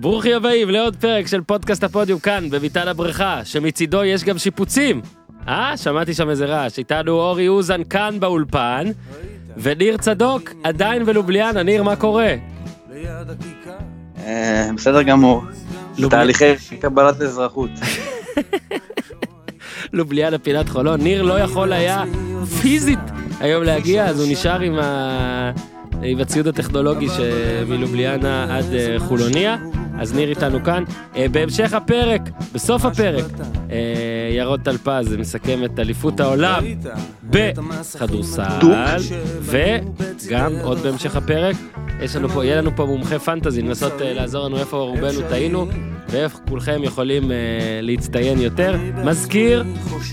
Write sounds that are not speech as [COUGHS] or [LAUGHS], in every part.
ברוכים הבאים לעוד פרק של פודקאסט הפודיום כאן בביתן הבריכה, שמצידו יש גם שיפוצים. אה, שמעתי שם איזה רעש. איתנו אורי אוזן כאן באולפן, וניר צדוק עדיין בלובליאנה. ניר, מה קורה? אה, בסדר גמור. תהליכי קבלת אזרחות. [LAUGHS] לובליאנה פינת חולון. ניר לא יכול היה פיזית היום להגיע, אז הוא נשאר עם, ה... עם הציוד הטכנולוגי שמלובליאנה עד אה, חולוניה. אז ניר איתנו כאן. אה, בהמשך הפרק, בסוף הפרק, אה, ירון טלפז מסכם את אליפות העולם בכדורסל, וגם עוד בהמשך הפרק, יש לנו פה, יהיה לנו פה מומחה פנטזי, לנסות אה, לעזור לנו איפה רובנו טעינו, ואיפה כולכם יכולים אה, להצטיין יותר. מזכיר,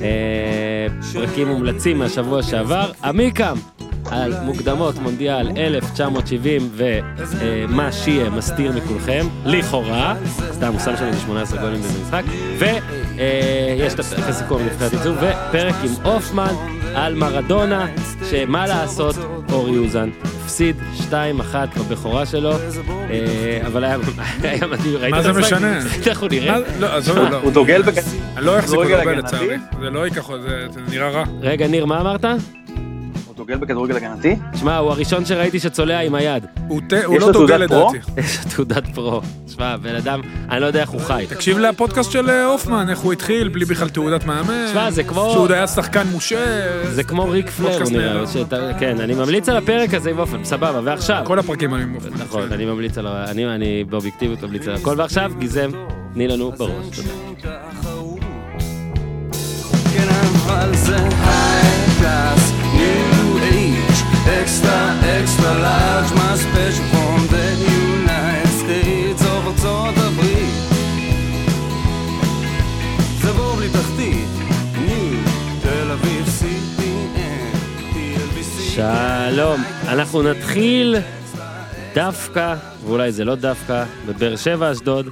אה, פרקים מומלצים מהשבוע שעבר, עמיקם. על מוקדמות מונדיאל 1970 ומה שיהיה מסתיר מכולכם, לכאורה, סתם הוא שם שם איזה 18 גולים באיזה משחק, ויש את הפרק הסיכום לנבחרת ייצור, ופרק עם הופמן על מרדונה, שמה לעשות, אורי אוזן הפסיד 2-1 בבכורה שלו, אה, אבל היה מדהים, ראית מה את זה המשחק? משנה? איך הוא נראה? מה- לא, עזוב, לא. הוא דוגל בכ... אני לא אחזיק כדורגל אותו? לצערי. זה לא ייקח, זה זה נראה רע. רגע, ניר, מה אמרת? דוגל בכדורגל הגנתי? שמע, הוא הראשון שראיתי שצולע עם היד. הוא תה- הוא יש לא לו דוגל תעודת פרו? לדעתי. יש לו תעודת פרו. שמע, בן אדם, אני לא יודע איך הוא חי. תקשיב לפודקאסט של אה, הופמן, איך הוא התחיל, בלי בכלל תעודת מאמן. תשמע, זה כמו- שהוא עוד היה שחקן מושה. זה כמו ריק פלר, נראה. שאתה- כן, אני ממליץ על הפרק הזה עם אופן, סבבה, ועכשיו. כל הפרקים היו עם אופן. נכון, אני ממליץ על ה... אני- אני באובייקטיביות ממליץ על הכל, ועכשיו, גיזם, תני לנו בראש. תודה. כן אבל זה high class, extra extra large, מה special from the United States of ארצות הברית. זה בור בלי תחתית, ניו, אביב, CPN. שלום, אנחנו נתחיל דווקא, ואולי זה לא דווקא, בבאר שבע, אשדוד.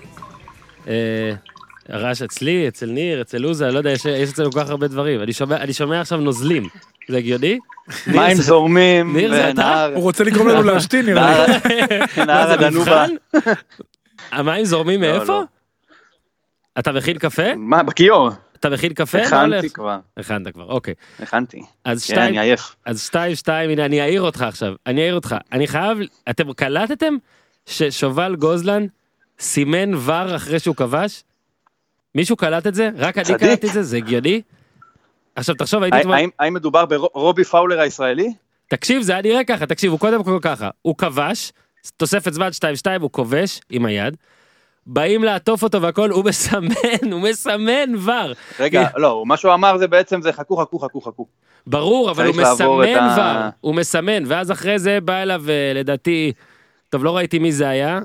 הרעש אצלי, אצל ניר, אצל אני לא יודע, יש יש אצלנו כל כך הרבה דברים. אני שומע- אני שומע עכשיו נוזלים. זה הגיוני? מים זורמים, ניר, זה אתה? הוא רוצה לגרום לנו להשתין נראה לי. נהר- [LAUGHS] מה נהר זה, הדנובה. המים זורמים לא, מאיפה? לא. אתה מכין קפה? מה, בכיור? אתה מכין קפה? הולך? הכנתי כבר, הכנת כבר, אוקיי. הכנתי. אז שתיים, אני עייף. אז שתיים, שתיים, הנה, אני אעיר אותך עכשיו. אני אעיר אותך. אני חייב, אתם קלטתם ששובל גוזלן סימן ור אחרי שהוא כבש? מישהו קלט את זה? רק אני. קלטתי את זה? זה הגיוני? עכשיו תחשוב, הייתי. האם- מדובר ברובי פאולר הישראלי? תקשיב, זה היה נראה ככה, תקשיב, הוא קודם כל ככה, הוא כבש, תוספת זמן 2-2, הוא כובש עם היד, באים לעטוף אותו והכל, הוא מסמן, הוא מסמן ור. רגע, [LAUGHS] לא, מה שהוא אמר זה בעצם זה חכו, חכו, חכו, חכו. ברור, אבל הוא מסמן ור, הוא מסמן, ואז אחרי זה בא אליו, אה, לדעתי, טוב, לא ראיתי מי זה היה,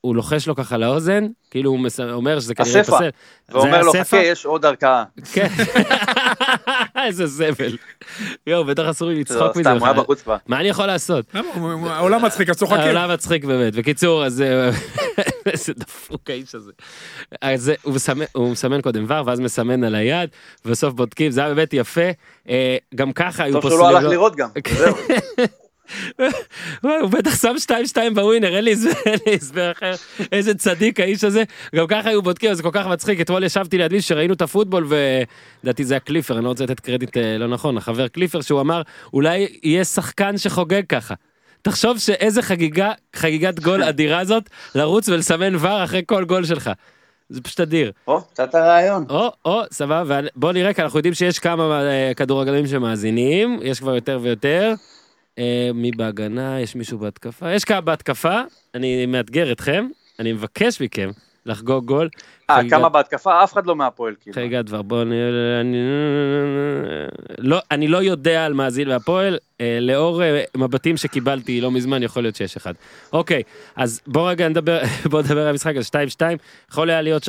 הוא לוחש לו ככה לאוזן, כאילו הוא אומר שזה כנראה. פסל. זה ואומר לו? חכה, יש עוד ערכאה. כן. [LAUGHS] איזה זבל. יואו, בטח אסור לי לא, לצחוק מזה. סתם, הוא היה. בחוץ כבר. מה אני יכול לעשות? העולם מצחיק, אז צוחקים. העולם מצחיק באמת. בקיצור, אז אה, [LAUGHS] איזה דפוק האיש הזה. אז הוא מסמן- קודם ור, ואז מסמן על היד, ובסוף בודקים, זה היה באמת יפה. אה, גם ככה היו טוב פה שהוא לא הלך. לראות גם. [LAUGHS] זהו. הוא בטח שם 2-2 בווינר, אין לי הסבר- אין לי הסבר אחר. איזה צדיק האיש הזה. גם ככה היו בודקים, זה כל כך מצחיק. אתמול ישבתי ליד מישהו שראינו את הפוטבול, ולדעתי זה היה קליפר, אני לא רוצה לתת קרדיט אה, לא נכון, החבר קליפר, שהוא אמר, אולי יהיה שחקן שחוגג ככה. תחשוב שאיזה חגיגה, חגיגת גול אדירה זאת, לרוץ ולסמן ור אחרי כל גול שלך. זה פשוט אדיר. או, קצת הרעיון. או, או, סבבה, בוא נראה, כי אנחנו יודעים שיש כמה אה, כדורגלנים שמאזינים, יש כבר יותר ויותר. אה, מי בהגנה, יש מישהו בהתקפה, יש כמה בהתקפה, אני מאתגר אתכם, אני מבקש מכם לחגוג גול. אה, כמה בהתקפה? אף אחד לא מהפועל, כאילו. חגיגת אני... לא, אני לא יודע על מאזין והפועל, אה, לאור אה, מבטים שקיבלתי לא מזמן, יכול להיות שיש אחד. אוקיי, אז בוא רגע נדבר, [LAUGHS] בוא נדבר על המשחק, אז 2-2, יכול היה להיות 3-2.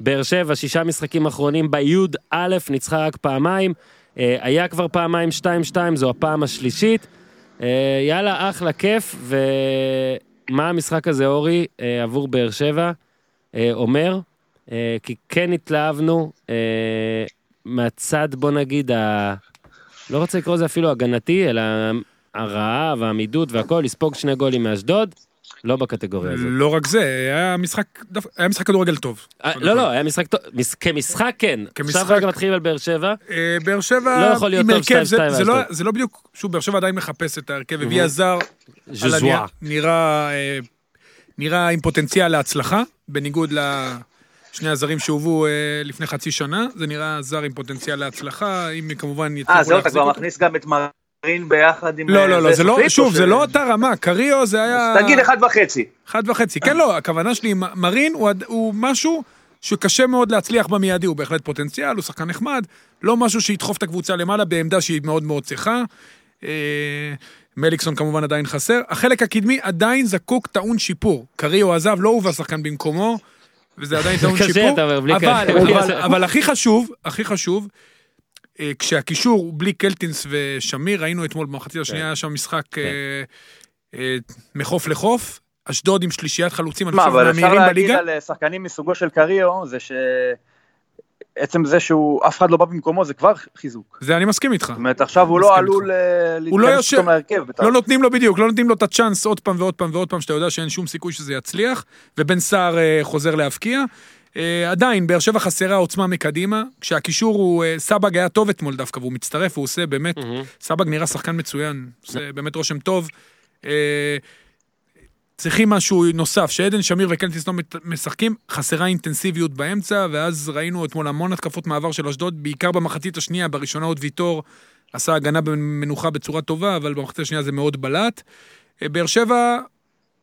באר שבע, שישה משחקים אחרונים בי"א, ניצחה רק פעמיים. אה, היה כבר פעמיים 2-2, זו הפעם השלישית. אה, יאללה, אחלה, כיף. ומה המשחק הזה, אורי, אה, עבור באר שבע, אומר? כי כן התלהבנו מהצד, בוא נגיד, ה... לא רוצה לקרוא לזה אפילו הגנתי, אלא הרעה והעמידות והכל, לספוג שני גולים מאשדוד. לא בקטגוריה הזאת. לא רק זה, היה משחק, היה משחק כדורגל טוב. אה, לא. לא, היה משחק טוב, כמשחק כן. כמשחק- עכשיו רגע מתחילים על באר שבע. אה, באר שבע, לא יכול להיות טוב הרכב, זה- 2-2 זה לא-. זה לא בדיוק, שוב, באר שבע עדיין מחפש את ההרכב, הביא הזר, נראה, אה, נראה עם פוטנציאל להצלחה, בניגוד לשני הזרים שהובאו אה, לפני חצי שנה, זה נראה זר עם פוטנציאל להצלחה, אם כמובן יצליחו אה, זהו, אתה כבר. מכניס גם את מרין ביחד עם... לא, אה, לא, לא, זה לא, שוב, זה לא אותה רמה, קריו זה היה... תגיד אחד וחצי. אחד וחצי. כן, לא, הכוונה שלי, מרין הוא, משהו שקשה מאוד להצליח במיידי, הוא בהחלט פוטנציאל, הוא שחקן נחמד, לא משהו שידחוף את הקבוצה למעלה בעמדה שהיא מאוד מאוד צריכה. אה, מליקסון כמובן עדיין חסר. החלק הקדמי עדיין זקוק, טעון שיפור. קריו עזב, לא הובא שחקן במקומו, וזה עדיין טעון [LAUGHS] שיפור. אבל, קריו. אבל, אבל הכי חשוב, הכי חשוב, כשהקישור הוא בלי קלטינס ושמיר, ראינו אתמול במחצית השנייה, היה שם משחק כן. אה, אה, מחוף לחוף, אשדוד עם שלישיית חלוצים, אני מה, חושב, אבל אפשר מהמהירים להגיד בליגה. על אה, שחקנים מסוגו של קריו, זה ש... עצם זה שהוא, אף אחד לא בא במקומו, זה כבר חיזוק. זה אני מסכים איתך. זאת אומרת, עכשיו הוא לא. עלול אה, הוא לא להתכנס יושב- פתאום להרכב. לא נותנים לו בדיוק, לא נותנים לו את הצ'אנס עוד פעם ועוד פעם ועוד פעם, שאתה יודע שאין שום סיכוי שזה יצליח, ובן סער אה, חוזר להבקיע. אה, עדיין, באר שבע חסרה עוצמה מקדימה, כשהקישור הוא, אה, סבג היה טוב אתמול דווקא, והוא מצטרף, הוא עושה באמת, מהמם. סבג נראה שחקן מצוין, עושה באמת רושם טוב. אה, צריכים משהו נוסף, שעדן שמיר וקלטיס לא משחקים, חסרה אינטנסיביות באמצע, ואז ראינו אתמול המון התקפות מעבר של אשדוד, בעיקר במחצית השנייה, בראשונה עוד ויטור עשה הגנה במנוחה בצורה טובה, אבל במחצית השנייה זה מאוד בלט. אה, באר שבע,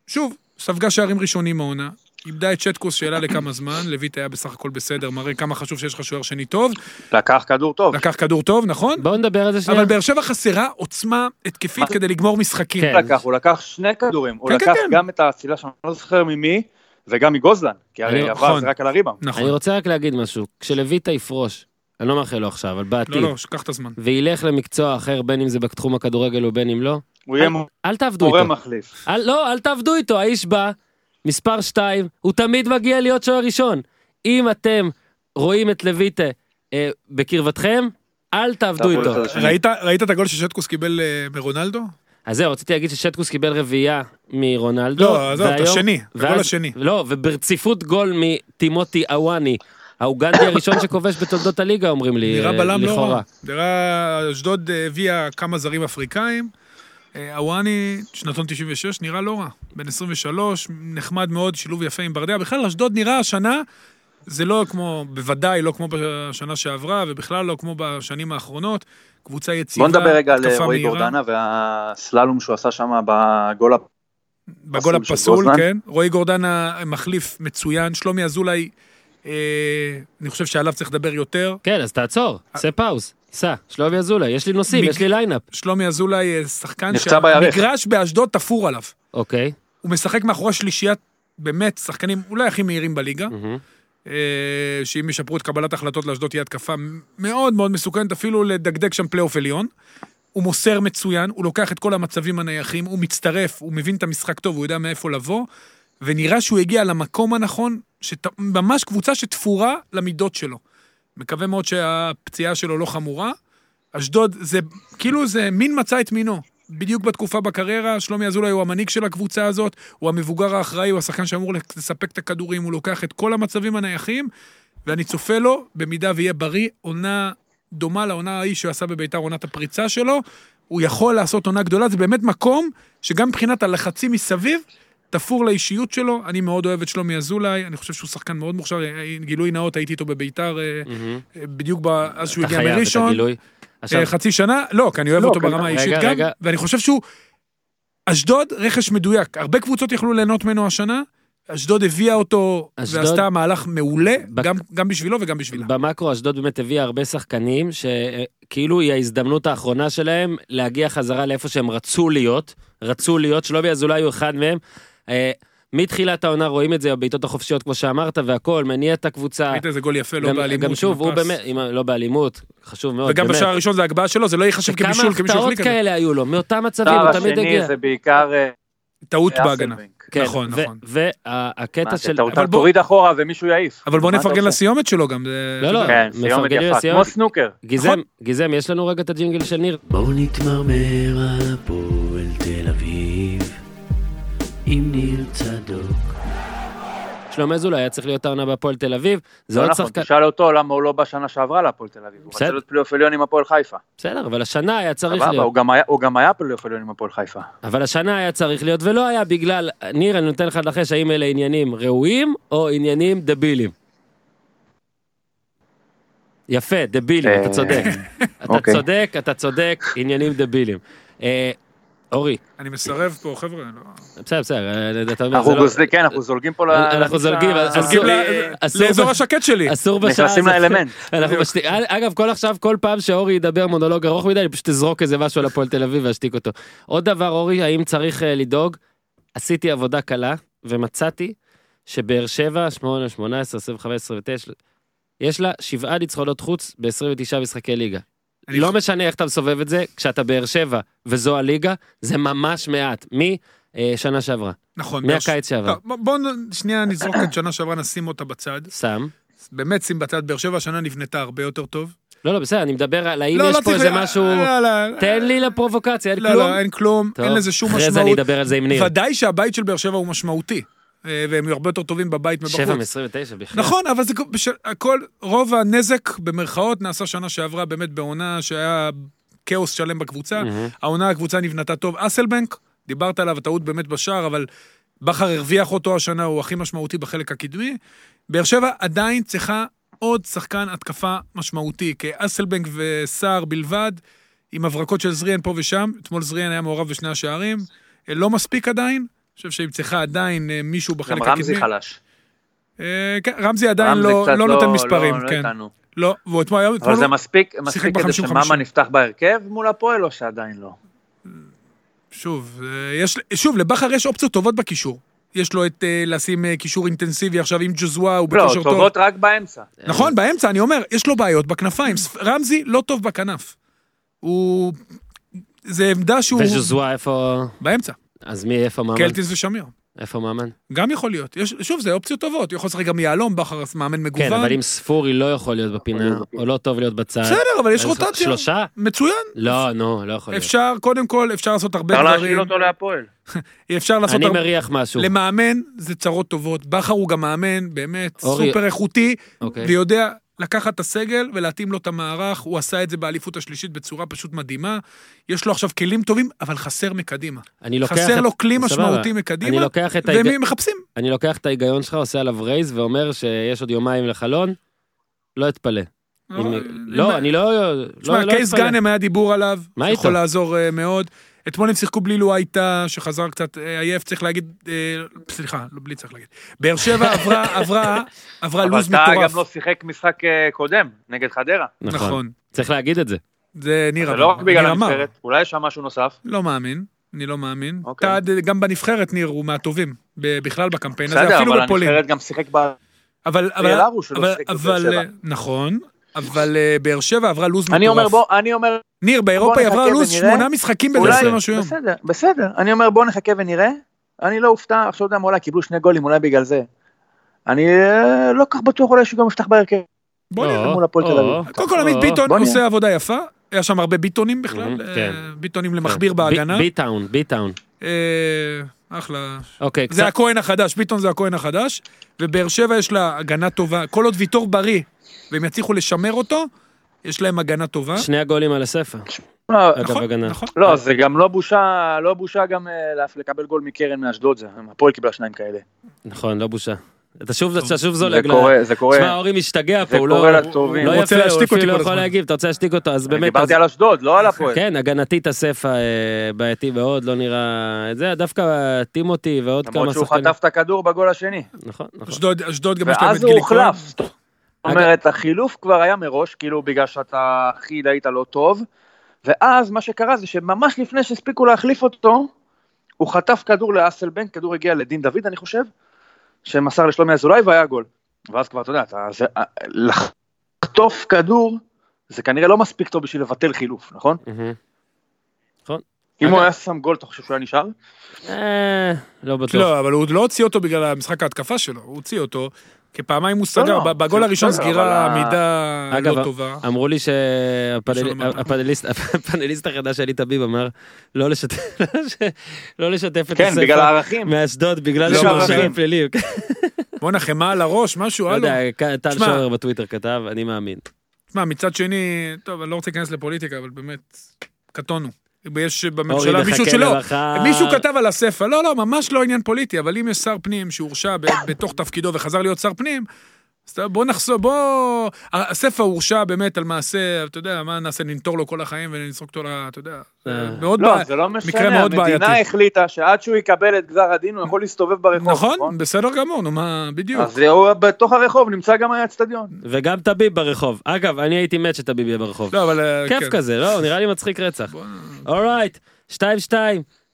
שוב, ספגה שערים ראשונים העונה. איבדה את שטקוס שאלה לכמה זמן, לויט היה בסך הכל בסדר, מראה כמה חשוב שיש לך שוער שני טוב, לקח כדור טוב. לקח כדור טוב, נכון? בואו נדבר על זה שנייה. אבל באר שבע חסרה עוצמה התקפית כדי לגמור משחקים. כן. לקח, הוא לקח שני כדורים, הוא כן, כן, לקח כן. גם את האצילה שאני לא זוכר ממי, וגם מגוזלן, כי הרי עבר נכון. זה רק על הריבאונד. נכון. אני רוצה רק להגיד משהו. כשלויטה יפרוש, אני לא מאחל לו עכשיו, אבל בעתיד, לא, לא, קח את הזמן. וילך למקצוע אחר, בין אם זה בתחום הכדורגל ובין אם לא, הוא יהיה מורה. מחליף. אל, לא, אל תעבדו איתו, האיש בא, מספר 2, הוא תמיד מגיע להיות שוער ראשון. אם אתם רואים את לויטה אה, בקרבתכם, אל תעבדו איתו. ראית, ראית את הגול ששטקוס קיבל אה, מרונלדו? אז זהו, רציתי להגיד ששטקוס קיבל רביעייה מרונלדו. לא, עזוב, את השני, הגול השני. לא, וברציפות גול מטימוטי אוואני, האוגנדי הראשון שכובש בתולדות הליגה, אומרים לי, נראה אה, בלם לא לכאורה. רע. נראה, אשדוד אה, הביאה כמה זרים אפריקאים. אה, אוואני, שנתון 96, נראה לא רע. בן 23, נחמד מאוד, שילוב יפה עם ברדע. בכלל, אשדוד נראה השנה, זה לא כמו, בוודאי לא כמו בשנה שעברה, ובכלל לא כמו בשנים האחרונות. קבוצה יציבה, בוא נדבר רגע על התקפה רועי. גורדנה והסללום שהוא עשה שם בגול הפ- בגול הפסול. כן. רועי גורדנה מחליף מצוין. שלומי אזולאי, אה, אני חושב שעליו צריך לדבר יותר. כן, אז תעצור, עשה pause, סע, שלומי אזולאי, יש לי נושאים, מג- יש לי lineup. שלומי אזולאי אה, שחקן. שהמגרש באשדוד תפור עליו. אוקיי. הוא משחק מאחורי שלישיית, באמת, שחקנים אולי הכי מהירים בליגה. אה, שאם ישפרו את קבלת ההחלטות לאשדוד תהיה התקפה מאוד מאוד מסוכנת, אפילו לדגדג שם פלייאוף עליון. הוא מוסר מצוין, הוא לוקח את כל המצבים הנייחים, הוא מצטרף, הוא מבין את המשחק טוב, הוא יודע מאיפה לבוא, ונראה שהוא הגיע למקום הנכון, שת... ממש קבוצה שתפורה למידות שלו. מקווה מאוד שהפציעה שלו לא חמורה. אשדוד זה כאילו זה מין מצא את מינו. בדיוק בתקופה בקריירה, שלומי אזולאי הוא המנהיג של הקבוצה הזאת, הוא המבוגר האחראי, הוא השחקן שאמור לספק את הכדורים, הוא לוקח את כל המצבים הנייחים, ואני צופה לו, במידה ויהיה בריא, עונה דומה לעונה ההיא שהוא עשה בביתר, עונת הפריצה שלו, הוא יכול לעשות עונה גדולה, זה באמת מקום שגם מבחינת הלחצים מסביב, תפור לאישיות שלו, אני מאוד אוהב את שלומי אזולאי, אני חושב שהוא שחקן מאוד מוכשר, גילוי נאות, הייתי איתו בביתר אה. אה, בדיוק אז שהוא אתה הגיע חייב את מראשון. הגילוי. עכשיו, אה, חצי שנה, לא, כי אני אוהב לא, אותו כן, ברמה האישית גם, רגע. ואני חושב שהוא... אשדוד, רכש מדויק. הרבה קבוצות יכלו ליהנות ממנו השנה, אשדוד הביאה אותו אשדוד- ועשתה מהלך מעולה, בק- גם, גם בשבילו וגם בשבילה. במקרו אשדוד באמת הביאה הרבה שחקנים שכאילו היא ההזדמנות האחרונה שלהם להגיע חזרה לאיפה שהם רצו להיות, רצו להיות, שלומי אזולאי הוא אחד מהם. אה, מתחילת העונה רואים את זה בבעיטות החופשיות כמו שאמרת והכל, מניע את הקבוצה. ראית איזה גול יפה, לא גם, באלימות. גם שוב, הוא. באמת, ה- לא באלימות, חשוב מאוד, וגם. בשער הראשון זה הגבהה שלו, זה לא ייחשב כמה כבישול, כמישהו הפתעות החליק כזה. כאלה היו לו, מאותם מצבים, הוא תמיד השני הגיע. זה בעיקר אה, טעות. בהגנה. כן, נכון, נכון. והקטע מה, של... אבל בוא- תוריד אחורה ומישהו יעיף. אבל בוא נפרגן? לסיומת שלו גם. זה- לא, לא. כן, סיומת מפרגנים יפה, לסיומת. כמו סנוקר. גיזם, נכון. גיזם, יש לנו רגע את הג'ינגל של ניר. בואו נתמרמר על הפועל תל אביב שלומי אזולאי היה צריך להיות העונה בהפועל תל אביב, זה לא נכון, שחקן, תשאל אותו למה הוא לא בשנה שעברה להפועל תל אביב. הוא. רצה להיות פלייאוף עליון עם הפועל חיפה. בסדר, אבל השנה היה צריך להיות, הוא גם היה- הוא גם היה פלייאוף עליון עם הפועל חיפה. אבל השנה היה צריך להיות, ולא היה בגלל, ניר, אני נותן לך לנחש האם אלה עניינים ראויים או עניינים דבילים. יפה, דבילים, אתה אה, צודק. אתה אוקיי. צודק, אתה צודק, עניינים דבילים. אה, אורי, אני מסרב פה, חבר'ה. לא. בסדר, בסדר, אה, אתה אומר, אנחנו זה לא... גוזלים, כן, אנחנו זולגים פה ל... אנחנו זולגים, אסור- לאזור השקט שלי. אסור בשעה נכנסים הזאת. לאלמנט. אנחנו משתיק, אגב, כל עכשיו, כל פעם שאורי ידבר מונולוג ארוך מדי, אני פשוט אזרוק איזה משהו על הפועל תל אביב ואשתיק אותו. עוד דבר, אורי, האם צריך אה, לדאוג? עשיתי עבודה קלה, ומצאתי שבאר שבע, 8, 18, 25, 29, יש לה שבעה ניצחונות חוץ ב-29 משחקי ליגה. אני לא חושב- משנה איך אתה מסובב את זה, כשאתה באר שבע וזו הליגה, זה ממש מעט. משנה שעברה, נכון. מהקיץ שעבר. לא, בוא- בוא נ- שנייה נזרוק את שנה שעברה, נשים אותה בצד. שם. באמת שים בצד, באר שבע השנה נבנתה הרבה יותר טוב. לא, לא, בסדר, אני מדבר על האם לא, יש לא פה צריך- איזה משהו... לא, לא, תן לי לפרובוקציה, אין לא, כלום. לא, אין כלום, טוב, אין לזה שום אחרי זה אני משמעות. אדבר על זה עם ניר. ודאי שהבית של באר שבע הוא משמעותי. אה, והם הרבה יותר טובים בבית מבחוץ. 7 מ-29 בכלל. נכון, אבל זה הכל, רוב הנזק במרכאות נעשה שנה שעברה באמת בעונה שהיה כאוס שלם בקבוצה. מהמם. העונה הקבוצה נבנתה טוב. אסלבנק, דיברת עליו, טעות באמת בשער, אבל בכר הרוויח אותו השנה, הוא הכי משמעותי בחלק הקדמי. באר שבע עדיין צריכה עוד שחקן התקפה משמעותי, כאסלבנק וסער בלבד, עם הברקות של זריאן פה ושם. אתמול זריאן היה מעורב בשני השערים. אה, לא מספיק עדיין. חושב שהיא צריכה עדיין אה, מישהו בחלק גם הקדמי. רמזי חלש. אה, כן, רמזי עדיין לא, לא נותן מספרים, לא כן. איתנו. לא, והוא אתמול היה... אבל זה מספיק, מספיק כדי שמאמה 50-50. נפתח בהרכב מול הפועל או שעדיין לא? שוב, אה, יש, שוב, לבכר יש אופציות טובות בקישור. יש לו את לשים קישור אינטנסיבי עכשיו עם ג'וזווה, הוא לא, בכושר טוב. טובות רק באמצע. נכון, באמצע, אני אומר, יש לו בעיות בכנפיים. ספ- רמזי לא טוב בכנף. הוא... זה עמדה שהוא... וז'וזואה איפה... באמצע, אז מי, איפה מאמן? קלטיס ושמיר. איפה מאמן? גם יכול להיות. יש, שוב, זה אופציות טובות. יכול לשחק גם יהלום, בכר מאמן מגוון. כן, אבל אם ספורי לא יכול להיות בפינה, או לא טוב להיות בצד. בסדר, אבל יש רוטציה. שלושה? מצוין. לא, נו, לא יכול להיות. אפשר, קודם כל, אפשר לעשות הרבה אפשר דברים. להשאיל אותו להפועל. [LAUGHS] אפשר לעשות אני. מריח משהו. למאמן זה צרות טובות. בכר הוא גם מאמן, באמת, סופר איכותי, אוקיי. ויודע לקחת את הסגל ולהתאים לו את המערך. הוא עשה את זה באליפות השלישית בצורה פשוט מדהימה. יש לו עכשיו כלים טובים, אבל חסר מקדימה. חסר את- לו כלי. משמעותי מקדימה, את ההיג- מחפשים. אני לוקח את ההיגיון שלך, עושה עליו רייז ואומר שיש עוד יומיים לחלון, לא אתפלא. אם- לא, אני לא... תשמע, לא- לא קייס. גאנם היה דיבור עליו, יכול? לעזור אה, מאוד. אתמול הם שיחקו בלי לו הייתה, שחזר קצת אה, עייף, צריך להגיד, אה, סליחה, לא בלי צריך להגיד. באר שבע עברה, [LAUGHS] עברה, עברה אבל לוז טאה מטורף. גם לא שיחק משחק אה, קודם, נגד חדרה. נכון. נכון. צריך להגיד את זה. זה ניר זה אמר. לא רק בגלל. הנבחרת, אולי יש שם משהו נוסף. לא מאמין, אני לא מאמין. אוקיי. טעד גם בנבחרת, ניר, הוא מהטובים. בכלל בקמפיין הזה, בסדר, אפילו אבל בפולין. הנבחרת גם שיחק ב... אבל, אבל, שלא אבל, אבל, נכון, אבל באר שבע עברה לוז מטורף. אני אומר, בוא, אני אומר, ניר, באירופה היא עברה לוז. שמונה משחקים אולי, ב-20 משהו יום. בסדר, בסדר, אני אומר בוא נחכה ונראה. אני לא אופתע, עכשיו מה, אולי קיבלו שני גולים, אולי בגלל זה. אני אה, לא כך בטוח אולי שהוא גם יפתח בהרכב. בוא נראה. או, מול הפועל תל אביב. קודם כל עמית ביטון. עושה עבודה יפה, היה שם הרבה ביטונים בכלל, אה, כן. ביטונים למכביר בהגנה. בי טאון, בי טאון. אה, אחלה. אוקיי, זה. הכהן החדש, ביטון זה הכהן החדש, ובאר שבע יש לה הגנה טובה, כל עוד ויטור בריא, והם יצליחו לשמר אותו, יש להם הגנה טובה. שני הגולים על הספר. לא, נכון. נכון. לא, זה גם לא בושה, לא בושה גם אה, לקבל גול מקרן מאשדוד, זה, הפועל קיבלה שניים כאלה. נכון, לא בושה. אתה שוב, אתה שוב זה זולג ל... קורה, זה קורה. שמע, אורי משתגע פה, זה הוא לא... לטובים. לא הוא רוצה יפה, הוא להשתיק אותי אפילו לא יכול. להגיב, אתה רוצה להשתיק אותו, אז באמת... דיברתי על אשדוד, לא על הפועל. כן, הגנתית הספע אה, בעייתי מאוד, לא נראה... את זה, דווקא טימותי ועוד כמה למרות שהוא שחקנים. חטף את הכדור בגול השני. נכון, נכון. אשדוד, גם יש להם את ואז הוא גילי. הוחלף. זאת אומרת, החילוף כבר היה מראש, כאילו בגלל שאתה הכי היית לא טוב, ואז מה שקרה זה שממש לפני שהספיקו להחליף אותו, הוא חטף כדור לאסלבנק, כדור הגיע לדין דוד, אני חושב, שמסר לשלומי אזולאי והיה גול. ואז כבר, אתה יודע, אתה, זה, לחטוף כדור, זה כנראה לא מספיק טוב בשביל לבטל חילוף, נכון? מהמם. אם הוא היה שם גול, אתה חושב שהוא היה נשאר? אה, לא בטוח. לא, אבל הוא לא הוציא אותו בגלל המשחק ההתקפה שלו, הוא הוציא אותו, כי פעמיים הוא סגר, לא, בגול הראשון אבל סגירה עמידה אגב, לא טובה. אמרו לי. שהפאנליסט הפאנליסט החדש שלי תביב אמר לא לשתף [LAUGHS] לא לשתף את כן, בגלל הערכים. מאשדוד בגלל לא, שהוא ערכים. מרשעים פליליים. [LAUGHS] בואנה חמאה על הראש, משהו, לא הלו. יודע, טל. שורר בטוויטר כתב אני מאמין. תשמע, מצד שני, טוב, אני לא רוצה להיכנס לפוליטיקה, אבל באמת, קטונו. יש בממשלה מישהו שלא, למחר. מישהו כתב על הספר, לא, לא, ממש לא עניין פוליטי, אבל אם יש שר פנים שהורשע בתוך תפקידו וחזר להיות שר פנים, אז בוא נחזור, בוא... הספר הורשע באמת על מעשה, אתה יודע, מה נעשה, ננטור לו כל החיים ונזרוק אותו, ל- אתה יודע, אה. מאוד לא, בעיה. זה לא משנה, מאוד המדינה בעייתי. החליטה שעד שהוא יקבל את גזר הדין הוא יכול להסתובב ברחוב, נכון, בסדר גמור, נו מה, בדיוק. אז הוא בתוך הרחוב נמצא גם האצטדיון. וגם טביב ברחוב. אגב, אני הייתי מת שטביב יהיה ברחוב. לא, אבל... אה, כיף כן. כזה, לא? נראה לי מצחיק רצח. אורייט, 2-2,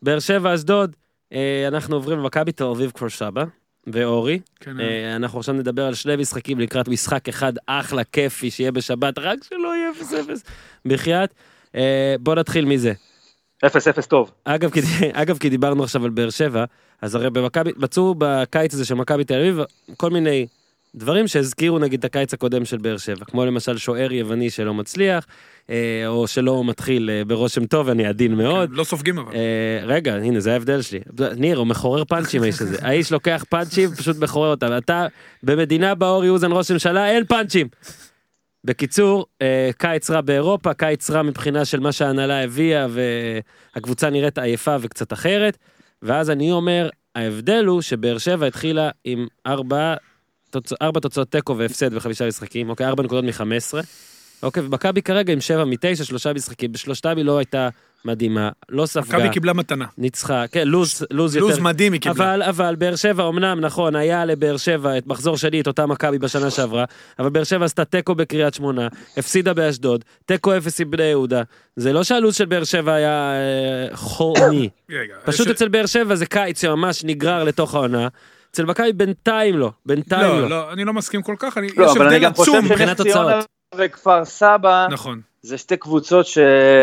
באר שבע, אשדוד. אה, אנחנו עוברים למכבי תל אביב כפר סבא, ואורי. כן, אה, אנחנו עכשיו נדבר על שני משחקים לקראת משחק אחד אחלה, כיפי, שיהיה בשבת, רק שלא יהיה 0-0. בחייאת. אה, בוא נתחיל מזה. אפס אפס טוב. אגב, כי, [LAUGHS] אגב, כי דיברנו עכשיו על באר שבע, אז הרי במכבי, מצאו בקיץ הזה של מכבי תל אביב כל מיני דברים שהזכירו נגיד את הקיץ הקודם של באר שבע, כמו למשל שוער יווני שלא מצליח, אה, או שלא מתחיל אה, ברושם טוב, אני עדין מאוד. כן, לא סופגים אבל. אה, רגע, הנה, זה ההבדל שלי. ניר, הוא מחורר פאנצ'ים האיש הזה. האיש לוקח פאנצ'ים, פשוט מחורר אותם. אתה, במדינה בה אורי אוזן ראש ממשלה, אין פאנצ'ים. בקיצור, אה, קיץ רע באירופה, קיץ רע מבחינה של מה שההנהלה הביאה, והקבוצה נראית עייפה וקצת אחרת. ואז אני אומר, ההבדל הוא שבאר שבע התחילה עם ארבע, תוצ... ארבע תוצאות תיקו והפסד בחמישה משחקים, אוקיי, ארבע נקודות מחמש עשרה. אוקיי, ומכבי כרגע עם שבע מתשע, שלושה משחקים, בשלושתם היא לא הייתה מדהימה, לא ספגה, מכבי קיבלה מתנה. ניצחה, כן, לוז, לוז יותר. לוז מדהים היא קיבלה. אבל, אבל, באר שבע, אמנם, נכון, היה לבאר שבע את מחזור שני, את אותה מכבי בשנה שעברה, אבל באר שבע עשתה תיקו בקריית שמונה, הפסידה באשדוד, תיקו אפס עם בני יהודה. זה לא שהלו"ז של באר שבע היה אה, חורני. [COUGHS] פשוט אצל באר שבע זה קיץ שממש נגרר לתוך העונה. אצל מכבי בינתיים לא, בינתיים לא, לא. לא, אני לא מסכים כל כך, אני- יש לא, אני הבדל עצום. מבחינת תוצאות. וכפר סבא נכון, זה שתי קבוצות ש...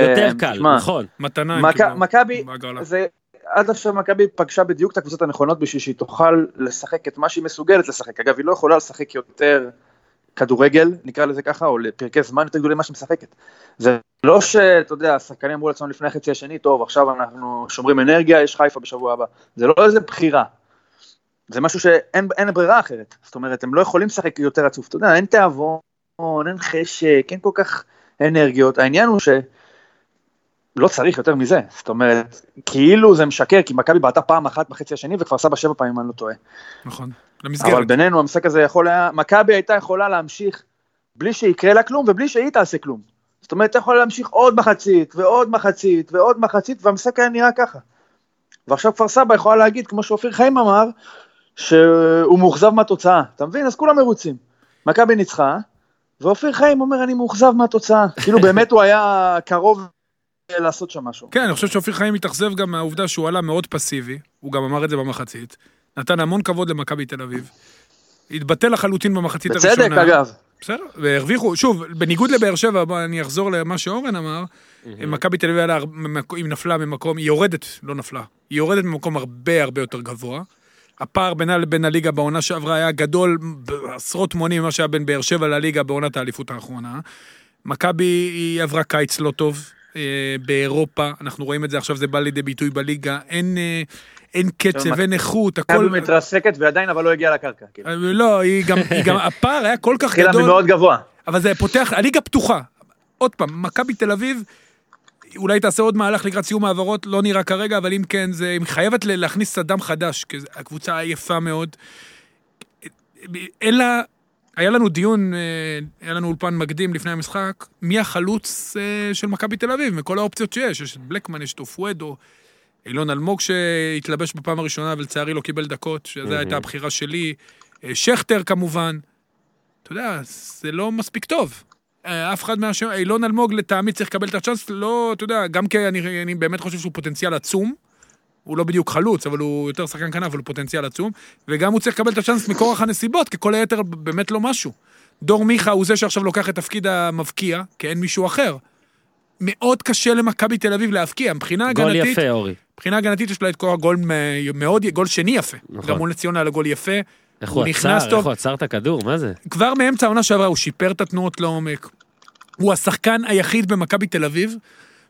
יותר קל, תשמע, נכון. מתנה קיבלו מכבי. זה, עד עכשיו מכבי פגשה בדיוק את הקבוצות הנכונות בשביל שהיא תוכל לשחק את מה שהיא מסוגלת לשחק. אגב, היא לא יכולה לשחק יותר כדורגל, נקרא לזה ככה, או לפרקי זמן יותר גדולים ממה שהיא משחקת. זה לא שאתה יודע, השחקנים אמרו לעצמם לפני החצי השני, טוב, עכשיו אנחנו שומרים אנרגיה, יש חיפה בשבוע הבא. זה לא איזה בחירה. זה משהו שאין אין ברירה אחרת. זאת אומרת, הם לא יכולים לשחק יותר רצוף. אתה יודע, אין תיאבון, אין חשק, אין כל כך אנרגיות. העניין הוא ש... לא צריך יותר מזה, זאת אומרת, כאילו זה משקר, כי מכבי בעטה פעם אחת בחצי השני וכפר סבא שבע פעמים, אני לא טועה. נכון, אבל למסגרת. בינינו המשחק הזה יכול היה, מכבי הייתה יכולה להמשיך בלי שיקרה לה כלום ובלי שהיא תעשה כלום. זאת אומרת, אתה יכול להמשיך עוד מחצית ועוד מחצית ועוד מחצית והמשחק היה נראה ככה. ועכשיו כפר סבא יכולה להגיד, כמו שאופיר חיים אמר, שהוא מאוכזב מהתוצאה, אתה מבין? אז כולם מרוצים. מכבי ניצחה, ואופיר חיים אומר, אני מאוכזב מהתוצאה. [LAUGHS] כאילו באמת הוא היה קרוב לעשות שם משהו. כן, אני חושב שאופיר חיים התאכזב גם מהעובדה שהוא עלה מאוד פסיבי, הוא גם אמר את זה במחצית, נתן המון כבוד למכבי תל אביב, התבטל לחלוטין במחצית הראשונה. בצדק אגב. בסדר, והרוויחו, שוב, בניגוד לבאר שבע, בוא אני אחזור למה שאורן אמר, מכבי תל אביב, היא נפלה ממקום, היא יורדת, לא נפלה, היא יורדת ממקום הרבה הרבה יותר גבוה. הפער בינה לבין הליגה בעונה שעברה היה גדול בעשרות מונים ממה שהיה בין באר שבע לליגה בעונת האליפות האחרונה. מכבי היא עברה קיץ לא טוב אה, באירופה, אנחנו רואים את זה עכשיו, זה בא לידי ביטוי בליגה, אין, אה, אין קצב, אין איכות, הכל... מכבי מתרסקת ועדיין אבל לא הגיעה לקרקע. כאילו. אה, לא, היא גם, היא גם, [LAUGHS] הפער היה כל כך התחילה גדול. ממאוד גבוה. אבל זה פותח, הליגה פתוחה. עוד פעם, מכבי תל אביב, אולי תעשה עוד מהלך לקראת סיום העברות, לא נראה כרגע, אבל אם כן, זה, היא חייבת להכניס קצת דם חדש, כי הקבוצה עייפה מאוד. אלא, היה לנו דיון, אה, היה לנו אולפן מקדים לפני המשחק, מי החלוץ אה, של מכבי תל אביב, מכל האופציות שיש, יש את בלקמן, יש את אופואדו, אילון אלמוג שהתלבש בפעם הראשונה ולצערי לא קיבל דקות, שזו מהמם. הייתה הבחירה שלי, אה, שכטר כמובן. אתה יודע, זה לא מספיק טוב. אה, אף אחד מהשם, אילון אלמוג לטעמי צריך לקבל את הצ'אנס, לא, אתה יודע, גם כי אני, אני באמת חושב שהוא פוטנציאל עצום, הוא לא בדיוק חלוץ, אבל הוא יותר שחקן כנף, אבל הוא פוטנציאל עצום, וגם הוא צריך לקבל את הצ'אנס מכורח הנסיבות, כי כל היתר באמת לא משהו. דור מיכה הוא זה שעכשיו לוקח את תפקיד המבקיע, כי אין מישהו אחר. מאוד קשה למכבי תל אביב להבקיע, מבחינה גול הגנתית, יפה, אורי. מבחינה הגנתית יש לה את כל הגול מ- מאוד, גול שני יפה. נכון. גם מול ציונה היה לו גול יפה. איך הוא הוא נכנס עצר, טוב. איך הוא עצר את הכדור, מה זה? כבר מאמצע העונה שעברה הוא שיפר את התנועות לעומק. הוא השחקן היחיד במכבי תל אביב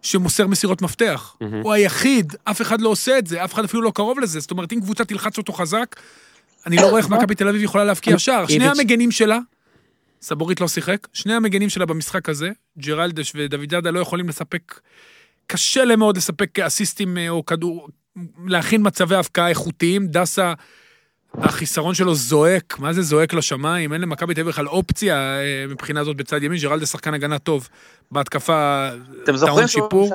שמוסר מסירות מפתח. מהמם. הוא היחיד, אף אחד לא עושה את זה, אף אחד אפילו לא קרוב לזה. זאת אומרת, אם קבוצה תלחץ אותו חזק, אני לא רואה איך מכבי תל אביב יכולה להבקיע שער. שני. המגנים שלה, סבורית לא שיחק, שני המגנים שלה במשחק הזה, ג'רלדש ודוד זאדה לא יכולים לספק, קשה להם מאוד לספק אסיסטים אה, או כדור, להכין מצבי הבקעה איכותיים. דסה, החיסרון שלו זועק, מה זה זועק לשמיים? אין למכבי תל אביב בכלל אופציה אה, מבחינה זאת בצד ימין, ג'רלדש שחקן הגנה טוב. בהתקפה, אתם זוכרים טעון שיפור.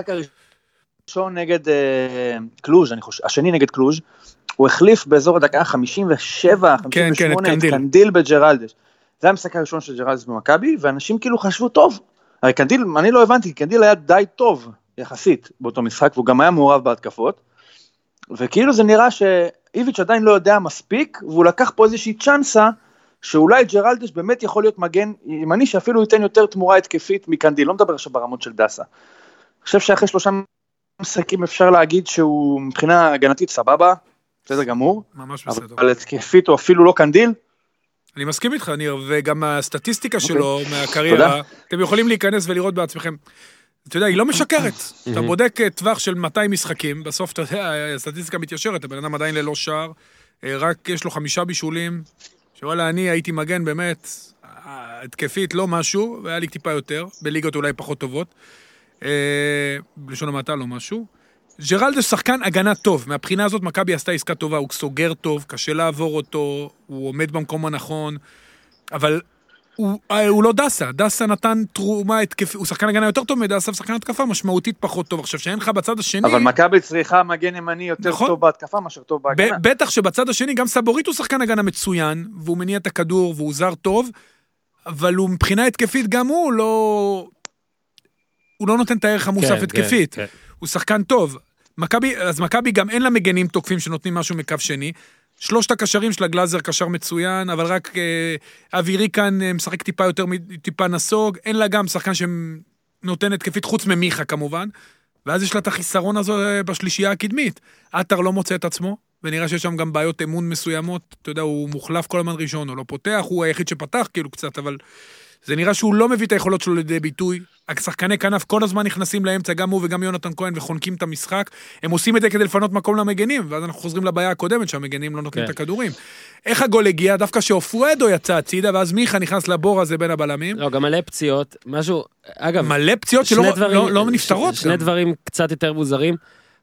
הראשון נגד אה, קלוז', אני חושב, השני נגד קלוז', הוא החליף באזור הדקה 57, כן, 58, את קנדיל. קנדיל בג'רלדש. זה המשחק הראשון של ג'רלדש במכבי, ואנשים כאילו חשבו טוב. הרי קנדיל, אני לא הבנתי, קנדיל היה די טוב יחסית באותו משחק, והוא גם היה מעורב בהתקפות. וכאילו זה נראה שאיביץ' עדיין לא יודע מספיק, והוא לקח פה איזושהי צ'אנסה, שאולי ג'רלדש באמת יכול להיות מגן ימני, שאפילו ייתן יותר תמורה התקפית מקנדיל, לא מדבר עכשיו ברמות של דסה. אני חושב שאחרי שלושה משחקים אפשר להגיד שהוא מבחינה הגנתית סבבה, בסדר גמור, ממש בסדר. אבל התקפית הוא אפילו לא קנדיל, אני מסכים איתך, ניר, וגם הסטטיסטיקה אוקיי. שלו מהקריירה, אתם יכולים להיכנס ולראות בעצמכם. אתה יודע, היא לא משקרת. אתה בודק אה, טווח של 200 משחקים, בסוף, אתה יודע, הסטטיסטיקה מתיישרת, הבן אדם עדיין ללא שער, אה, רק יש לו חמישה בישולים, שוואלה, אני הייתי מגן באמת, אה, התקפית לא משהו, והיה לי טיפה יותר, בליגות אולי פחות טובות. בלשון המעטה לא משהו. ג'רלדש שחקן הגנה טוב, מהבחינה הזאת מכבי עשתה עסקה טובה, הוא סוגר טוב, קשה לעבור אותו, הוא עומד במקום הנכון, אבל הוא, אה, הוא לא דסה, דסה נתן תרומה התקפית, הוא שחקן הגנה יותר טוב מדסה ושחקן התקפה משמעותית פחות טוב. עכשיו, שאין לך בצד השני, אבל מכבי צריכה מגן ימני יותר נכון. טוב בהתקפה מאשר טוב בהגנה. ב- בטח שבצד השני גם סבורית הוא שחקן הגנה מצוין, והוא מניע את הכדור והוא זר טוב, אבל הוא מבחינה התקפית גם הוא לא... הוא לא נותן את הערך המוסף כן, התקפית. כן, הוא שחקן טוב. מכבי, אז מכבי גם אין לה מגנים תוקפים שנותנים משהו מקו שני. שלושת הקשרים שלה, גלאזר קשר מצוין, אבל רק אה, אבירי כאן אה, משחק טיפה יותר, טיפה נסוג. אין לה גם שחקן שנותן התקפית, חוץ ממיכה כמובן. ואז יש לה את החיסרון הזה אה, בשלישייה הקדמית. עטר לא מוצא את עצמו, ונראה שיש שם גם בעיות אמון מסוימות. אתה יודע, הוא מוחלף כל הזמן ראשון, הוא לא פותח, הוא היחיד שפתח כאילו קצת, אבל זה נראה שהוא לא מביא את היכולות שלו לידי ביטוי. השחקני כנף כל הזמן נכנסים לאמצע, גם הוא וגם יונתן כהן, וחונקים את המשחק. הם עושים את זה כדי לפנות מקום למגנים, ואז אנחנו חוזרים לבעיה הקודמת, שהמגנים לא נותנים כן. את הכדורים. איך הגול הגיע? דווקא שאופרדו יצא הצידה, ואז מיכה נכנס לבור הזה בין הבלמים. לא, גם מלא פציעות, משהו, אגב, מלא פציעות שלא דברים- לא, לא נפתרות. ש- שני גם. דברים קצת יותר מוזרים.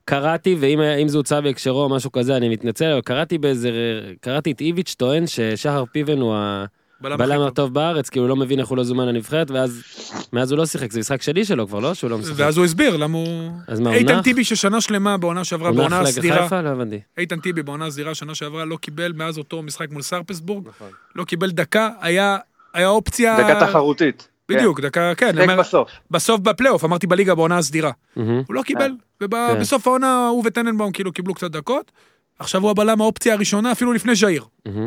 קראתי, ואם אם זה הוצא בהקשרו או משהו כזה, אני מתנצל, אבל קראתי באיזה, קראתי את איביץ' טוען ששחר פיבן הוא בלם טוב. הטוב בארץ, כי הוא לא מבין איך הוא לא זומן לנבחרת, ואז מאז הוא לא שיחק, זה משחק שלי שלו כבר, לא? שהוא לא משחק. ואז הוא הסביר למה הוא... אז מה, הוא איתן נח? טיבי ששנה שלמה בעונה שעברה, הוא בעונה הסדירה, חיפה? לא הבנתי. איתן טיבי בעונה הסדירה שנה שעברה לא קיבל מאז אותו משחק מול סרפסבורג, נכון. לא קיבל דקה, היה היה אופציה... דקה תחרותית. בדיוק, דקה, כן, אני כן. אומר, בסוף. בסוף בפלייאוף, אמרתי בליגה בעונה הסדירה. מהמם. הוא לא קיבל, כן. ובסוף העונה הוא וטננבאום כאילו קיבלו קצת דקות. עכשיו הוא הבלם האופציה הראשונה, אפילו לפני ז'איר.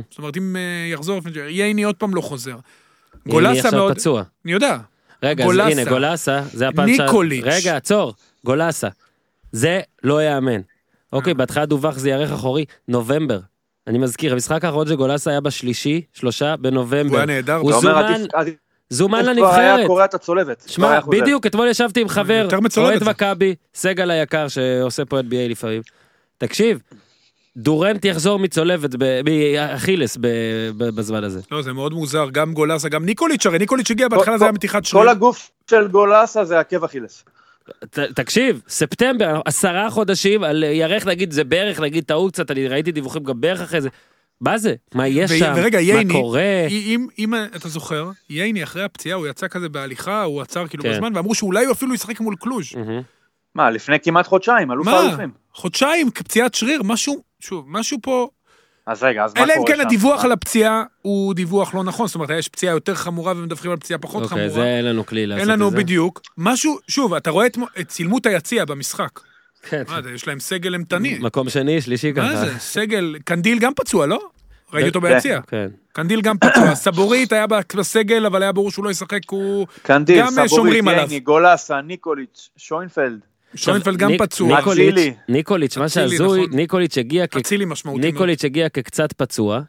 זאת אומרת, אם אה, יחזור לפני ז'איר, ייני עוד פעם לא חוזר. גולסה עכשיו מאוד... פצוע. אני יודע. רגע, אז גולסה. הנה, גולסה, זה הפאנצ' שה- ניקוליץ'. רגע, עצור, גולסה. זה לא ייאמן. אה. אוקיי, בהתחלה דווח זה ירך אחורי, נובמבר. אני מזכיר, המשחק האחרון של גולסה היה בשלישי, שלושה בנובמבר. הוא היה נהדר. הוא זומן, עדיף- עדיף- זומן כבר היה לנבחרת. קורע את הצולבת. כבר שמע. בדיוק, אתמול ישבתי עם חבר, אוהד. מכבי, סגל היקר שעושה פה את BA לפעמים. תקשיב, דורנט יחזור מצולבת, מאכילס בזמן הזה. לא, זה מאוד מוזר, גם גולסה, גם ניקוליץ', הרי ניקוליץ' הגיע בהתחלה זה היה מתיחת כל שריר. הגוף של גולסה זה עקב אכילס. ת- תקשיב, ספטמבר, עשרה חודשים, על ירך נגיד זה בערך, נגיד טעו קצת, אני ראיתי דיווחים גם בערך אחרי זה. מה זה? מה יש ו- שם? ורגע, מה ייני, קורה? אם, אם אתה זוכר, ייני אחרי הפציעה, הוא יצא כזה בהליכה, הוא עצר כאילו כן. בזמן, ואמרו שאולי הוא אפילו ישחק מול קלוז'. מה, לפני כמעט חודשיים, אלוף מה? האלופים. חודשיים, פציעת שריר, משהו, שוב, משהו פה, אז רגע, אז מה אלא אם קורה כן שם? הדיווח על הפציעה הוא דיווח לא נכון, זאת אומרת, יש פציעה יותר חמורה ומדווחים על פציעה פחות אוקיי, חמורה. זה אין לנו כלי לעשות את אין זה. לנו בדיוק. משהו, שוב, אתה רואה את את צילמו את היציע במשחק. כן. מה זה, יש להם סגל אימתני. מקום שני, שלישי ככה. מה זה, סגל, קנדיל גם פצוע, לא? ראיתי אותו. ביציע. כן. קנדיל גם פצוע, [COUGHS] סבורית היה בסגל, אבל היה ברור שהוא לא ישחק, הוא... קנדיל, אה, סבורית. ייני, גולסה, ניקוליץ', שוינפלד. שוינפלד גם פצוע. ניקוליץ'. ניקוליץ', מה שהזוי, נכון. ניקוליץ' הגיע כ- אצילי משמעותי מאוד. ניקוליץ' הגיע כקצת פצוע,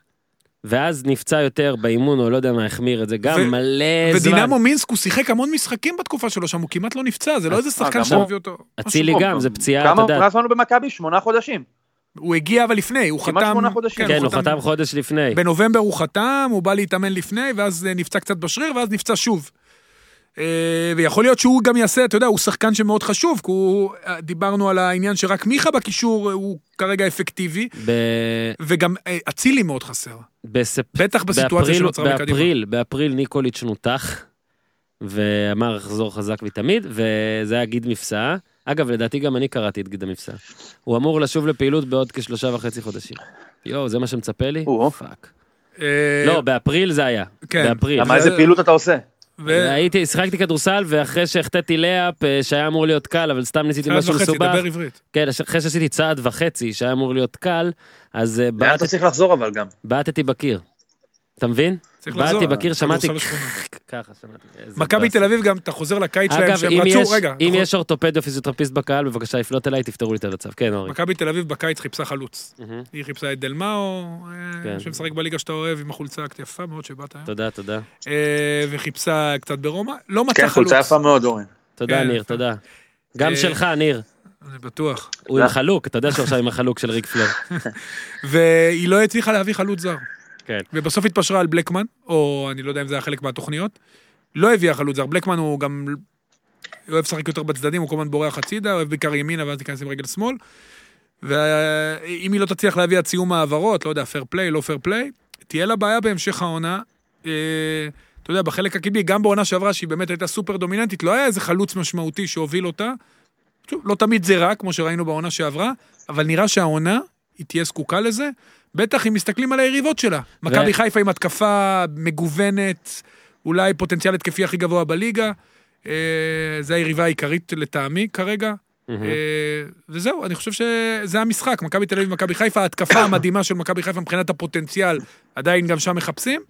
ואז נפצע יותר באימון, או לא יודע מה, החמיר את זה, גם ו- מלא זמן. ודינמו מינסק הוא שיחק המון משחקים בתקופה שלו שם, הוא כמעט לא נפצע, זה לא איזה שחקן הוא. אותו. אצילי גם, זה פציעה, אתה יודע. כמה זמן הוא במכבי? שמונה חודשים. הוא הגיע אבל לפני, הוא כמעט חתם... שמונה חודשים. כן, הוא חתם חודש לפני. בנובמבר הוא חתם, הוא בא להתאמן לפני, ואז אה, נפצע קצת בשריר, ואז נפצע שוב. אה, ויכול להיות שהוא גם יעשה, אתה יודע, הוא שחקן שמאוד חשוב, כי הוא, אה, דיברנו על העניין שרק מיכה בקישור אה, הוא כרגע אפקטיבי, ב- וגם אצילי מאוד חסר. בספ- בטח בסיטואציה באפריל- שנוצרה מקדימה. באפריל, באפריל ניקוליץ' נותח, ואמר לחזור חזק ותמיד, וזה היה גיד מפסע. אגב, לדעתי גם אני קראתי את גיד המפסע. הוא אמור לשוב לפעילות בעוד כשלושה וחצי חודשים. יואו, זה מה שמצפה לי? Oh. Fuck. לא, באפריל זה היה. כן. באפריל. למה איזה פעילות אתה עושה? ו- הייתי, שיחקתי כדורסל, ואחרי שהחטאתי lay-up, אה, שהיה אמור להיות קל, אבל סתם ניסיתי צעד משהו וחצי, מסובך. דבר עברית. כן, אחרי שעשיתי צעד וחצי, שהיה אמור להיות קל, אז אה, לאן בעט- אתה צריך לחזור אבל גם? בעטתי בקיר. אתה מבין? צריך לחזור. בקיר, שמעתי... כדורסל השכונה. ככה שמעתי. מכבי. תל אביב גם, אתה חוזר לקיץ שלהם, שהם אם רצו, יש, רגע, אם נכון. יש אורתופד או פיזיותרפיסט בקהל, בבקשה לפנות אליי, תפתרו לי את המצב. כן, אורי. מכבי תל אביב בקיץ חיפשה חלוץ. היא חיפשה את דלמאו, אה, כן. שמשחק בליגה שאתה אוהב עם החולצה יפה מאוד שבאת היום. תודה, תודה. אה, וחיפשה קצת ברומא, לא מצא כן, חלוץ. חולצה יפה מאוד, אורן. תודה, כן. ניר, תודה. גם אה, שלך, ניר. אני בטוח. הוא עם חלוק, אתה יודע שהוא עכשיו עם החלוק של ריק פלר. [LAUGHS] והיא לא הצליחה להביא חלוץ זר. כן. ובסוף התפשרה על בלקמן, או אני לא יודע אם זה היה חלק מהתוכניות. לא הביאה חלוץ זר. בלקמן הוא גם אוהב לשחק יותר בצדדים, הוא כל הזמן בורח הצידה, אוהב בעיקר ימינה ואז להיכנס עם רגל שמאל. ואם היא לא תצליח להביא עד סיום העברות, לא יודע, fair play, לא fair play, תהיה לה בעיה בהמשך העונה. אה, אתה יודע, בחלק הקדמי, גם בעונה שעברה, שהיא באמת הייתה סופר דומיננטית, לא היה איזה חלוץ משמעותי שהוביל אותה. לא תמיד זה רע, כמו שראינו בעונה שעברה, אבל נראה שהעונה, היא תהיה זקוקה לזה, בטח אם מסתכלים על היריבות שלה. מכבי חיפה עם התקפה מגוונת, אולי פוטנציאל התקפי הכי גבוה בליגה. אה, זה היריבה העיקרית לטעמי כרגע. אה, וזהו, אני חושב שזה המשחק, מכבי תל אביב ומכבי חיפה, ההתקפה [COUGHS] המדהימה של מכבי חיפה מבחינת הפוטנציאל, עדיין גם שם מחפשים,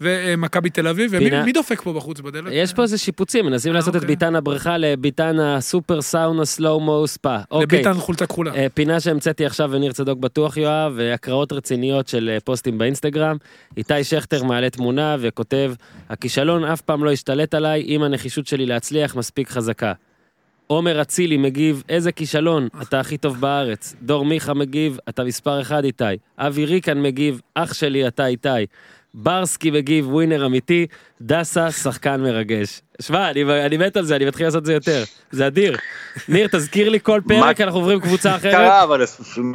ומכבי תל אביב, ומי פינה- מי דופק פה בחוץ בדלת? יש פה איזה שיפוצים, מנסים לעשות את אוקיי. ביתן הבריכה לביתן הסופר סאונה סלואו-מו ספא. אוקיי. לביטן חולצה כחולה. אה, פינה שהמצאתי עכשיו וניר צדוק בטוח יואב, והקראות רציניות של אה, פוסטים באינסטגרם. איתי שכטר מעלה תמונה וכותב, הכישלון אף פעם לא השתלט עליי אם הנחישות שלי להצליח מספיק חזקה. עומר אצילי מגיב, איזה כישלון, אתה הכי טוב בארץ. דור מיכה מגיב, אתה מספר אחד איתי. אבי ריקן מגיב, אח שלי אתה איתי. ברסקי מגיב, ווינר אמיתי. דסה, שחקן מרגש. שמע, אני, אני מת על זה, אני מתחיל לעשות את זה יותר. זה אדיר. ניר, תזכיר לי כל פרק, מה- אנחנו עוברים קבוצה אחרת. קרה, אבל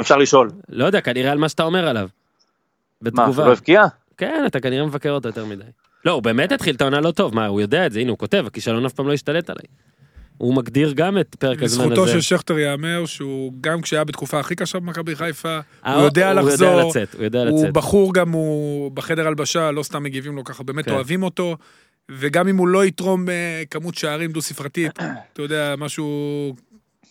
אפשר לשאול. לא יודע, כנראה על מה שאתה אומר עליו. מה, בתגובה. לא הבקיע? כן, אתה כנראה מבקר אותו יותר מדי. לא, הוא באמת התחיל את העונה לא טוב, מה, הוא יודע את זה, הנה, הוא כותב, הכישלון אף פעם לא השתלט עליי. הוא מגדיר גם את פרק הזמן הזה. לזכותו של שכטר ייאמר שהוא, גם כשהיה בתקופה הכי קשה במכבי חיפה, אה, הוא יודע הוא לחזור, יודע לצאת, הוא יודע הוא לצאת. בחור גם, הוא בחדר הלבשה, לא סתם מגיבים לו ככה, באמת כן. אוהבים אותו, וגם אם הוא לא יתרום אה, כמות שערים דו-ספרתית, אתה יודע, משהו,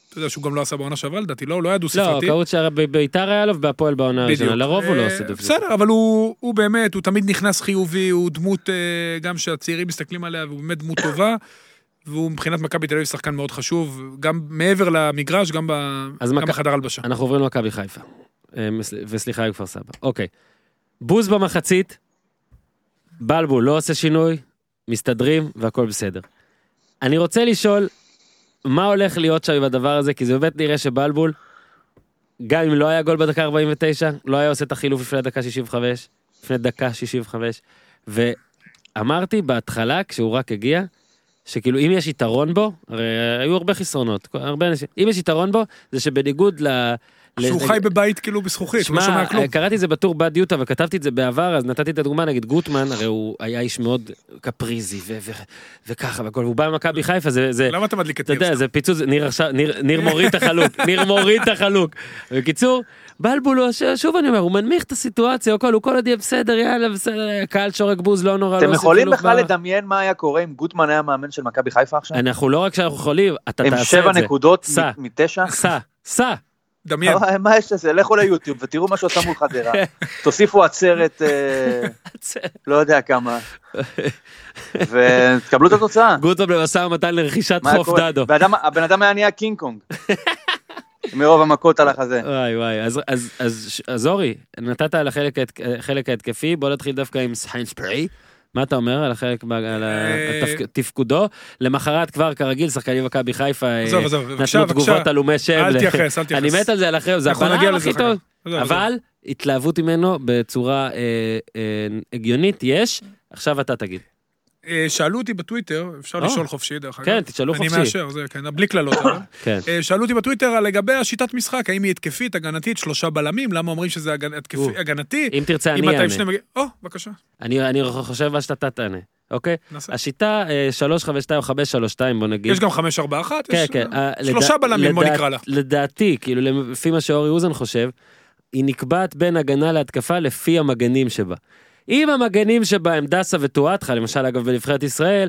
אתה יודע שהוא גם לא עשה בעונה שעברה לדעתי, לא, הוא לא היה לא, דו-ספרתי. קהות שביתר היה לו ובהפועל בעונה הראשונה. לרוב הוא לא אה, עושה זה. בסדר, אבל הוא, הוא באמת, הוא תמיד נכנס חיובי, הוא דמות, גם שהצעירים מסתכלים עליה, והוא באמת דמות טובה. והוא מבחינת מכבי תל אביב שחקן מאוד חשוב, גם מעבר למגרש, גם, ב, גם מכ- בחדר הלבשה. אנחנו עוברים למכבי חיפה. מס- וסליחה, כפר סבא. אוקיי. בוז במחצית, בלבול לא עושה שינוי, מסתדרים והכל בסדר. אני רוצה לשאול, מה הולך להיות שם עם הדבר הזה? כי זה באמת נראה שבלבול, גם אם לא היה גול בדקה 49, לא היה עושה את החילוף לפני דקה 65, לפני דקה 65, ואמרתי בהתחלה, כשהוא רק הגיע, שכאילו אם יש יתרון בו, הרי היו הרבה חסרונות, הרבה אנשים, אם יש יתרון בו, זה שבניגוד ל... שהוא חי בבית כאילו בזכוכית, הוא לא שומע כלום. קראתי את זה בטור בת דיוטה וכתבתי את זה בעבר, אז נתתי את הדוגמה, נגיד גוטמן, הרי הוא היה איש מאוד קפריזי ו- ו- וככה והכל, והוא בא ממכבי חיפה, זה, זה, למה אתה מדליק את אתה יודע, ניר? זה פיצוץ, ניר עכשיו, ניר, ניר מוריד את החלוק, ניר מוריד את החלוק. בקיצור, בלבול, שוב אני אומר, הוא מנמיך את הסיטואציה, הכל, הוא כל עוד יהיה בסדר, יאללה, בסדר, הקהל שורק בוז, לא נורא, לא אתם עושה יכולים חילוף בכלל לדמיין מה היה קורה אם גוטמן היה מאמן של מכבי חיפה עכשיו? אנחנו לא רק שאנחנו יכולים, אתה עם תעשה שבע את זה. נקודות סע. מ- מתשע? סע, סע, דמיין. מה- יש לזה? לכו ליוטיוב ותראו מה שעושה מול חדרה. תוסיפו עצרת, אה, לא יודע כמה, [LAUGHS] ותקבלו את התוצאה. גוטו במשא ומתן לרכישת חוף? דדו. והאדם- הבן אדם היה נהיה קינג קונג. [LAUGHS] מרוב המכות על החזה. וואי וואי, אז, אורי, נתת על החלק, ההת- החלק ההתקפי, בוא נתחיל דווקא עם סיינס פרי. מה אתה אומר על החלק, על אה, תפקודו? למחרת כבר כרגיל שחקנים מכבי חיפה אה, נתנו. תגובות עלומי שם. אל תתייחס, אל תתייחס. אני מת על זה על זה הבלם הכי טוב. אבל התלהבות ממנו בצורה אה, הגיונית יש, עכשיו אתה תגיד. אה, שאלו אותי בטוויטר, אפשר או. לשאול חופשי דרך אגב. כן, תשאלו חופשי. אני מאשר, זה כן, בלי קללות. [LAUGHS] כן. אה, שאלו אותי בטוויטר לגבי השיטת משחק, האם היא התקפית, הגנתית, שלושה בלמים, למה אומרים שזה הגנ- התקפי-. הגנתי? אם תרצה אם אני שני אענה. מג... או, בבקשה, אני אני חושב מה שאתה תענה, אוקיי? נעשה. השיטה אה, 352 או 532 בוא נגיד. יש גם חמש, ארבע, אחת, כן, יש כן. אה, אה, שלושה לדע- בלמים, בוא לדע- נקרא לה. לדעתי, כאילו, לפי מה שאורי אוזן חושב, היא נקבעת בין הגנה להתקפה לפי המגנים שבה. אם המגנים שבה הם דסה וטואטחה, למשל אגב בנבחרת ישראל,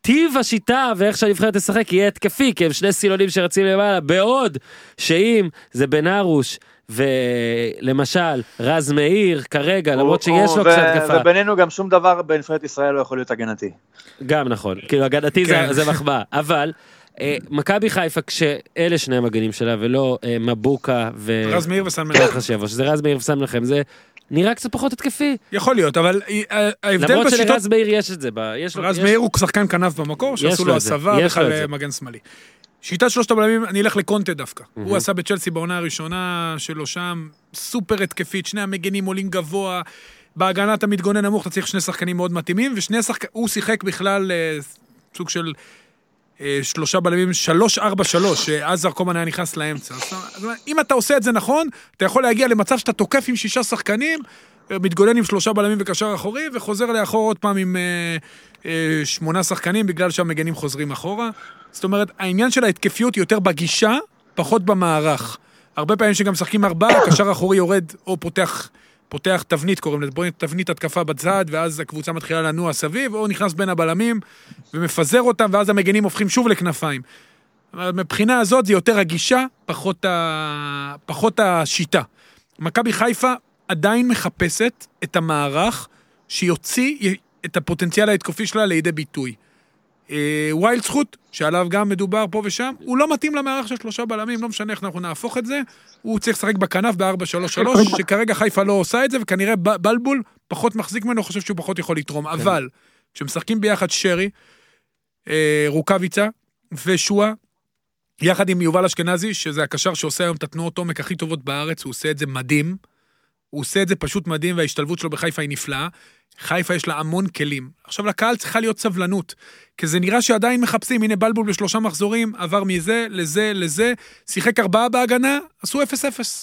טיב השיטה ואיך שהנבחרת תשחק יהיה התקפי, כי הם שני סילונים שרצים למעלה, בעוד שאם זה בן ארוש ולמשל רז מאיר כרגע, למרות שיש לו הוא- קצת ו- התקפה, ובינינו גם שום דבר בנבחרת ישראל לא יכול להיות הגנתי. גם נכון, כאילו הגנתי זה, כן. זה מחמאה, אבל אה, מכבי חיפה כשאלה שני המגנים שלה ולא אה, מבוקה ו... רז מאיר וסן כן, מנחם. שזה רז מאיר ושם לכם זה נראה קצת פחות התקפי יכול להיות, אבל ההבדל למרות בשיטות... שלרז מאיר יש את זה, ב- יש לו, רז יש- מאיר הוא שחקן כנף במקור, שעשו לו הסבה בכלל. מגן שמאלי. שיטת שלושת הבלמים, אני אלך לקונטה דווקא. הוא עשה בצ'לסי בעונה הראשונה שלו שם, סופר התקפית, שני המגנים עולים גבוה, בהגנה אתה מתגונן נמוך, אתה צריך שני שחקנים מאוד מתאימים, ושני שחקנים, הוא שיחק בכלל אה, סוג של שלושה בלמים, שלוש, ארבע, שלוש, שעזר קומן היה נכנס לאמצע. אם אתה עושה את זה נכון, אתה יכול להגיע למצב שאתה תוקף עם שישה שחקנים, אה, מתגונן עם שלושה בלמים וקשר אחורי, וחוזר לאחור עוד פעם עם אה, אה, שמונה שחקנים, בגלל שהמגנים חוזרים אחורה. זאת אומרת, העניין של ההתקפיות יותר בגישה, פחות במערך. הרבה פעמים שגם משחקים ארבעה, הקשר האחורי יורד או פותח, פותח תבנית, קוראים לזה, בואי תבנית התקפה בצד, ואז הקבוצה מתחילה לנוע סביב, או נכנס בין הבלמים ומפזר אותם, ואז המגנים הופכים שוב לכנפיים. מבחינה הזאת זה יותר הגישה, פחות, ה... פחות השיטה. מכבי חיפה עדיין מחפשת את המערך שיוציא את הפוטנציאל ההתקפי שלה לידי ביטוי. אה, ויילד זכות, שעליו גם מדובר פה ושם, הוא לא מתאים למערך של שלושה בלמים, לא משנה איך אנחנו נהפוך את זה, הוא צריך לשחק בכנף ב-4-3-3, שכרגע חיפה לא עושה את זה, וכנראה בלבול פחות מחזיק ממנו, חושב שהוא פחות יכול לתרום. אבל, כשמשחקים ביחד שרי, אה, רוקאביצה ושועה, יחד עם יובל אשכנזי, שזה הקשר שעושה היום את התנועות עומק הכי טובות בארץ, הוא עושה את זה מדהים. הוא עושה את זה פשוט מדהים, וההשתלבות שלו בחיפה היא נפלאה. חיפה יש לה המון כלים. עכשיו, לקהל צריכה להיות סבלנות, כי זה נראה שעדיין מחפשים, הנה בלבול בשלושה מחזורים, עבר מזה, לזה, לזה, שיחק ארבעה בהגנה, עשו 0-0.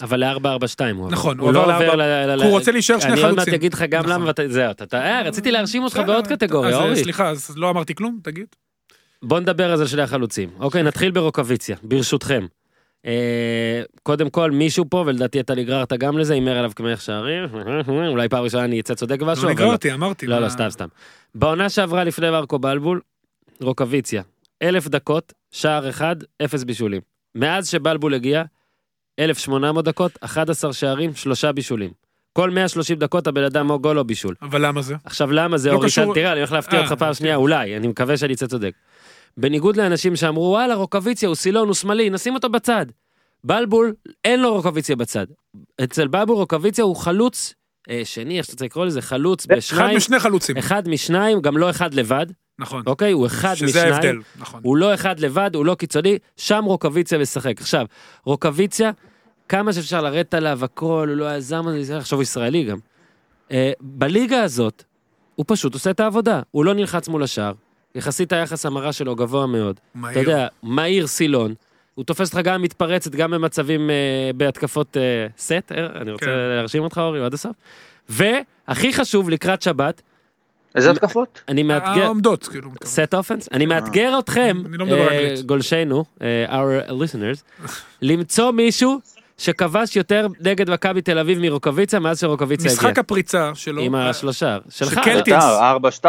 אבל ל-442 הוא עבר. נכון, הוא הוא לא עבר עובר ל... הוא רוצה להישאר שני אני עוד מעט חלוצים. אגיד לך גם נכון. למה, ואתה... זהו, אתה... אה, רציתי להרשים אותך בעוד קטגוריה, אז, אורי. סליחה, אז לא אמרתי כלום, תגיד. בוא נדבר על זה שני החלוצים. אוקיי, נתחיל ברוקוויציה, ברשותכם. אה, קודם כל, מישהו פה, ולדעתי אתה נגררת גם לזה, הימר עליו כמלך שערים, אולי פעם ראשונה אני אצא צודק משהו, לא נגררתי, אמרתי. לא, לא, סתם, סתם. בעונה שעברה לפני מרקו בלבול, רוקוויציה, אלף דקות, שער אחד, אפס בישולים. מאז שבלבול הגיע, 1,800 דקות, 11 שערים, שלושה בישולים. כל 130 דקות הבן אדם או גול או בישול. אבל למה זה? עכשיו למה זה לא אורי קשור- תראה, אני הולך להפתיע אה, אותך פעם אוקיי. שנייה, אולי, אני מקווה שאני אצא צודק. בניגוד לאנשים שאמרו, וואלה, רוקוויציה הוא סילון, הוא שמאלי, נשים אותו בצד. בלבול, אין לו רוקוויציה בצד. אצל בלבול רוקוויציה הוא חלוץ, אה, שני, איך שאתה לקרוא לזה, חלוץ אחד בשניים, משני חלוצים. אחד משניים, גם לא אחד לבד, נכון. אוקיי? הוא אחד שזה משניים. ההבדל, נכון. הוא לא אחד לבד, הוא לא קיצוני, שם רוקוויציה משחק. עכשיו, רוקוויציה, כמה שאפשר לרדת עליו הכל, הוא לא הזה, עכשיו הוא ישראלי גם. אה, בליגה הזאת, הוא פשוט עושה את העבודה, הוא לא נלחץ מול השער, יחסית היחס המרה שלו גבוה מאוד. מהיר. אתה יודע, מהיר סילון, הוא תופס אותך גם מתפרצת, גם במצבים, אה, בהתקפות אה, סט, אה, אני רוצה כן. להרשים אותך אורי עד הסוף. והכי חשוב, לקראת שבת, איזה התקפות? אני מאתגר... העומדות, כאילו. סט אופנס? אני מאתגר אתכם, אני לא מדבר אה. גולשנו, אה, our listeners, [LAUGHS] למצוא מישהו שכבש יותר נגד מכבי תל אביב מרוקוויציה מאז שרוקוויציה הגיע. משחק הפריצה שלו, עם אה, השלושה. שלך. שקלטי- אה, 4-2.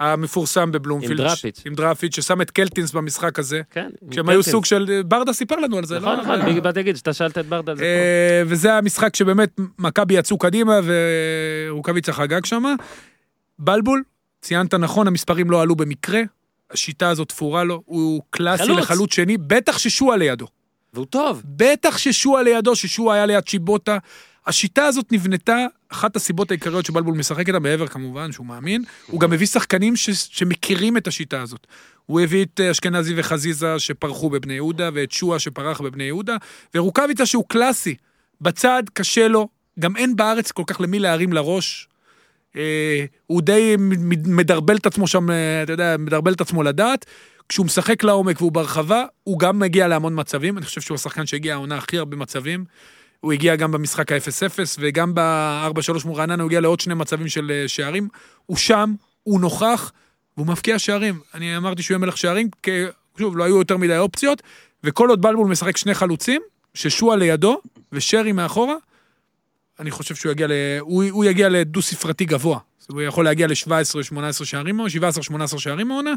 המפורסם בבלומפילד. עם דראפיץ'. עם דראפיץ', ששם את קלטינס במשחק הזה. כן. כשהם היו. סוג של... ברדה סיפר לנו על זה, נכון, לא? נכון, בדיוק באתי להגיד שאתה שאלת את ברדה על זה. אה, וזה המשחק שבאמת מכבי יצאו קדימה ורוקאביצה חגג שם. בלבול, ציינת נכון, המספרים לא עלו במקרה. השיטה הזאת תפורה לו, הוא קלאסי חלוץ. לחלוץ שני, בטח ששועה לידו. והוא טוב. בטח ששועה לידו, ששועה היה ליד צ'יבוטה. השיטה הזאת נבנתה, אחת הסיבות העיקריות שבלבול משחק איתה, מעבר כמובן שהוא מאמין, הוא גם מביא שחקנים ש, שמכירים את השיטה הזאת. הוא הביא את אה, אשכנזי וחזיזה שפרחו בבני יהודה, ואת שועה שפרח בבני יהודה, ורוקאביצה שהוא קלאסי. בצד קשה לו, גם אין בארץ כל כך למי להרים לראש. אה, הוא די מדרבל את עצמו שם, אה, אתה יודע, מדרבל את עצמו לדעת. כשהוא משחק לעומק והוא ברחבה, הוא גם מגיע להמון מצבים. אני חושב שהוא השחקן שהגיע העונה הכי הרבה מצבים. הוא הגיע גם במשחק ה-0-0 וגם ב-4-3 מול רעננה, הוא הגיע לעוד שני מצבים של אה, שערים. הוא שם, הוא נוכח, והוא מבקיע שערים. אני אמרתי שהוא יהיה מלך שערים, כי שוב, לא היו יותר מדי אופציות, וכל עוד בלבול משחק שני חלוצים, ששועה לידו ושרי מאחורה, אני חושב שהוא יגיע, ל... הוא, הוא יגיע לדו-ספרתי גבוה. הוא יכול להגיע ל-17-18 שערים, 17-18 שערים העונה.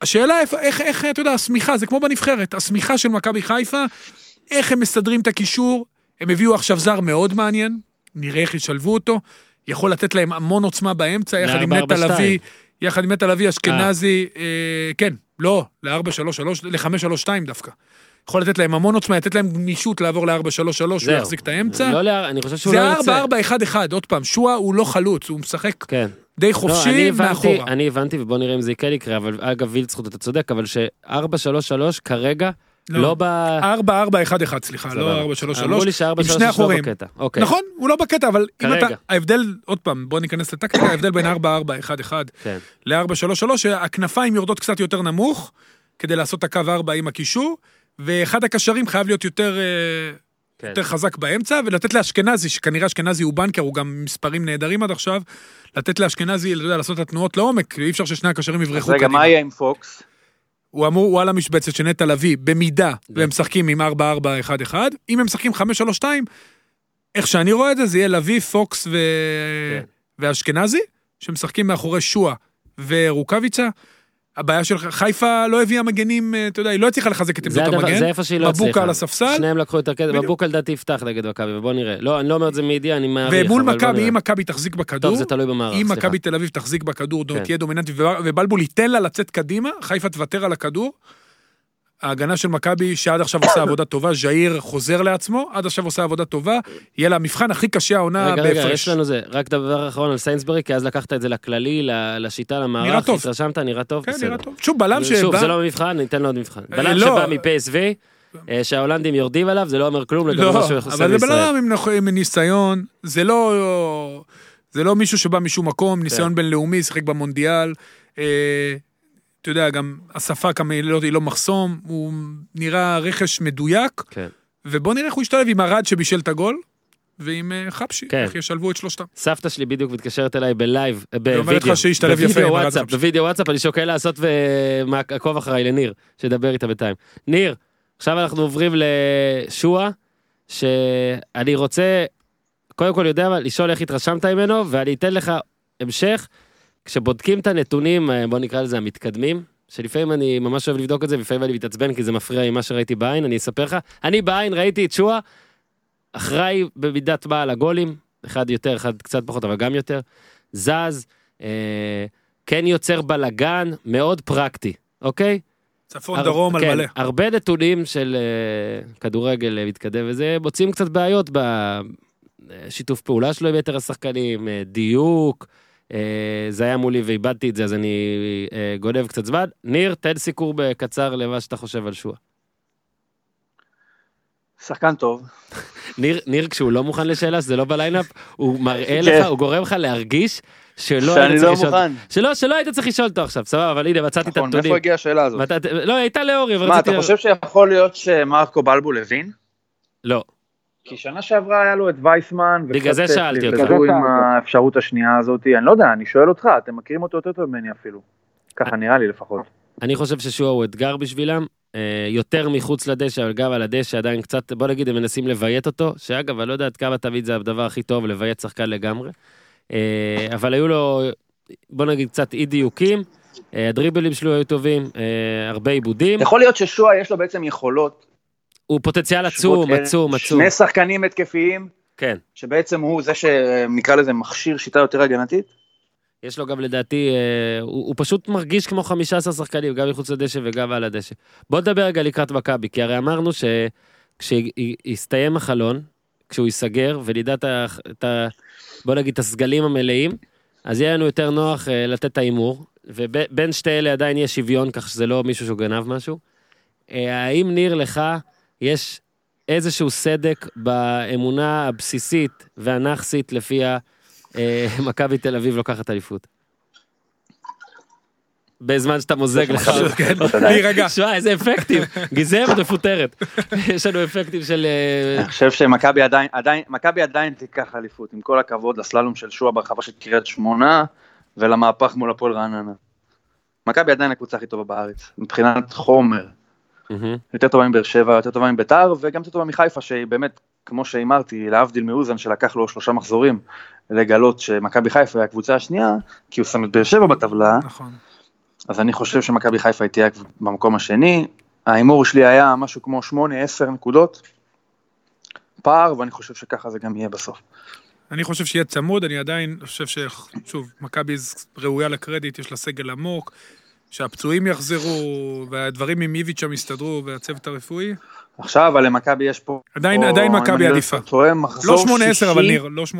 השאלה איפה, איך, איך, אתה יודע, השמיכה, זה כמו בנבחרת, השמיכה של מכבי חיפה, איך הם מסדרים את הקישור, הם הביאו עכשיו זר מאוד מעניין, נראה איך ישלבו אותו, יכול לתת להם המון עוצמה באמצע, יחד עם נטע ל-4-4-2. לביא, יחד עם נטע לביא, אשכנזי, אה, כן, לא, ל-4-3-3, ל-5-3-2 דווקא. יכול לתת להם המון עוצמה, לתת להם גמישות לעבור ל-4-3-3, הוא. יחזיק את האמצע. לא, לה- אני חושב שהוא זה לא יוצא. 4-4-1-1, עוד פעם, שועה הוא לא חלוץ, הוא משחק כן. די לא, אני חופשי הבנתי, מאחורה. אני הבנתי, ובוא נראה אם זה כן יקרה, אבל אגב, וילצחוט, אתה צודק, אבל ש-4-3-3 כרגע, לא. לא ב... 4-4-1-1, סליחה, סבבה. לא 4-3-3. אמרו לי עם שני ש-4-3-3 לא. בקטע. אוקיי. נכון, הוא לא בקטע, אבל אם. אתה... ההבדל, עוד פעם, בוא ניכנס לטקטיקה, [COUGHS] ההבדל בין 4-4-1-1 כן. ל-4-3-3, שהכנפיים יורדות קצת יותר נמוך, כדי לעשות את הקו 4 עם הקישור, ואחד הקשרים חייב להיות יותר... אה, כן. יותר חזק באמצע, ולתת לאשכנזי, שכנראה אשכנזי הוא בנקר, הוא גם מספרים נהדרים עד עכשיו, לתת לאשכנזי, אתה יודע, לעשות את התנועות לעומק, אי אפשר ששני הקשרים אז יברחו רגע, קדימה. מה יהיה עם פוקס? הוא אמור, הוא על המשבצת של נטע לביא, במידה והם משחקים עם 4-4-1-1, אם הם משחקים 5-3-2, איך שאני רואה את זה, זה יהיה לביא, פוקס ו... כן. ואשכנזי, שמשחקים מאחורי שועה ורוקאביצה. הבעיה של חיפה לא הביאה מגנים, אה, אתה יודע, היא לא הצליחה לחזק את עמדות המגן. זה איפה שהיא לא הצליחה. מבוקה על הספסל. שניהם לקחו יותר כסף. מבוקה לדעתי יפתח נגד מכבי, ובוא נראה. לא, אני לא אומר את זה מידיעה, אני מעריך, ומול מכבי. אם מכבי תחזיק בכדור, טוב, זה תלוי במערך, אם סליחה. מכבי תל אביב תחזיק בכדור, כן. תהיה דומיננטית, ו- ובלבול ייתן לה לצאת קדימה, חיפה תוותר על הכדור. ההגנה של מכבי, שעד עכשיו עושה עבודה טובה, ז'איר חוזר לעצמו, עד עכשיו עושה עבודה טובה, יהיה לה המבחן הכי קשה העונה רגע, רגע, בהפרש. יש לנו זה, רק דבר אחרון על סיינסברי, כי אז לקחת את זה לכללי, לשיטה, למערך, נראה טוב. התרשמת, נראה טוב, כן, בסדר. נראה טוב. שוב, בלם שוב, שבא... זה לא מבחן, ניתן לו עוד מבחן. אה, בלם לא. שבא מ-PSV, אה, שההולנדים יורדים עליו, זה לא אומר כלום לגבי לא, מה שהוא עושה אבל זה בישראל. בלם עם ניסיון, זה לא... זה לא מישהו שבא משום מקום, ניסיון כן. בינלאומי, שיחק במונדיאל. אה, אתה יודע, גם השפה היא לא- היא לא מחסום, הוא נראה רכש מדויק, כן. ובוא נראה איך הוא ישתלב עם ארד שבישל את הגול, ועם אה, חבשי, כן. איך ישלבו את שלושתם. סבתא שלי בדיוק מתקשרת אליי ב live, אה, אומרת בווידאו, לך שישתלב יפה בווידאו עם ארד חבשי. בווידאו וואטסאפ, אני שוקל לעשות ומעקוב אחריי לניר, שידבר איתה בינתיים. ניר, עכשיו אנחנו עוברים לשועה, שאני רוצה, קודם כל יודע מה, לשאול איך התרשמת ממנו, ואני אתן לך המשך, כשבודקים את הנתונים, אה, בוא נקרא לזה המתקדמים, שלפעמים אני ממש אוהב לבדוק את זה, ולפעמים אני מתעצבן כי זה מפריע עם מה שראיתי בעין, אני אספר לך. אני בעין ראיתי את שועה, אחראי במידת מה על הגולים, אחד יותר, אחד קצת פחות, אבל גם יותר. זז, אה, כן יוצר בלגן, מאוד פרקטי, אוקיי? צפון הר- דרום על כן, מלא. הרבה נתונים של אה, כדורגל אה, מתקדם וזה, מוצאים קצת בעיות בשיתוף פעולה שלו עם יתר השחקנים, אה, דיוק, זה היה מולי ואיבדתי את זה, אז אני אה, גונב קצת זמן. ניר, תן סיקור בקצר למה שאתה חושב על שועה. שחקן טוב. ניר, ניר כשהוא לא מוכן לשאלה, שזה לא בליינאפ, הוא מראה כן. לך, הוא גורם לך להרגיש שלא שאני היית לא צריך לשאול, מוכן. שלא, שלא היית צריך לשאול אותו עכשיו, סבבה, אבל הנה, מצאתי את נכון, הנתונים. מאיפה הגיעה השאלה הזאת? מת- לא, הייתה לאורי, אבל מה, רציתי... אתה חושב שיכול להיות שמרקו בלבול הבין? לא. כי שנה שעברה היה לו את וייסמן, בגלל זה שאלתי אותך. עם האפשרות השנייה הזאת, אני לא יודע, אני שואל אותך, אתם מכירים אותו יותר טוב ממני אפילו. ככה נראה לי לפחות. אני חושב ששועה הוא אתגר בשבילם, אה, יותר מחוץ לדשא, אבל גם על הדשא עדיין קצת, בוא נגיד, הם מנסים לביית אותו, שאגב, אני לא יודע עד כמה תמיד זה הדבר הכי טוב, לביית שחקן לגמרי. אה, אבל היו לו בוא נגיד קצת אי דיוקים, אה, הדריבלים שלו היו טובים, הרבה עיבודים, יכול להיות ששועה יש לו בעצם יכולות. הוא פוטנציאל שוות עצום, אלה- עצום, עצום, שני שחקנים התקפיים, כן. שבעצם הוא זה שנקרא לזה מכשיר שיטה יותר הגנתית. יש לו גם לדעתי, אה, הוא, הוא פשוט מרגיש כמו 15 שחקנים, גם מחוץ לדשא וגם על הדשא. בוא נדבר רגע לקראת מכבי, כי הרי אמרנו שכשיסתיים החלון, כשהוא ייסגר ונדע את ה... בוא נגיד את הסגלים המלאים, אז יהיה לנו יותר נוח אה, לתת את ההימור, ובין שתי אלה עדיין יהיה שוויון, כך שזה לא מישהו שהוא גנב משהו. אה, האם ניר לך יש איזשהו סדק באמונה הבסיסית והנכסית לפיה אה, [LAUGHS] מכבי תל אביב לוקחת אליפות? בזמן שאתה מוזג לך. כן, להירגע. שמע, איזה אפקטים. גזערת מפוטרת. [LAUGHS] יש לנו אפקטים של... אה, אני חושב שמכבי עדיין, עדיין, מכבי עדיין תיקח אליפות, עם כל הכבוד לסללום של שועה ברחבה של קריית שמונה, ולמהפך מול הפועל רעננה. מכבי עדיין הקבוצה הכי טובה בארץ, מבחינת חומר. מהמם. יותר טובה מבאר שבע, יותר טובה מביתר, וגם יותר טובה מחיפה, שהיא באמת, כמו שהימרתי, להבדיל מאוזן שלקח לו שלושה מחזורים, לגלות שמכבי חיפה היא הקבוצה השנייה, כי הוא שם את באר שבע בטבלה, נכון. אז אני חושב שמכבי חיפה היא תהיה במקום השני. ההימור שלי היה משהו כמו 8-10 נקודות פער, ואני חושב שככה זה גם יהיה בסוף. אני חושב שיהיה צמוד, אני עדיין חושב ש... שוב, מכבי ראויה לקרדיט, יש לה סגל עמוק, שהפצועים יחזרו, והדברים עם איביץ' שם יסתדרו, והצוות הרפואי. עכשיו, אבל למכבי יש פה... עדיין, פה, עדיין מכבי אני לא עדיפה. טועה, מחזור לא 8-10 אבל ניר, לא 8-10.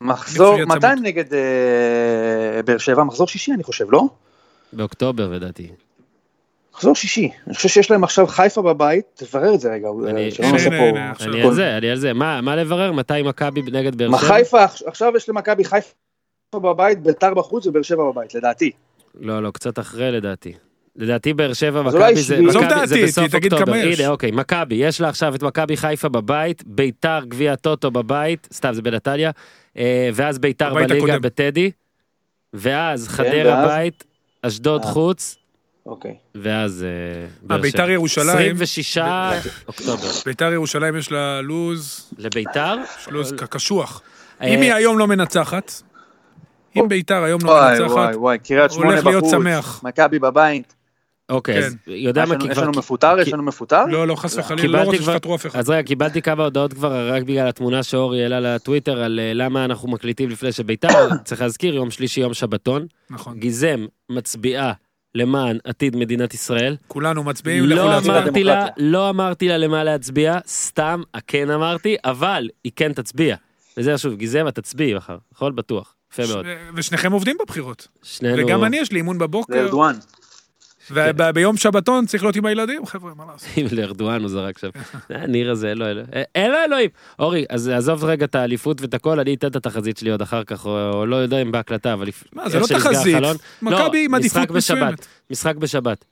מחזור, מתי צמוד. נגד אה, באר שבע? מחזור שישי אני חושב, לא? באוקטובר לדעתי. מחזור שישי. אני חושב שיש להם עכשיו חיפה בבית, תברר את זה רגע, אני- שלא נעשה פה... אני על זה, אני על זה. מה מה לברר? מתי מכבי נגד באר שבע? חיפה, עכשיו יש למכבי חיפה בבית, ביתר בחוץ ובאר שבע בבית, לדעתי. לא, לא, קצת אחרי לדעתי. לדעתי באר שבע, אולי מכבי זה מכבי זה דעתי, בסוף תגיד אוקטובר. כמה יש. הנה, אוקיי, מכבי, יש לה עכשיו את מכבי חיפה בבית, ביתר גביע טוטו בבית, סתם, זה בנתניה, אה, ואז ביתר בליגה הקודם. בטדי, ואז חדרה ואז? בית, אשדוד אה. חוץ, אוקיי. ואז אה, באר ביתר שבע. ירושלים? 26 אוקטובר. ביתר ירושלים יש לה לוז, לביתר? יש לוז קשוח. אה, אם היא היום לא מנצחת, אם ביתר היום לא מנצחת, וואי וואי, קריית שמונה הולך להיות בחוץ, שמח. מכבי בבית. אוקיי, אז יודע יש מה, כי יש כבר... לנו מפוטר? יש לנו מפוטר? לא, לא, חס וחלילה, לא רוצה שתפטרו אף אחד. אז רגע, קיבלתי כמה הודעות כבר רק בגלל התמונה שאורי העלה לטוויטר על אה, למה אנחנו מקליטים לפני שביתר, [COUGHS] צריך להזכיר, יום שלישי, יום שבתון. נכון. גיזם מצביעה למען עתיד מדינת ישראל. כולנו מצביעים, לא. אמרתי לה. לא אמרתי לה למה להצביע, סתם כן אמרתי, אבל היא כן תצביע. וזה שוב, גיזם, את תצביעי מחר, יכול בטוח. יפה מאוד. ושניכם עובדים בבחירות. שנינו... וגם אני, יש לי אימון בבוקר, ארדואן. וביום שבתון צריך להיות עם הילדים, חבר'ה, מה לעשות? [LAUGHS] אם לארדואן הוא זרק שם. אה, ניר הזה, אין לו אלוהים. אה, אין לו אלוהים. אורי, אז עזוב רגע את האליפות ואת הכל, אני אתן את התחזית שלי עוד אחר כך, או לא יודע אם בהקלטה, אבל... מה, זה לא תחזית. מכבי עם לא, עדיפות משחק בשבת. מסוימת. משחק בשבת.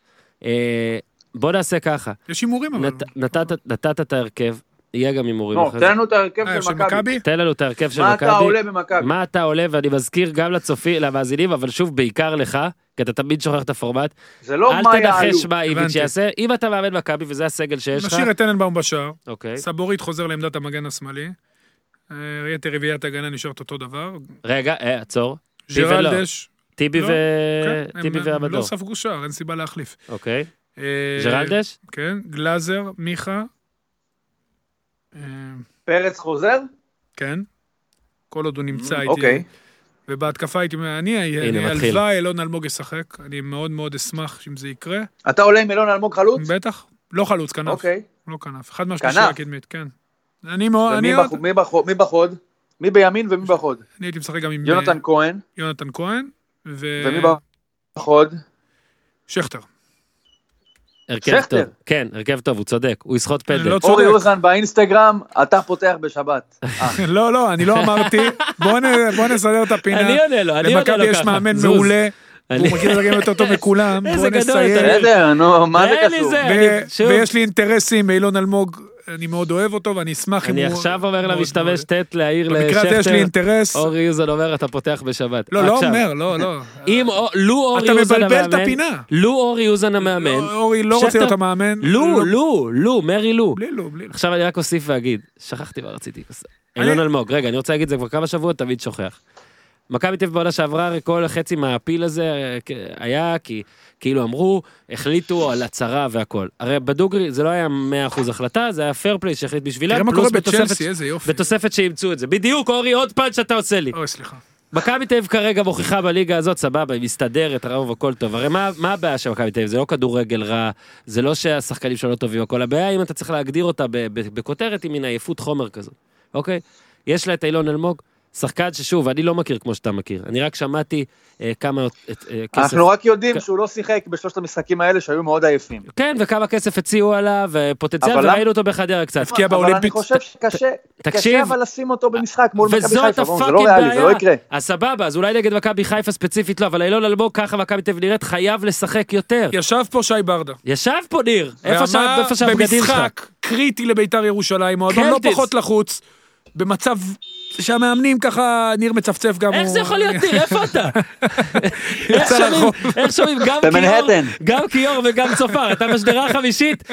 אה, בוא נעשה ככה, יש הימורים אבל. נת- נתת- נתת את ההרכב, יהיה גם הימורים לא, אחרי זה. תן לנו את ההרכב אה, של מכבי. תן לנו את ההרכב של מה מכבי. אתה עולה במכבי? מה אתה עולה, ואני מזכיר גם לצופים, למאזינים, אבל שוב, בעיקר לך, כי אתה תמיד שוכח את הפורמט. זה לא אל מה יעלו. תנחש מה איביץ'. יעשה, אם אתה מאמן מכבי וזה הסגל שיש לך, נשאיר את טננבאום בשער, אוקיי. סבורית חוזר לעמדת המגן השמאלי, אה, יתר רביעיית ההגנה נשארת אותו דבר, רגע, אה, עצור. ג'רלדש, טיבי לא, ו... כן. לא ספגו שער, אין סיבה להחליף. אוקיי. ג'רלדש? כן, גלאזר, מיכה, פרץ חוזר? כן, כל עוד הוא נמצא איתי. אוקיי. ובהתקפה הייתי, אומר, אני. הלוואי אילון אלמוג ישחק, אני מאוד מאוד אשמח אם זה יקרה. אתה עולה עם אילון אלמוג חלוץ? בטח, לא חלוץ, כנף. אוקיי. לא כנף, אחד מהשלישייה כנף? הקדמית, כן. אני מאוד, אני עוד- מי בחוד? מי בימין ומי בחוד? אני הייתי משחק גם עם יונתן אה, כהן. יונתן כהן, ו... ומי בחוד? שכטר. הרכב שכטר. טוב. כן, הרכב טוב, הוא צודק. הוא יסחוט פנדל. לא אורי צודק. אוזן באינסטגרם, אתה פותח בשבת. [LAUGHS] לא, לא, אני לא אמרתי, בוא נ- בוא נסדר את הפינה. אני עונה לו, אני עונה לו ככה. למכבי יש מאמן זוז. מעולה, אני- הוא מכיר את הגיים יותר טוב [LAUGHS] מכולם, איזה בוא גדול נסיים. אתה. בסדר, נו, מה זה קשור? ויש לי אינטרסים מאילון אלמוג, אני מאוד אוהב אותו ואני אשמח אם הוא... אני עכשיו אומר למשתמש מאוד- ט' להעיר במקרה הזה יש לי לשכטר. אינטרס. אורי יוזן אומר אתה פותח בשבת. לא, לא אומר, לא, לא. [LAUGHS] אם לו אורי אתה יוזן מבלבל את המאמן, הפינה. לו אורי יוזן המאמן, לא, אורי לא רוצה להיות המאמן. לו, לא- לו, לו, מרי לו. בלי לו, בלי לו. עכשיו אני רק אוסיף ואגיד, שכחתי מה רציתי. אילון אלמוג, רגע, אני רוצה להגיד זה כבר כמה שבועות, תמיד שוכח. מכבי תל אביב בעונה שעברה, הרי כל חצי מהפיל הזה אה, היה כי כאילו אמרו, החליטו על הצהרה והכל. הרי בדוגרי זה לא היה 100% החלטה, זה היה פייר פליי שהחליט בשבילם, תראה מה קורה בתוספת- בצ'לסי, איזה יופי. בתוספת שאימצו את זה. בדיוק, אורי, עוד פאנץ' שאתה עושה לי. אוי, סליחה. מכבי תל אביב כרגע מוכיחה בליגה הזאת, סבבה, היא מסתדרת, רוב הכל טוב. הרי מה, מה הבעיה של מכבי תל אביב? זה לא כדורגל רע, זה לא שהשחקנים שלו לא טובים, הכל הבעיה אם אתה צריך להגדיר אותה בכותרת היא מין עייפות חומר כזאת, אוקיי? יש לה את אילון אלמוג, שחקן ששוב, אני לא מכיר כמו שאתה מכיר, אני רק שמעתי אה, כמה את, אה, כסף... אנחנו רק יודעים כ- שהוא לא שיחק בשלושת המשחקים האלה שהיו מאוד עייפים. כן, וכמה כסף הציעו עליו, אבל למה- וראינו אותו בחדרה קצת. הבקיע אבל אני. חושב שקשה, תקשיב. קשה אבל לשים אותו במשחק מול מכבי חיפה, זה לא ריאלי, זה לא. יקרה. אז סבבה, אז אולי נגד מכבי חיפה ספציפית לא, אבל אילון אלמוג, ככה מכבי תל אביב נראית, חייב לשחק יותר. ישב פה שי ברדה. ישב פה ניר, איפה שהבגדים שלך? במשחק קריטי לביתר ירושלים, מועדון לא קלטיס. פחות לחוץ, במצב שהמאמנים ככה, ניר מצפצף גם איך הוא... זה יכול להיות ניר, איפה אתה? [LAUGHS] איך שומעים-. איך שומעים גם כיור, במנהטן. גם כיור וגם צופר, אתה בשדרה החמישית,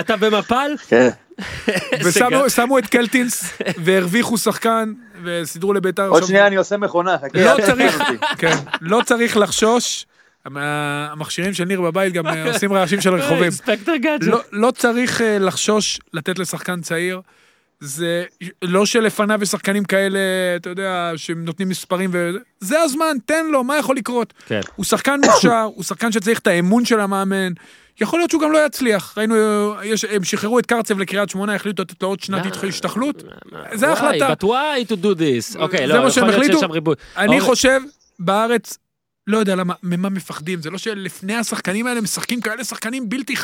אתה במפל? כן. ושמו שמו את קלטינס והרוויחו שחקן וסידרו לביתר. עוד שנייה אני עושה מכונה, חכה. לא צריך. כן, לא צריך לחשוש. המ- המכשירים של ניר בבית גם אה, עושים רעשים של רחובים. ספקטר גאדג'ט. לא, לא צריך אה, לחשוש לתת לשחקן צעיר. זה לא שלפניו יש שחקנים כאלה, אתה יודע, שנותנים מספרים ו... זה הזמן, תן לו, מה יכול לקרות? כן. הוא שחקן מוכשר, הוא שחקן שצריך את האמון של המאמן. יכול להיות שהוא גם לא יצליח. ראינו, יש, הם שחררו את קרצב לקריית שמונה, החליטו לתת לו עוד שנת. השתחלות. זה Why? ההחלטה. But why to do this? אוקיי, זה לא, יכול להיות שיש. שם ריבוי. אני אורי- חושב, בארץ, לא יודע למה, ממה מפחדים. זה לא שלפני השחקנים האלה משחקים כאלה שחקנים בלתי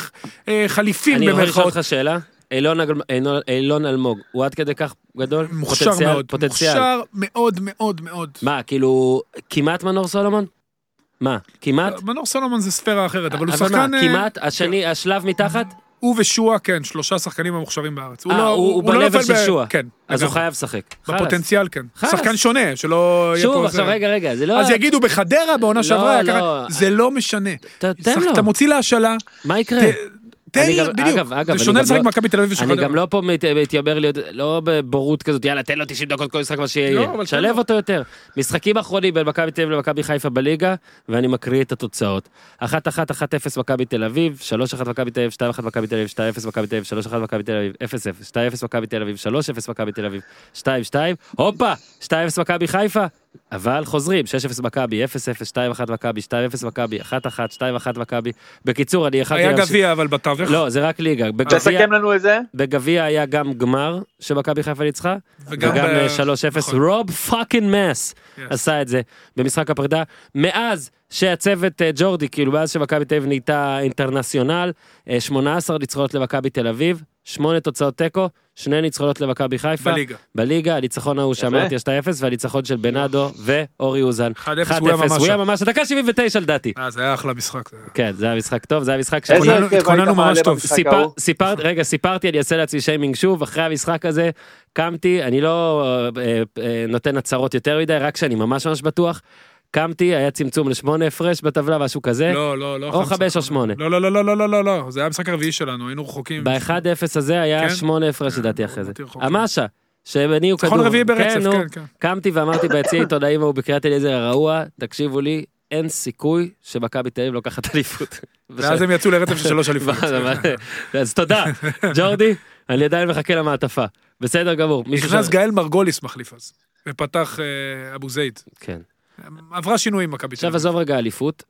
אה, חליפים אני יכול לשאול. אותך שאלה? אילון אילון- אילון אלמוג, הוא עד כדי כך גדול? מוכשר פוטנציאל- מאוד, פוטנציאל. מוכשר מאוד מאוד מאוד. מה, כאילו, כמעט מנור סולומון? מה, כמעט? מנור סולומון זה ספירה אחרת, אבל הוא אבל שחקן... מה, אה, כמעט? השני, השלב מתחת? הוא ושועה, כן, שלושה שחקנים המוכשרים בארץ. אה, לא- הוא הוא לא ב-level נופל של שועה. כן. אז הוא. חייב לשחק. בפוטנציאל, כן. שחקן שונה, שלא יהיה שוב, פה... עכשיו זה. רגע, רגע, זה לא... אז יגידו בחדרה בעונה שעברה, היה לא. ככה, זה לא משנה. ת-. אתה מוציא להשאלה, מה יקרה? תן, גם- בדיוק. זה שונה לשחק לא- במכבי תל אביב אני. גם לא פה מת- מתיימר להיות, לא בבורות כזאת, יאללה, תן לו 90 דקות כל משחק מה שיהיה. לא, שלב. אותו יותר. משחקים אחרונים בין מכבי תל אביב למכבי חיפה בליגה, ואני מקריא את התוצאות. 1-1, 1-0 מכבי תל אביב, 3-1 מכבי תל אביב, 2-1 מכבי תל אביב, 2-0 מכבי תל אביב, 3-1 מכבי תל אביב, 0-0, 2-0 מכבי תל אביב, 3-0 מכבי תל אביב, 2-2, הופה, 2-0 מכבי חיפה, אבל חוזרים, 6-0 מכבי, 0-0, 2-1 מכבי, 2-0 מכבי, 1-1, 2-1 מכבי. בקיצור, אני יכלתי... היה להמשיך- גביע, אבל בתווך. לא, זה רק ליגה. בגביע- תסכם לנו את זה. בגביע היה גם גמר שמכבי חיפה ניצחה, וגם וגם ב- אה, 3-0, נכון. רוב fucking מס Yes. עשה את זה במשחק הפרידה. מאז שהצוות אה, ג'ורדי, כאילו מאז שמכבי תל אביב נהייתה international, אה, 18 ניצחונות למכבי תל אביב, 8 תוצאות תיקו, שני ניצחונות למכבי חיפה. בליגה. בליגה, הניצחון ההוא שאמרתי, יש את האפס, והניצחון של בנאדו ואורי אוזן. 1-0, הוא היה ממש הוא היה שם. ממש, דקה 79 לדעתי. אה, זה היה אחלה משחק. כן, זה היה משחק טוב, זה היה משחק איזה התכוננו- ממש טוב. במשחק סיפר, ההוא? סיפרת, רגע, סיפרתי, אני אעשה לעצמי שיימינג שוב, אחרי המשחק הזה, קמתי, אני לא אה, אה, נותן הצהרות יותר מדי, רק שאני ממש ממש בטוח. קמתי, היה צמצום לשמונה הפרש בטבלה, משהו כזה. לא, לא, לא. או חמש, או. שמונה. לא, לא, לא, לא, לא, לא, לא, לא. זה היה המשחק הרביעי שלנו, היינו רחוקים. ב-1-0 הזה היה כן? שמונה הפרש כן, לדעתי אחרי זה. המאשה, שהם הניעו כדור. ניצחון רביעי ברצף, נו. כן, כן. קמתי ואמרתי ביציע העיתונאים ההוא בקריית אליעזר הרעוע, תקשיבו לי, אין סיכוי שמכבי תל אביב לוקחת אליפות. [LAUGHS] ואז הם יצאו לרצף של שלוש אליפויות. [LAUGHS] אז תודה, ג'ורדי, אני עדיין מחכה למעטפה. בסדר גמור. נכנס גאל מרגוליס מחליף אז, ופתח אה, אבו זייד. כן. עברה שינויים מכבי תל עכשיו אביב. עזוב רגע אליפות,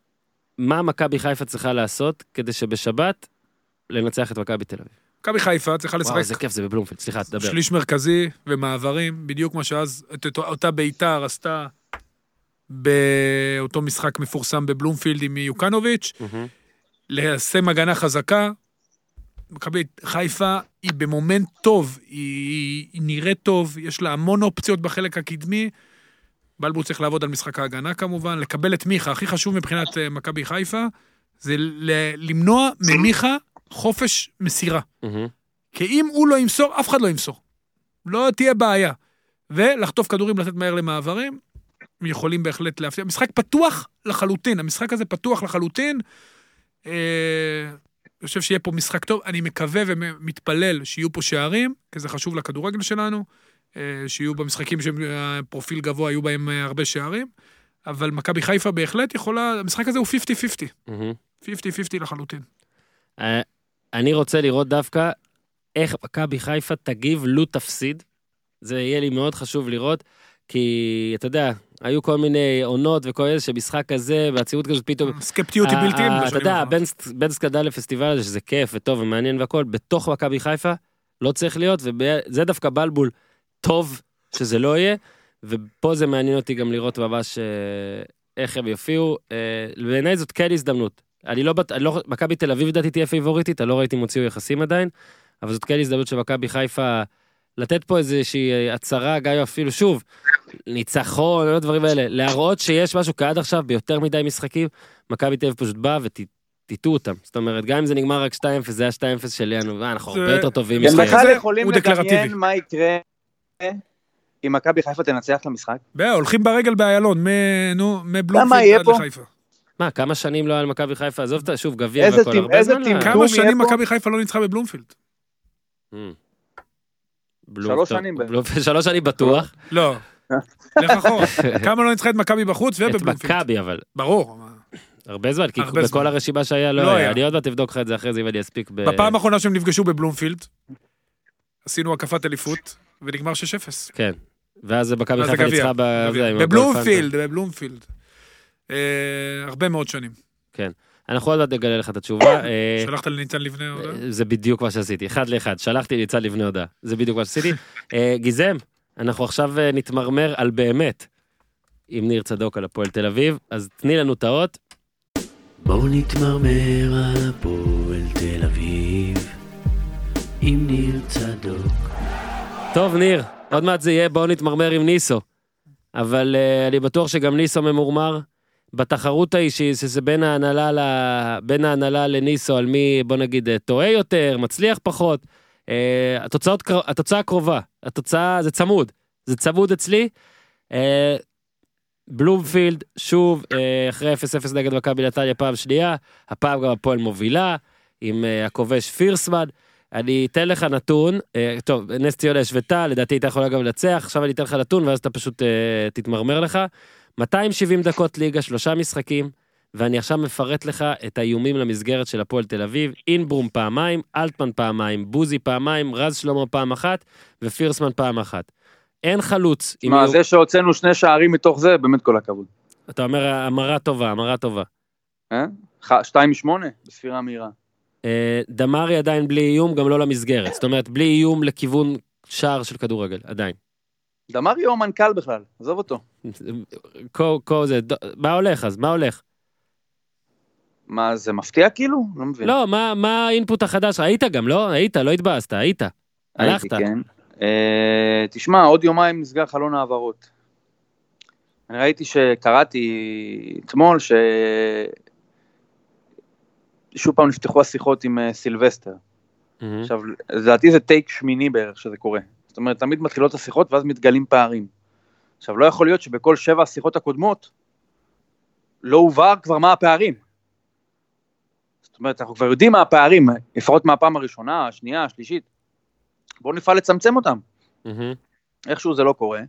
מה מכבי חיפה צריכה לעשות כדי שבשבת לנצח את מכבי תל אביב? מכבי חיפה צריכה וואו, איזה לשחק כיף זה בבלומפילד, סליחה, תדבר. שליש מרכזי ומעברים, בדיוק מה שאז את אותה ביתר עשתה באותו משחק מפורסם בבלומפילד עם יוקנוביץ', מהמם. ליישם הגנה חזקה. מכבי חיפה היא במומנט טוב, היא, היא נראית טוב, יש לה המון אופציות בחלק הקדמי. בלבול צריך לעבוד על משחק ההגנה כמובן, לקבל את מיכה, הכי חשוב מבחינת אה, מכבי חיפה, זה ל- למנוע ממיכה חופש מסירה. כי אם הוא לא ימסור, אף אחד לא ימסור. לא תהיה בעיה. ולחטוף כדורים, לתת מהר למעברים, הם יכולים בהחלט להפתיע. משחק פתוח לחלוטין, המשחק הזה פתוח לחלוטין. אה, אני חושב שיהיה פה משחק טוב, אני מקווה ומתפלל שיהיו פה שערים, כי זה חשוב לכדורגל שלנו. אה, שיהיו במשחקים שפרופיל גבוה, יהיו בהם אה, הרבה שערים, אבל מכבי חיפה בהחלט יכולה, המשחק הזה הוא 50-50, מהמם. 50-50 לחלוטין. אה, אני רוצה לראות דווקא איך מכבי חיפה תגיב לו תפסיד. זה יהיה לי מאוד חשוב לראות, כי אתה יודע, היו כל מיני עונות וכל איזה שמשחק כזה, והציבות כזאת פתאום... סקפטיות היא בלתי אה, אתה יודע. בין- בין סקדה לפסטיבל הזה, שזה כיף וטוב ומעניין והכל, בתוך מכבי חיפה לא צריך להיות, וזה דווקא בלבול טוב שזה לא יהיה, ופה זה מעניין אותי גם לראות ממש אה, איך הם יופיעו. אה, בעיניי זאת כן הזדמנות. אני לא, אני לא, מכבי תל אביב לדעתי תהיה פייבוריטית, אני לא ראיתי אם הוציאו יחסים עדיין, אבל זאת כן הזדמנות של מכבי חיפה לתת פה איזושהי אה, הצהרה, גם אפילו שוב, ניצחון, לא דברים האלה, להראות שיש משהו, כי עד עכשיו ביותר מדי משחקים, מכבי תל אביב פשוט באה וטאטאו אותם. זאת אומרת, גם אם זה נגמר רק 2-0, זה היה 2-0 שלנו, ואנחנו זה- הרבה יותר טובים הם בכלל יכולים. לדמיין מה יקרה אם מכבי חיפה תנצח את המשחק? הולכים ברגל באיילון, מבלומפילד עד פה? לחיפה. מה, כמה שנים לא היה למכבי חיפה? עזוב את שוב, גביע והכל, הרבה זמן. היה. כמה שנים? מכבי חיפה לא ניצחה בבלומפילד? אמ. שלוש שנים שלוש שנים בטוח. לא. [LAUGHS] לך אחורה. כמה לא ניצחה את מכבי בחוץ את ובבלומפילד? מכבי, אבל ברור. הרבה זמן, כי בכל. הרשימה שהיה לא לא היה. אני עוד מעט אבדוק לך את זה אחרי זה אם אני אספיק. בפעם האחרונה שהם נפגשו בבלומפילד, עשינו הקפת אליפות, ונגמר 6-0. כן. ואז מכבי חיפה ניצחה בבלומפילד, בבלומפילד. אה, הרבה מאוד שנים. פנטה. אנחנו עוד מעט נגלה לך את התשובה. אה, שלחת לניצן לבנה הודעה? זה בדיוק מה שעשיתי, אחד לאחד, שלחתי ניצן לבני הודעה, זה בדיוק מה שעשיתי. אה, גיזם, אנחנו עכשיו אה, נתמרמר על באמת עם ניר צדוק על הפועל תל אביב, אז תני לנו את האות. בואו נתמרמר על הפועל תל אביב עם ניר צדוק. טוב, ניר, עוד מעט זה יהיה בואו נתמרמר עם ניסו. אבל uh, אני בטוח שגם ניסו ממורמר. בתחרות ההיא שזה בין ההנהלה, ל... בין ההנהלה לניסו על מי, בוא נגיד, אה, טועה יותר, מצליח פחות. Uh, התוצאות, התוצאה קרובה, התוצאה, זה צמוד, זה צמוד אצלי. Uh, בלומפילד, שוב, uh, אחרי 0-0 נגד מכבי נתניה פעם שנייה, הפעם גם הפועל מובילה, עם uh, הכובש פירסמן. אני אתן לך נתון, אה, טוב, נס ציונה השוותה, לדעתי הייתה יכולה גם לנצח, עכשיו אני אתן לך נתון ואז אתה פשוט אה, תתמרמר לך. 270 דקות ליגה, שלושה משחקים, ואני עכשיו מפרט לך את האיומים למסגרת של הפועל תל אביב, אינברום פעמיים, אלטמן פעמיים, בוזי פעמיים, רז שלמה פעם אחת, ופירסמן פעם אחת. אין חלוץ. מה, איום- זה שהוצאנו שני שערים מתוך זה, באמת כל הכבוד. אתה אומר המרה טובה, המרה טובה. אה? ח- שתיים משמונה, בספירה מהירה. אה, דמרי עדיין בלי איום, גם לא למסגרת. זאת אומרת, בלי איום לכיוון שער של כדורגל, עדיין. דמרי הוא המנכ"ל בכלל, עזוב אותו. કો זה, מה הולך אז? מה הולך? מה, זה מפתיע כאילו? לא מבין. לא, מה, מה האינפוט החדש? היית גם, לא? היית, לא התבאסת, היית. הייתי, הלכת. כן. אה, תשמע, עוד יומיים נסגר חלון העברות. אני ראיתי שקראתי אתמול ש... שוב פעם נפתחו השיחות עם אה, סילבסטר. מהמם. עכשיו, לדעתי זה טייק שמיני בערך שזה קורה. זאת אומרת, תמיד מתחילות השיחות ואז מתגלים פערים. עכשיו, לא יכול להיות שבכל שבע השיחות הקודמות לא הובהר כבר מה הפערים. זאת אומרת, אנחנו כבר יודעים מה הפערים, לפחות מהפעם הראשונה, השנייה, השלישית. בואו נפעל לצמצם אותם. מהמם. איכשהו זה לא קורה.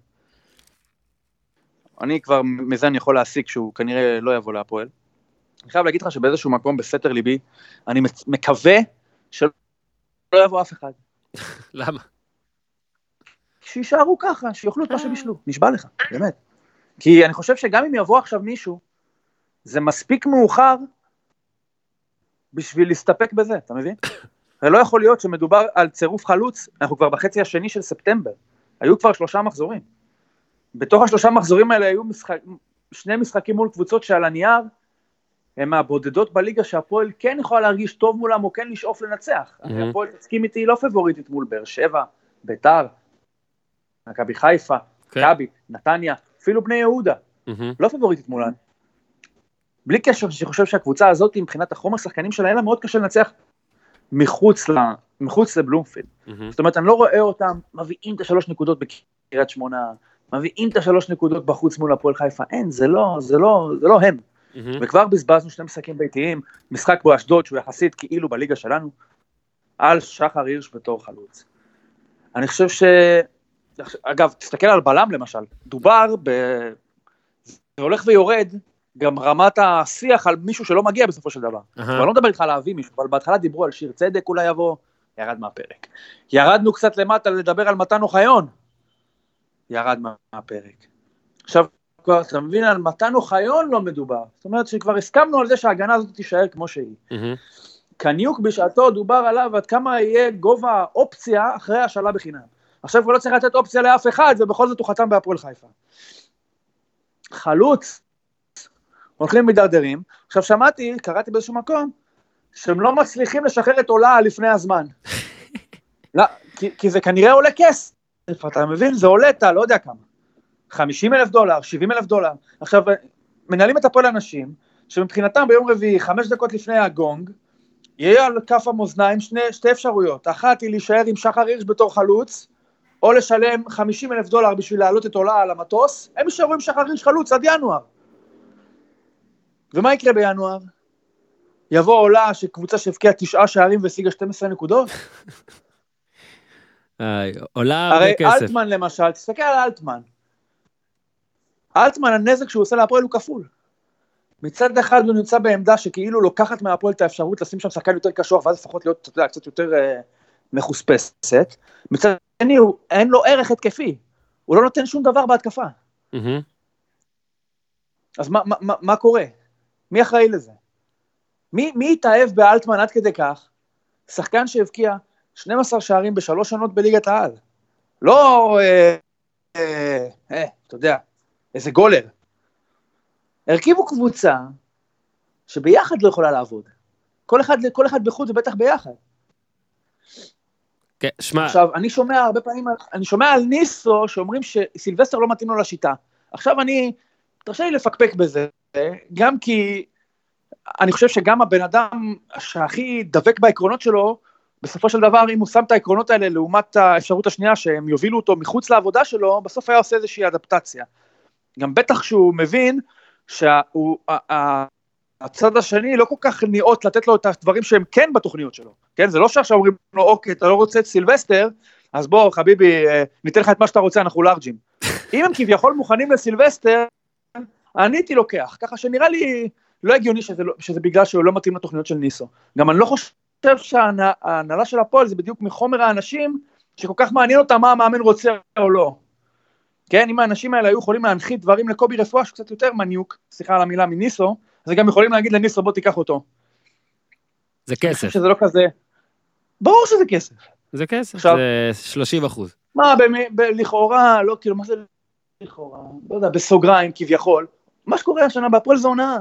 אני כבר מזה אני יכול להסיק שהוא כנראה לא יבוא להפועל. אני חייב להגיד לך שבאיזשהו מקום בסתר ליבי, אני מקווה שלא יבוא אף אחד. [LAUGHS] למה? שיישארו ככה, שיאכלו את מה שבישלו, נשבע לך, באמת. כי אני חושב שגם אם יבוא עכשיו מישהו, זה מספיק מאוחר בשביל להסתפק בזה, אתה מבין? [COUGHS] הרי לא יכול להיות שמדובר על צירוף חלוץ, אנחנו כבר בחצי השני של ספטמבר, היו כבר שלושה מחזורים. בתוך השלושה מחזורים האלה היו משחק, שני משחקים מול קבוצות שעל הנייר, הם מהבודדות בליגה שהפועל כן יכולה להרגיש טוב מולם או כן לשאוף לנצח. Mhm. הרי הפועל, תסכים איתי, היא לא פבוריטית מול באר שבע, ביתר, מכבי חיפה, כן. מכבי, נתניה, אפילו בני יהודה, מהמם. לא פבוריטית מולן. בלי קשר, שאני חושב שהקבוצה הזאת, מבחינת החומר שחקנים שלה, היה לה מאוד קשה לנצח מחוץ, ל, מחוץ לבלומפילד. מהמם. זאת אומרת, אני לא רואה אותם מביאים את השלוש נקודות בקריית שמונה, מביאים את השלוש נקודות בחוץ מול הפועל חיפה, אין, זה לא, זה לא, זה לא הם. מהמם. וכבר בזבזנו שני משחקים ביתיים, משחק באשדוד שהוא יחסית כאילו בליגה שלנו, על שחר הירש בתור חלוץ. אני חושב אגב, תסתכל על בלם למשל, דובר ב... זה הולך ויורד, גם רמת השיח על מישהו שלא מגיע בסופו של דבר. אהה. אני לא מדבר איתך על להביא מישהו, אבל בהתחלה דיברו על שיר צדק אולי יבוא, ירד מהפרק. ירדנו קצת למטה לדבר על מתן אוחיון, ירד מה- מהפרק. עכשיו, כבר אתה מבין, על מתן אוחיון לא מדובר. זאת אומרת שכבר הסכמנו על זה שההגנה הזאת תישאר כמו שהיא. קניוק בשעתו דובר עליו עד כמה יהיה גובה האופציה אחרי השאלה בחינם. עכשיו כבר לא צריך לתת אופציה לאף אחד, ובכל זאת הוא חתם בהפועל חיפה. חלוץ, הולכים מידרדרים. עכשיו שמעתי, קראתי באיזשהו מקום, שהם לא מצליחים לשחרר את עולה לפני הזמן. [LAUGHS] לא, כי, כי זה כנראה עולה כסף, אתה מבין? זה עולה, אתה לא יודע כמה. 50 אלף דולר, 70 אלף דולר. עכשיו, מנהלים את הפועל אנשים, שמבחינתם ביום רביעי, חמש דקות לפני הגונג, יהיה על כף המאזניים שני, שתי אפשרויות. אחת היא להישאר עם שחר הירש בתור חלוץ, או לשלם 50 אלף דולר בשביל להעלות את עולה על המטוס, הם יישארו עם שחר הירש חלוץ עד ינואר. ומה יקרה בינואר? יבוא עולה שקבוצה שהבקיעה תשעה שערים והשיגה 12 נקודות? [LAUGHS] עולה הרבה הרי כסף. אלטמן למשל, תסתכל על אלטמן. אלטמן, הנזק שהוא עושה להפועל הוא כפול. מצד אחד הוא נמצא בעמדה שכאילו לוקחת מהפועל את האפשרות לשים שם שחקן יותר קשוח, ואז לפחות להיות, אתה יודע, קצת יותר אה, מחוספסת. מצד שני, הוא- אין לו ערך התקפי. הוא לא נותן שום דבר בהתקפה. מהמם. אז מה, מה, מה, מה קורה? מי אחראי לזה? מי, מי התאהב באלטמן עד כדי כך? שחקן שהבקיע 12 שערים בשלוש שנות בליגת העל. לא, אה, אה, אה, אתה יודע, איזה גולר. הרכיבו קבוצה שביחד לא יכולה לעבוד. כל אחד, כל אחד בחוץ ובטח ביחד. כן, שמע, עכשיו, אני שומע הרבה פעמים, אני שומע על ניסו שאומרים שסילבסטר לא מתאים לו לשיטה. עכשיו אני, תרשה לי לפקפק בזה, גם כי אני חושב שגם הבן אדם שהכי דבק בעקרונות שלו, בסופו של דבר, אם הוא שם את העקרונות האלה לעומת האפשרות השנייה שהם יובילו אותו מחוץ לעבודה שלו, בסוף היה עושה איזושהי אדפטציה. גם בטח שהוא מבין שהצד השני לא כל כך ניאות לתת לו את הדברים שהם כן בתוכניות שלו. כן, זה לא שעכשיו אומרים לו, אוקיי, אתה לא רוצה את סילבסטר, אז בוא, חביבי, אה, ניתן לך את מה שאתה רוצה, אנחנו לארג'ים. [LAUGHS] אם הם כביכול מוכנים לסילבסטר, אני הייתי לוקח, ככה שנראה לי לא הגיוני שזה, לא, שזה בגלל שהוא לא מתאים לתוכניות של ניסו. גם אני לא חושב שההנהלה של הפועל זה בדיוק מחומר האנשים שכל כך מעניין אותם מה המאמן רוצה או לא. כן, אם האנשים האלה היו יכולים להנחית דברים לקובי רפואה שקצת יותר מניוק, סליחה על המילה מניסו, אז הם גם יכולים להגיד לניסו בוא תיקח אותו. זה כסף. שזה לא כזה... ברור שזה כסף. זה כסף, עכשיו- זה 30 אחוז. מה, במ- ב- לכאורה, לא, כאילו, מה זה לכאורה? לא יודע, בסוגריים כביכול. מה שקורה השנה בהפועל זה הונאה.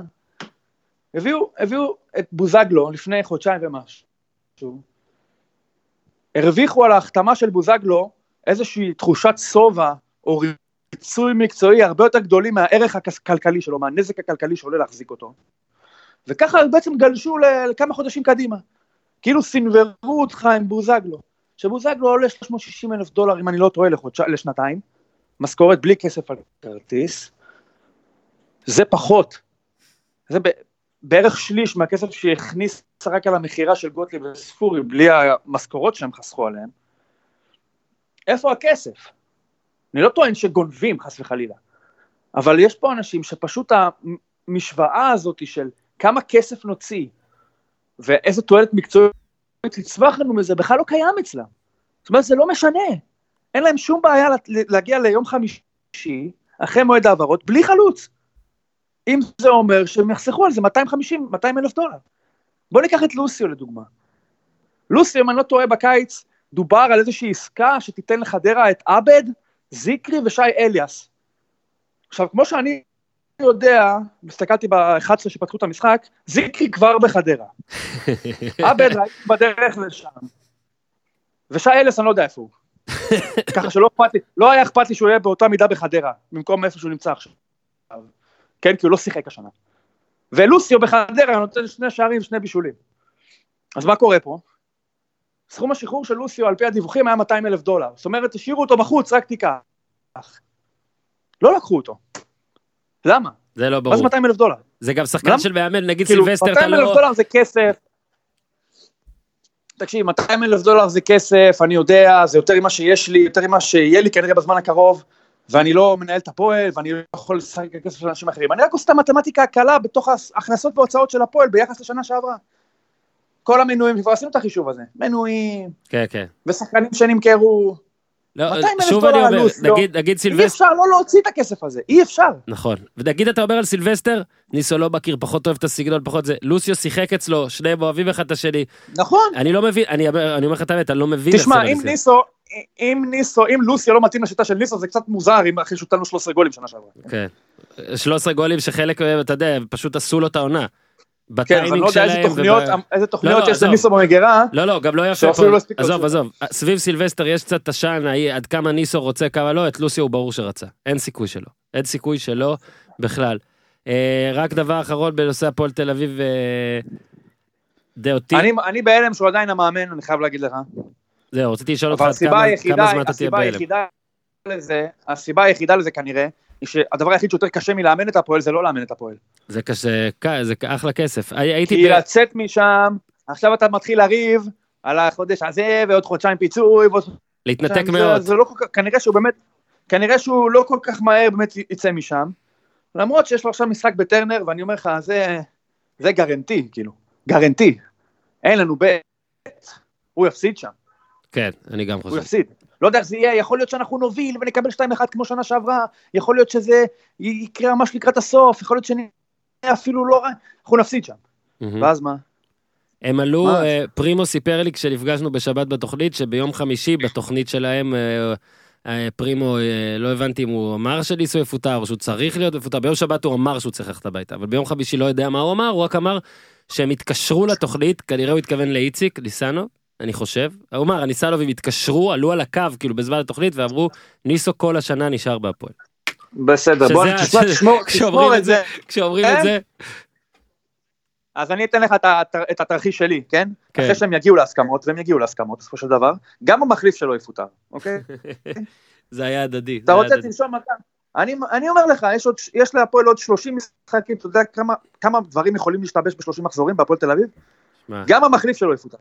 הביאו, הביאו את בוזגלו לפני חודשיים ומשהו. הרוויחו על ההחתמה של בוזגלו איזושהי תחושת שובע או ריצוי מקצועי הרבה יותר גדולים מהערך הכלכלי שלו, מהנזק הכלכלי שעולה להחזיק אותו. וככה בעצם גלשו לכמה חודשים קדימה. כאילו סינוורו אותך עם בוזגלו. שבוזגלו עולה 360 אלף דולר, אם אני לא טועה, לחודש... לשנתיים, משכורת בלי כסף על כרטיס, זה פחות, זה ב... בערך שליש מהכסף שהכניס רק על המכירה של גוטליב וספורי, בלי המשכורות שהם חסכו עליהם. איפה הכסף? אני לא טוען שגונבים, חס וחלילה, אבל יש פה אנשים שפשוט המשוואה הזאת של כמה כסף נוציא, ואיזה תועלת מקצועית תצמח לנו מזה, בכלל לא קיים אצלם. זאת אומרת, זה לא משנה. אין להם שום בעיה לה- להגיע ליום חמישי, אחרי מועד העברות, בלי חלוץ. אם זה אומר שהם יחסכו על זה 250, 200 אלף דולר. בוא ניקח את לוסיו לדוגמה. לוסיו, אם אני לא טועה, בקיץ דובר על איזושהי עסקה שתיתן לחדרה את עבד, זיקרי ושי אליאס. עכשיו, כמו שאני יודע, הסתכלתי ב-11 שפתחו את המשחק, זיקרי כבר בחדרה. [LAUGHS] עבד ראיתי בדרך לשם. ושי אלס אני לא יודע איפה הוא. [LAUGHS] ככה שלא אכפת לי, לא היה אכפת לי שהוא יהיה באותה מידה בחדרה, במקום איפה שהוא נמצא עכשיו. כן, כי הוא לא שיחק השנה. ולוסיו בחדרה נותן שני שערים ושני בישולים. אז מה קורה פה? סכום השחרור של לוסיו על פי הדיווחים היה 200 אלף דולר. זאת אומרת, השאירו אותו בחוץ, רק תיקח. לא לקחו אותו. למה? זה לא מה ברור. זה 200 אלף דולר? זה גם שחקן למה? של מאמן, נגיד כאילו, סילבסטר, אתה 200 אלף לא... דולר זה כסף. תקשיב, 200 אלף דולר זה כסף, אני יודע, זה יותר ממה שיש לי, יותר ממה שיהיה לי כנראה בזמן הקרוב, ואני לא מנהל את הפועל, ואני לא יכול לשחק את הכסף של אנשים אחרים. אני רק עושה את המתמטיקה הקלה בתוך ההכנסות וההוצאות של הפועל ביחס לשנה שעברה. כל המנויים, כבר עשינו את החישוב הזה, מנויים, כן, כן. ושחקנים שנמכרו, לא, 200 אלף דולר אומר, עלוס, לא. נגיד, נגיד אי סילבסטר, אפשר לא להוציא את הכסף הזה, אי אפשר. נכון, ונגיד אתה אומר על סילבסטר, ניסו לא מכיר, פחות אוהב את הסגנון, פחות זה, לוסיו שיחק אצלו, שניהם אוהבים אחד את השני, נכון. אני לא מבין, אני אני אומר לך את האמת, אני לא מבין. תשמע, אם. ניסו, אם ניסו, אם לוסיו לא מתאים לשיטה של ניסו, זה קצת מוזר, אם אחרי שהוא לו 13 גולים שנה שעברה. כן. 13 גולים שחלק אתה יודע, פשוט עשו לו את העונה. כן, אז אני לא יודע איזה שלהם תוכניות, וב- איזה לא, תוכניות לא, יש עזוב. לניסו במגירה. לא, לא, גם לא יפה לא פה, הספיק עזוב. עזוב, סביב סילבסטר יש קצת ההיא, עד כמה ניסו רוצה, כמה לא, את לוסיו הוא ברור שרצה, אין סיכוי שלו, אין סיכוי שלו בכלל. אה, רק דבר אחרון בנושא הפועל תל אביב, אה, דעותי, אני, אני בהלם שהוא עדיין המאמן, אני חייב להגיד לך. זהו, רציתי לשאול אותך הסיבה כמה כמה זמן אתה תהיה הסיבה בהלם. היחידה לזה, הסיבה היחידה לזה כנראה, היא שהדבר היחיד שיותר קשה מלאמן את הפועל זה לא לאמן את הפועל. זה קשה, זה אחלה כסף. הי- הייתי כי ב... לצאת משם, עכשיו אתה מתחיל לריב על החודש הזה ועוד חודשיים פיצוי ועוד להתנתק זה- מאוד. זה לא כל כך, כנראה שהוא באמת, כנראה שהוא לא כל כך מהר באמת יצא משם. למרות שיש לו עכשיו משחק בטרנר, ואני אומר לך, זה, זה גרנטי, כאילו, גרנטי. אין לנו בית, הוא יפסיד שם, כן, אני גם הוא חושב. יפסיד. לא יודע איך זה יהיה, יכול להיות שאנחנו נוביל ונקבל 2-1 כמו שנה שעברה, יכול להיות שזה יקרה ממש לקראת הסוף, יכול להיות שנהיה אפילו לא רע, אנחנו נפסיד שם. ואז מה? הם עלו, מה? אה, פרימו סיפר לי כשנפגשנו בשבת בתוכנית, שביום חמישי בתוכנית שלהם, אה, אה, פרימו, לא הבנתי אם הוא אמר שניסו יפוטר או שהוא צריך להיות מפוטר, ביום שבת הוא אמר שהוא צריך ללכת הביתה, אבל ביום חמישי לא יודע מה הוא אמר, הוא רק אמר שהם התקשרו לתוכנית, כנראה הוא התכוון לאיציק, ניסנו, אני חושב, הוא אמר, הניסלובים התקשרו, עלו על הקו, כאילו בזמן התוכנית, ואמרו, ניסו כל השנה נשאר בהפועל. בסדר, בוא תשמע, תשמור [LAUGHS] את זה. כשאומרים את כן? זה, אז אני אתן לך את התר- את התרחיש שלי, כן? כן. אחרי שהם יגיעו להסכמות, והם יגיעו להסכמות בסופו של דבר, גם המחליף שלו יפוטר, אוקיי? [LAUGHS] זה היה הדדי. אתה רוצה. תנשום מכה? אני, אני אומר לך, יש, עוד, יש להפועל עוד 30 משחקים, אתה יודע כמה, כמה דברים יכולים להשתבש ב-30 מחזורים בהפועל תל אביב? מה? גם המחליף שלו יפוטר.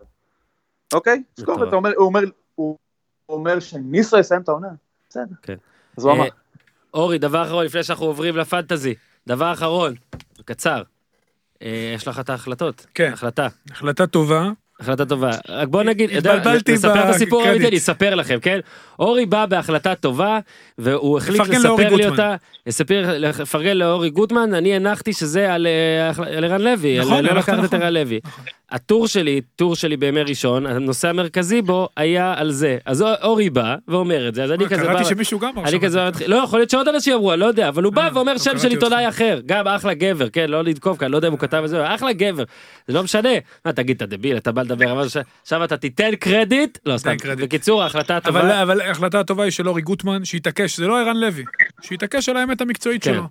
אוקיי? זכור, מטורף. אתה אומר, הוא אומר, הוא אומר שניסו יסיים את העונה, בסדר. כן. אז הוא אמר. אה, אורי, דבר אחרון לפני שאנחנו עוברים לפנטזי. דבר אחרון, קצר. אה, יש לך את ההחלטות. כן. החלטה. החלטה טובה. החלטה טובה. רק בוא נגיד, התבלבלתי נספר את הסיפור בקרדיט. האמיתי, אני אספר לכם, כן? אורי בא בהחלטה טובה, והוא החליט לספר לי. אותה, לפרגן לאורי גוטמן, אני הנחתי שזה על אה, ערן לוי, נכון, על לא הלכת לקחת את נכון. ערן לוי. הטור שלי, טור שלי בימי ראשון, הנושא המרכזי בו היה על זה. אז אורי בא ואומר את זה, אז אני כזה בא... קראתי שמישהו גם אמר אני כזה זה. מתחיל, לא יכול להיות שעוד אנשים אמרו, אני לא יודע, אבל הוא בא אה, ואומר לא שם של עיתונאי. אחר, גם אחלה גבר, כן, לא לתקוף כאן, לא יודע אם הוא כתב את זה, אחלה גבר, זה לא משנה. מה תגיד, אתה דביל, אתה בא לדבר, אבל עכשיו אתה תיתן קרדיט, לא סתם. בקיצור ההחלטה הטובה, אבל ההחלטה הטובה היא של אורי גוטמן, שהתעקש, זה לא ערן לוי, שהתעקש על האמת המקצועית כן. שלו.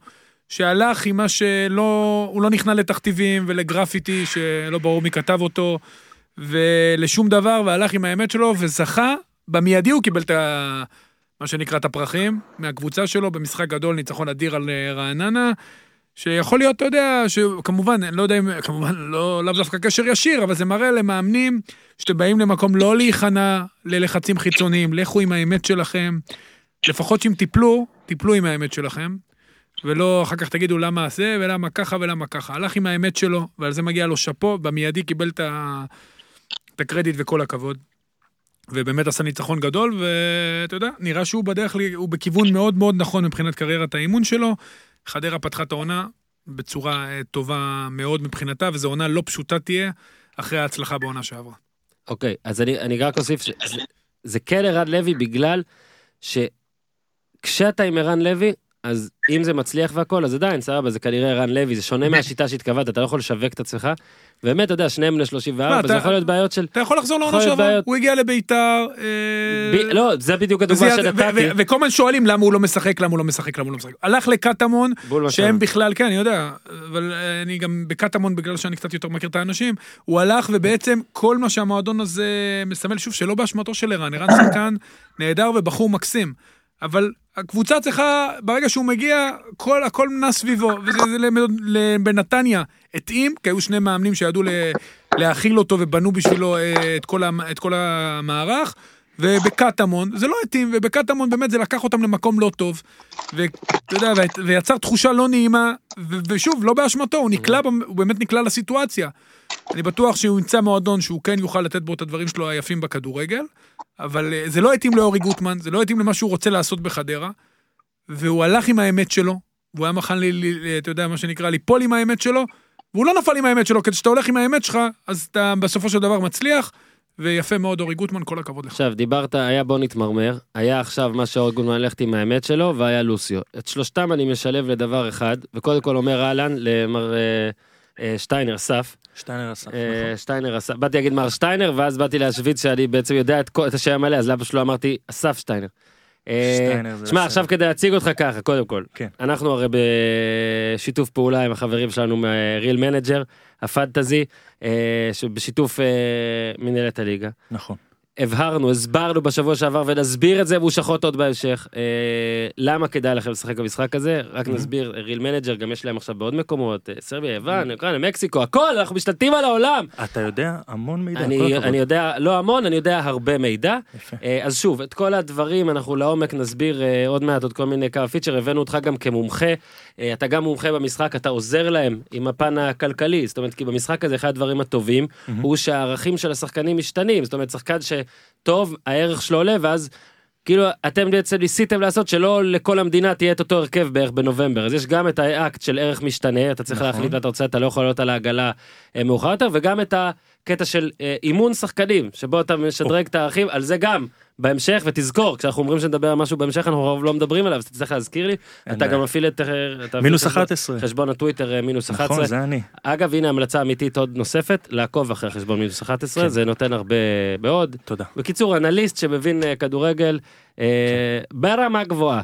שהלך עם מה שלא, הוא לא נכנע לתכתיבים ולגרפיטי שלא ברור מי כתב אותו, ולשום דבר, והלך עם האמת שלו, וזכה, במיידי הוא קיבל את ה... מה שנקרא את הפרחים, מהקבוצה שלו במשחק גדול, ניצחון אדיר על אה, רעננה, שיכול להיות, אתה יודע, שכמובן, אני לא יודע אם, כמובן, לא, לאו דווקא קשר ישיר, אבל זה מראה למאמנים שאתם באים למקום לא להיכנע ללחצים חיצוניים, לכו עם האמת שלכם. לפחות שאם תיפלו, תיפלו עם האמת שלכם, ולא אחר כך תגידו למה זה ולמה ככה ולמה ככה. הלך עם האמת שלו, ועל זה מגיע לו שאפו, במיידי קיבל את, ה... את הקרדיט וכל הכבוד. ובאמת עשה ניצחון גדול, ואתה יודע, נראה שהוא בדרך, הוא בכיוון מאוד מאוד נכון מבחינת קריירת האימון שלו. חדרה פתחה את העונה בצורה אה, טובה מאוד מבחינתה, וזו עונה לא פשוטה תהיה, אחרי ההצלחה בעונה שעברה. אוקיי, אז אני, אני רק אוסיף, ש- זה כן ערן לוי בגלל שכשאתה עם ערן לוי, אז אם זה מצליח והכל, אז עדיין, סבבה, זה כנראה ערן לוי, זה שונה מהשיטה שהתכוונת, אתה לא יכול לשווק את עצמך. באמת, אתה יודע, שניהם בני 34, לא, זה יכול להיות בעיות של... אתה יכול לחזור לעונה שעברה. הוא הגיע לביתר, אה. לא, זה בדיוק הדוגמה שנתתי. וכל הזמן שואלים למה הוא לא משחק, למה הוא לא משחק, למה הוא לא משחק. הלך לקטמון, שהם. בכלל, כן, אני יודע, אבל אה, אני גם בקטמון, בגלל שאני קצת יותר מכיר את האנשים, הוא הלך ובעצם כל מה שהמועדון הזה מסמל, שוב, שלא באשמתו של ערן, ערן שחקן נהדר ובחור מקסים, אבל הקבוצה צריכה, ברגע שהוא מגיע, כל, הכל נע סביבו, וזה בנתניה התאים, כי היו שני מאמנים שידעו להכיל אותו ובנו בשבילו אה, את כל, את כל המערך, ובקטמון זה לא התאים, ובקטמון באמת זה לקח אותם למקום לא טוב, ואתה יודע, ויצר תחושה לא נעימה, ו- ושוב, לא באשמתו, הוא נקלע, במ- הוא באמת נקלע לסיטואציה. אני בטוח שהוא ימצא מועדון שהוא כן יוכל לתת בו את הדברים שלו היפים בכדורגל, אבל אה, זה לא התאים לאורי גוטמן, זה לא התאים למה שהוא רוצה לעשות בחדרה, והוא הלך עם האמת שלו, והוא היה מוכן, אתה יודע, מה שנקרא, ליפול עם האמת שלו, והוא לא נפל עם האמת שלו, כי כשאתה הולך עם האמת שלך, אז אתה בסופו של דבר מצליח, ויפה מאוד אורי גוטמן, כל הכבוד לך. עכשיו, דיברת, היה בוא נתמרמר, היה עכשיו מה שאורי גולמן ללכת עם האמת שלו, והיה לוסיו. את שלושתם אני משלב לדבר אחד, וקודם כל אומר אהלן למר אה, שטיינר, אסף. שטיינר אסף, אה, נכון. שטיינר, אסף. באתי להגיד מר שטיינר, ואז באתי להשוויץ שאני בעצם יודע את השם המלא, אז למה שלא אמרתי אסף שטיינר. אה, שמע. עכשיו כדי להציג אותך ככה, קודם כל. כן. אנחנו הרי בשיתוף פעולה עם החברים שלנו מה Real Manager, ה fantasy, אה, שבשיתוף אה, מנהלת הליגה. נכון. הבהרנו, הסברנו בשבוע שעבר ונסביר את זה והושחות עוד בהמשך. אה, למה כדאי לכם לשחק במשחק הזה? רק נסביר, Real Manager גם יש להם עכשיו בעוד מקומות, אה, סרביה, יוון, אוקראינה, מקסיקו, הכל, אנחנו משתלטים על העולם. אתה יודע המון מידע, כל אני, הכבוד. אני יודע, לא המון, אני יודע הרבה מידע. אה, אז שוב, את כל הדברים אנחנו לעומק נסביר אה, עוד מעט עוד כל מיני כמה פיצ'ר, הבאנו אותך גם כמומחה, אה, אתה גם מומחה במשחק, אתה עוזר להם עם הפן הכלכלי, זאת אומרת, כי במשחק הזה אחד הדברים הטובים, הוא שהערכים של השחקנים משתנים, זאת אומרת, שחקן שטוב, הערך שלו עולה, ואז... כאילו אתם בעצם ניסיתם לעשות שלא לכל המדינה תהיה את אותו הרכב בערך בנובמבר. אז יש גם את האקט של ערך משתנה אתה צריך נכון. להחליט מה אתה רוצה אתה לא יכול לעלות על העגלה אה, מאוחר יותר וגם את הקטע של אה, אימון שחקנים שבו אתה משדרג את הערכים על זה גם בהמשך ותזכור כשאנחנו אומרים שנדבר על משהו בהמשך אנחנו הרוב לא מדברים עליו אז תצטרך להזכיר לי אתה. גם מפעיל את אה, אתה מינוס מפעיל 11. חשבון הטוויטר אה, מינוס 11 נכון, זה אני. אגב הנה המלצה אמיתית עוד נוספת לעקוב אחרי חשבון מינוס 11 כן. זה נותן הרבה מאוד תודה. בקיצור אנליסט שמבין כדורגל ברמה גבוהה.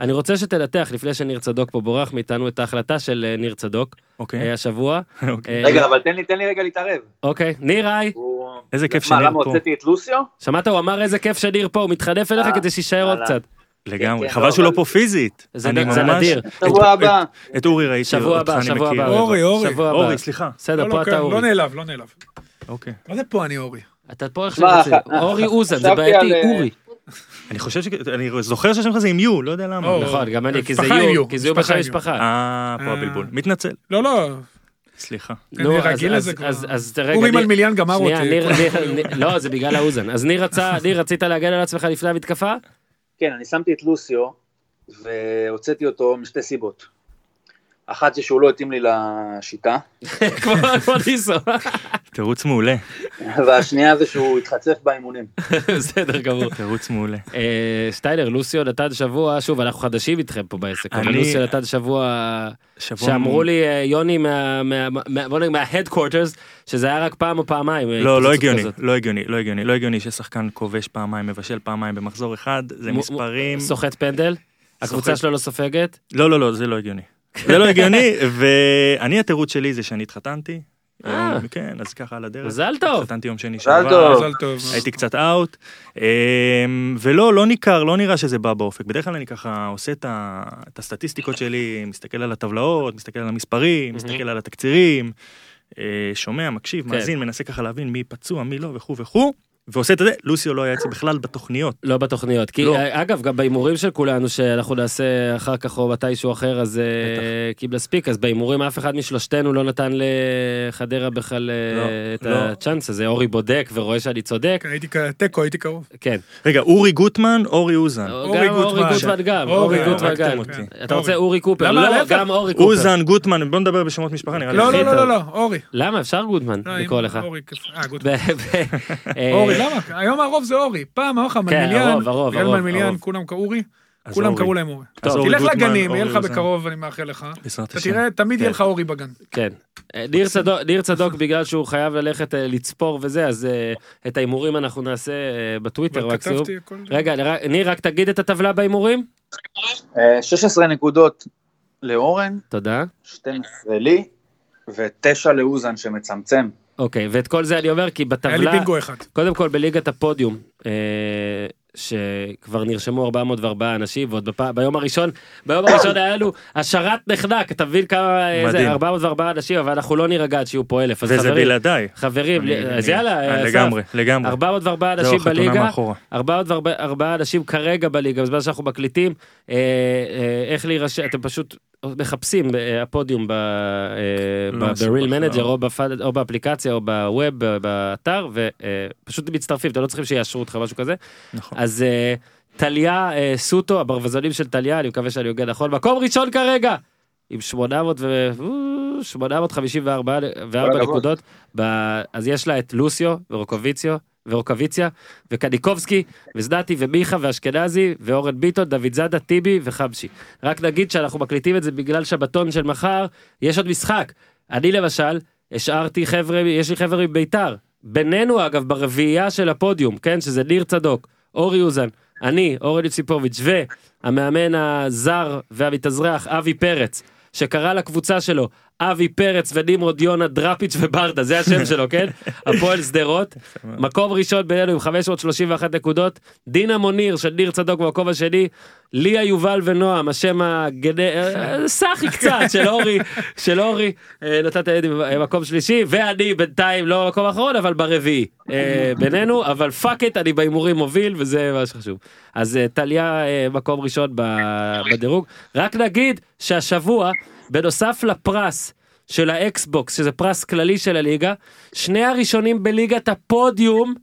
אני רוצה שתנתח לפני שניר צדוק פה בורח מאיתנו את ההחלטה של אה, ניר צדוק אוקיי. אה, השבוע. אוקיי. אה, רגע, אבל תן לי, תן לי רגע להתערב. אוקיי ניר היי הוא- איזה כיף מה, שניר למה פה. הוצאתי את לוסיו? שמעת הוא אמר איזה כיף שניר פה הוא מתחנף אליך אה, כדי שיישאר עוד. קצת. לגמרי. כן, חבל לא, שהוא לא אבל- פה פיזית. זה אני זה ממש- נדיר. שבוע הבא. את אורי ראיתי, שבוע אותך הבא אני שבוע מכיר. הבא. אורי, אורי. שבוע הבא. אורי, סליחה. בסדר לא, פה לא, אתה כן, אורי. לא נעלב, לא נעלב. אוקיי. מה זה פה אני אורי? אתה פה איך. אה, אורי אוזן זה בעייתי אורי. אני חושב ש... אני זוכר שהשם שלך זה עם יו, לא יודע למה. נכון גם אני כי זה יו כי זה יו בשם. משפחה. אה, פה אה. הבלבול. מתנצל. לא, לא, סליחה. נו, אני אז- רגיל אז- לזה כבר. אז- אז רגע, אורי ניר- מלמיליאן גמר אותי. לא, זה בגלל האוזן. אז ניר רצה, [LAUGHS] ניר, רצית להגן על עצמך לפני המתקפה? כן, אני שמתי את לוסיו, והוצאתי אותו משתי סיבות. אחת זה שהוא לא התאים לי לשיטה, [LAUGHS] כמו ניסו. תירוץ מעולה. והשנייה זה שהוא התחצף באימונים. [LAUGHS] בסדר גמור. תירוץ מעולה. אה, שטיינר, לוסיו נתן שבוע, שוב, אנחנו חדשים איתכם פה בעסק, אבל לוסיו נתן שבוע. שאמרו לי אה, יוני בוא נגיד מה-headquarters, שזה היה רק פעם או פעמיים. אה, לא, לא הגיוני. לא הגיוני, לא הגיוני, לא הגיוני ששחקן כובש פעמיים, מבשל פעמיים במחזור אחד, זה מספרים... סוחט פנדל? הקבוצה. שלו לא סופגת? לא, לא, לא, זה לא הגיוני. זה לא הגיוני, ואני התירוץ שלי זה שאני התחתנתי. אה. יום- כן, אז ככה על הדרך. מזל טוב. התחתנתי יום שני שעבר. מזל טוב. הייתי קצת אאוט, אמ, ולא, לא ניכר, לא נראה שזה בא באופק. בדרך כלל אני ככה עושה את הסטטיסטיקות שלי, מסתכל על הטבלאות, מסתכל על המספרים, מסתכל על התקצירים, אה, שומע, מקשיב, כן. מאזין, מנסה ככה להבין מי פצוע, מי לא, וכו' וכו', ועושה את זה. לוסיו לא היה אצלי בכלל בתוכניות. לא בתוכניות. כי לא. אה, אגב, גם בהימורים של כולנו, שאנחנו נעשה אחר כך או מתישהו אחר, אז אה, קיבלה ספיק, אז בהימורים אף אחד משלושתנו לא נתן לחדרה בכלל אה, לא, את לא. הצ'אנס הזה. אורי בודק ורואה שאני צודק. הייתי תיקו, הייתי קרוב. כן. רגע, אורי גוטמן, אורי אוזן. אורי גם אורי גוטמן. גוטמן גם. אורי, גוטמן גם. אתה רוצה אורי. קופר? לא. גם אורי קופר. אוזן, גוטמן, בוא נדבר בשמות משפחה, נראה לי. לא, לא, לא. לא, לא, אורי. למה? אפשר גוטמן לא, לקרוא לך. אורי, [LAUGHS] ב- אה, אורי, למה? היום הרוב זה אורי. פעם אמר לך מלמיליאן, הרוב, הרוב, בגלל מלמיליאן. כולם קראו אורי, כולם אורי. קראו להם אורי. אז אורי תלך לגנים, יהיה אורי לך. בקרוב, אני מאחל לך. בעזרת אתה השם. תראה, תמיד כן. יהיה לך אורי בגן. כן. אה, ניר צדוק, בגלל שהוא חייב ללכת אה, לצפור וזה, אז את ההימורים אנחנו נעשה בטוויטר מקסימום. רגע, ניר- רק תגיד את הטבלה בהימורים. אה, 16 נקודות לאורן, תודה. 12 לי, ותשע לאוזן שמצמצם. אוקיי, ואת כל זה אני אומר כי היה לי בטבלה, בינגו אחד. קודם כל בליגת הפודיום, אה, שכבר נרשמו 404 אנשים, ועוד בפ... ביום הראשון, ביום הראשון היה לנו השרת נחנק, אתה מבין כמה, אה, מדהים. זה 404 אנשים, אבל אנחנו לא נירגע עד שיהיו פה אלף. אז וזה חברים, בלעדיי. חברים, אני- אז אני- יאללה, אה, אסף. לגמרי, לגמרי. 404 זהו, אנשים בליגה, מאחורה. 404 אנשים כרגע בליגה, בזמן שאנחנו מקליטים, אה, אה, איך להירשם, אתם פשוט מחפשים אה, הפודיום ב- אה, לא ב- מסובך, ב Real Manager לא. או באפליקציה או ב web, ב- באתר, ופשוט מצטרפים, אתם לא צריכים שיאשרו אותך משהו כזה. נכון. אז אה, טליה אה, סוטו, הברווזונים של טליה, אני מקווה שאני הוגה נכון, מקום ראשון כרגע, עם 800 ו... אה, 854 וארבע הכבוד. נקודות, ב... אז יש לה את לוסיו ורוקוויציו. ורוקוויציה, וקניקובסקי, וזדתי, ומיכה, ואשכנזי, ואורן ביטון, דוד זאדה, טיבי וחבשי. רק נגיד שאנחנו מקליטים את זה בגלל שבתון של מחר, יש עוד משחק. אני למשל, השארתי חבר'ה, יש לי חבר'ה מביתר. בינינו אגב, ברביעייה של הפודיום, כן, שזה ניר צדוק, אורי אוזן, אני, אורן יוסיפוביץ', והמאמן הזר והמתאזרח אבי פרץ, שקרא לקבוצה שלו אבי פרץ ונמרוד יונה דראפיץ' וברדה, זה השם שלו, כן? [LAUGHS] הפועל שדרות, מקום ראשון בינינו עם 531 נקודות, דינה מוניר של ניר צדוק במקום השני, ליה יובל ונועם, השם הגנה... אה, סאחי [LAUGHS] קצת של אורי, של אורי, אה, נתת לי מקום שלישי, ואני בינתיים לא במקום האחרון, אבל ברביעי אה, בינינו, אבל fuck it, אני בהימורים מוביל, וזה מה שחשוב. אז אה, טליה אה, מקום ראשון בדירוג. רק נגיד שהשבוע, בנוסף לפרס של ה Xbox, שזה פרס כללי של הליגה, שני הראשונים בליגת הפודיום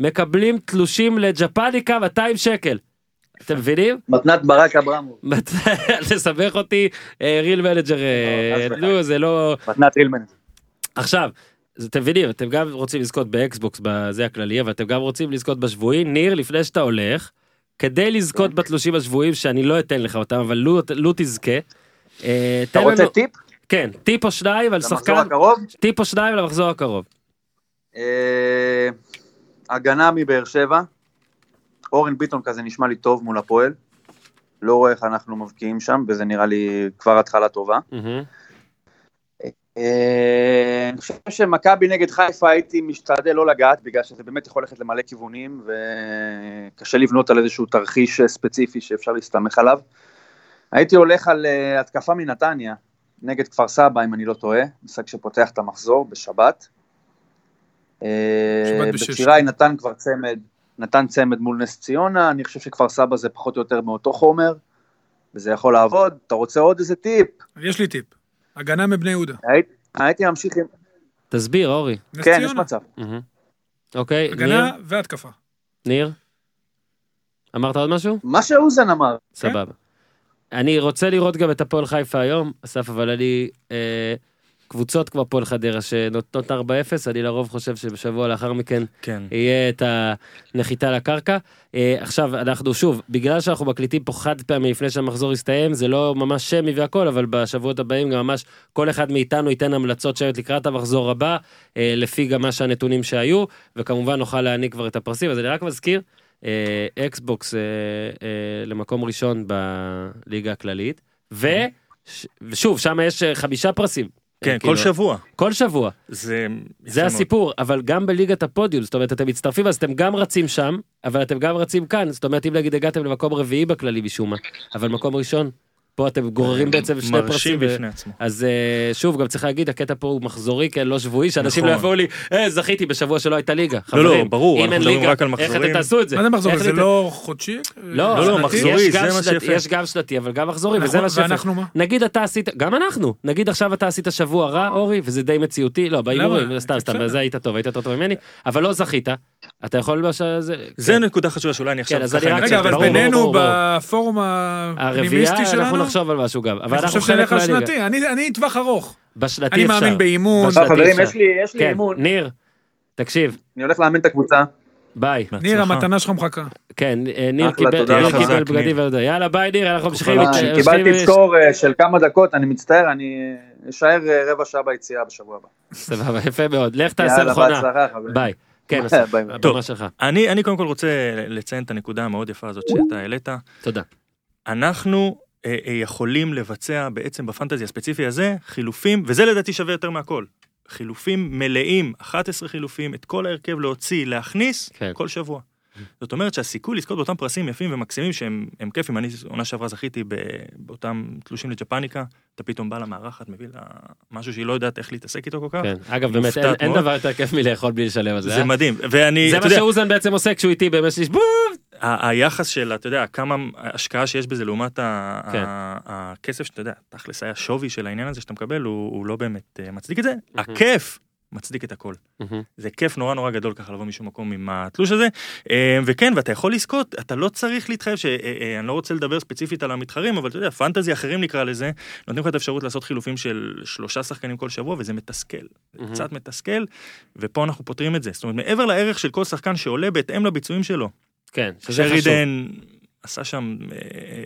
מקבלים תלושים לג'פניקה 200 שקל. אתם מבינים? מתנת ברק אברמוב. [LAUGHS] אל תסבך אותי, אה, Real Manager, אה, לא, וחלילה. נו זה לא... מתנת רילמן. עכשיו, אז אתם מבינים, אתם גם רוצים לזכות ב Xbox בזה הכללי, אבל אתם גם רוצים לזכות בשבועי. ניר, לפני שאתה הולך, כדי כן. לזכות בתלושים השבועיים, שאני לא אתן לך אותם, אבל לו תזכה. אה, אתה רוצה טיפ? כן, טיפ או שניים על למחזור שחקן, הקרוב? טיפ או שניים למחזור הקרוב. אה, הגנה מבאר שבע. אורן ביטון כזה נשמע לי טוב מול הפועל. לא רואה איך אנחנו מבקיעים שם, וזה נראה לי כבר התחלה טובה. אה, אני חושב שמכבי נגד חיפה הייתי משתדל לא לגעת, בגלל שזה באמת יכול ללכת למלא כיוונים, וקשה לבנות על איזשהו תרחיש ספציפי שאפשר להסתמך עליו. הייתי הולך על אה, התקפה מנתניה, נגד כפר סבא, אם אני לא טועה, משחק שפותח את המחזור בשבת. אה, בשש. בשיראי נתן כבר צמד, נתן צמד מול נס ציונה, אני חושב שכפר סבא זה פחות או יותר מאותו חומר, וזה יכול לעבוד. אתה רוצה עוד איזה טיפ? יש לי טיפ. הגנה מבני יהודה. הייתי, הייתי ממשיך עם... תסביר, אורי. נס כן, יש ציונה. מצב. אוקיי, ניר? הגנה והתקפה. ניר? אמרת עוד משהו? מה שאוזן אמר, סבבה. אני רוצה לראות גם את הפועל חיפה היום, אסף, אבל אני... אה, קבוצות כמו הפועל חדרה שנותנות 4-0, אני לרוב חושב שבשבוע לאחר מכן כן. יהיה את הנחיתה לקרקע. אה, עכשיו, אנחנו שוב, בגלל שאנחנו מקליטים פה חד פעמי לפני שהמחזור יסתיים, זה לא ממש שמי והכל, אבל בשבועות הבאים גם ממש כל אחד מאיתנו ייתן המלצות שבט לקראת המחזור הבא, אה, לפי גם מה שהנתונים שהיו, וכמובן נוכל להעניק כבר את הפרסים. אז אני רק מזכיר, אקסבוקס אה, אה, למקום ראשון בליגה הכללית, ו... ש- ושוב, שם יש אה, חמישה פרסים. כן, אה, כל כאילו, שבוע. כל שבוע. זה... זה מאוד. הסיפור, אבל גם בליגת הפודיום, זאת אומרת, אתם מצטרפים, אז אתם גם רצים שם, אבל אתם גם רצים כאן, זאת אומרת, אם נגיד הגעתם למקום רביעי בכללי משום מה, אבל מקום ראשון, פה אתם גוררים בעצם שני פרסים. מרשים בפני עצמו. אז אה, שוב, גם צריך להגיד, הקטע פה הוא מחזורי, כן, לא שבועי, שאנשים נכון. לא יבואו לי, אה, זכיתי בשבוע שלא הייתה ליגה. לא, לא, ברור, אם אנחנו מדברים רק על איך מחזורים. אתם תעשו את זה? מה זה מחזור? איך זה לא חודשי? לא, לא, לא? מחזורי, יש זה מה שיפה. יש גם שנתי, אבל גם מחזורי, וזה נכון, מה שיפה. ואנחנו מה? נגיד אתה עשית, גם אנחנו, נגיד עכשיו אתה עשית שבוע רע, אורי, וזה די מציאותי, לא, בהימורים? סתם, סתם. בזה היית טוב, היית יותר טוב ממני, אבל לא זכית, אתה יכול. זה. נקודה חשובה שאולי אני עכשיו כן, רגע, אבל. בינינו. בפורום הפנימיסטי שלנו, נחשוב על משהו גם, אבל אני אנחנו חושב חלק מהליגה. שנתי. אני אני טווח ארוך. בשנתי אני אפשר. מאמין באימון. חברים. יש לי, יש לי כן, אימון, ניר, תקשיב, אני הולך לאמן את הקבוצה. ביי. ניר. המתנה שלך מחכה. כן, אה, ניר קיבל בגדים. וזה. יאללה ביי ניר, אנחנו ממשיכים. אה, קיבלתי פטור אה, של כמה דקות, אני מצטער, אני אשאר רבע שעה ביציאה בשבוע הבא. סבבה, יפה מאוד. לך תעשה חברים. ביי. כן, [LAUGHS] אסף. הבמה שלך. אני אני קודם כל רוצה לציין את הנקודה המאוד יפה הזאת שאתה העלית. תודה. אנחנו יכולים לבצע בעצם בפנטזי הספציפי הזה חילופים, וזה לדעתי שווה יותר מהכל. חילופים מלאים, 11 חילופים, את כל ההרכב להוציא, להכניס, כן. כל שבוע. זאת אומרת שהסיכוי לזכות באותם פרסים יפים ומקסימים שהם הם כיפים, אני עונה שעברה זכיתי באותם תלושים לג'פניקה, אתה פתאום בא למארחת, מביא לה משהו שהיא לא יודעת איך להתעסק איתו כל כך. כן, אגב, באמת, אין- אין. דבר יותר כיף מלאכול בלי לשלם על זה. זה אה? מדהים, ואני, זה מה יודע, שאוזן בעצם עושה כשהוא איתי במשך בום! היחס של, אתה יודע, כמה השקעה שיש בזה לעומת ה- כן. ה- הכסף שאתה יודע, תכלס היה שווי של העניין הזה שאתה מקבל, הוא הוא לא באמת אה, מצדיק את זה. הכיף מצדיק את הכל. מהמם. זה כיף נורא נורא גדול ככה לבוא משום מקום עם התלוש הזה. אה, וכן, ואתה יכול לזכות, אתה לא צריך להתחייב, שאני לא רוצה לדבר ספציפית על המתחרים, אבל אתה יודע, פנטזי אחרים נקרא לזה, נותנים לך את האפשרות לעשות חילופים של שלושה שחקנים כל שבוע, וזה מתסכל. מהמם. קצת מתסכל, ופה אנחנו פותרים את זה. זאת אומרת, מעבר לערך של כל שחקן שעולה בהתאם לביצועים שלו. כן, שזה חשוב. שרידן עשה שם, אה,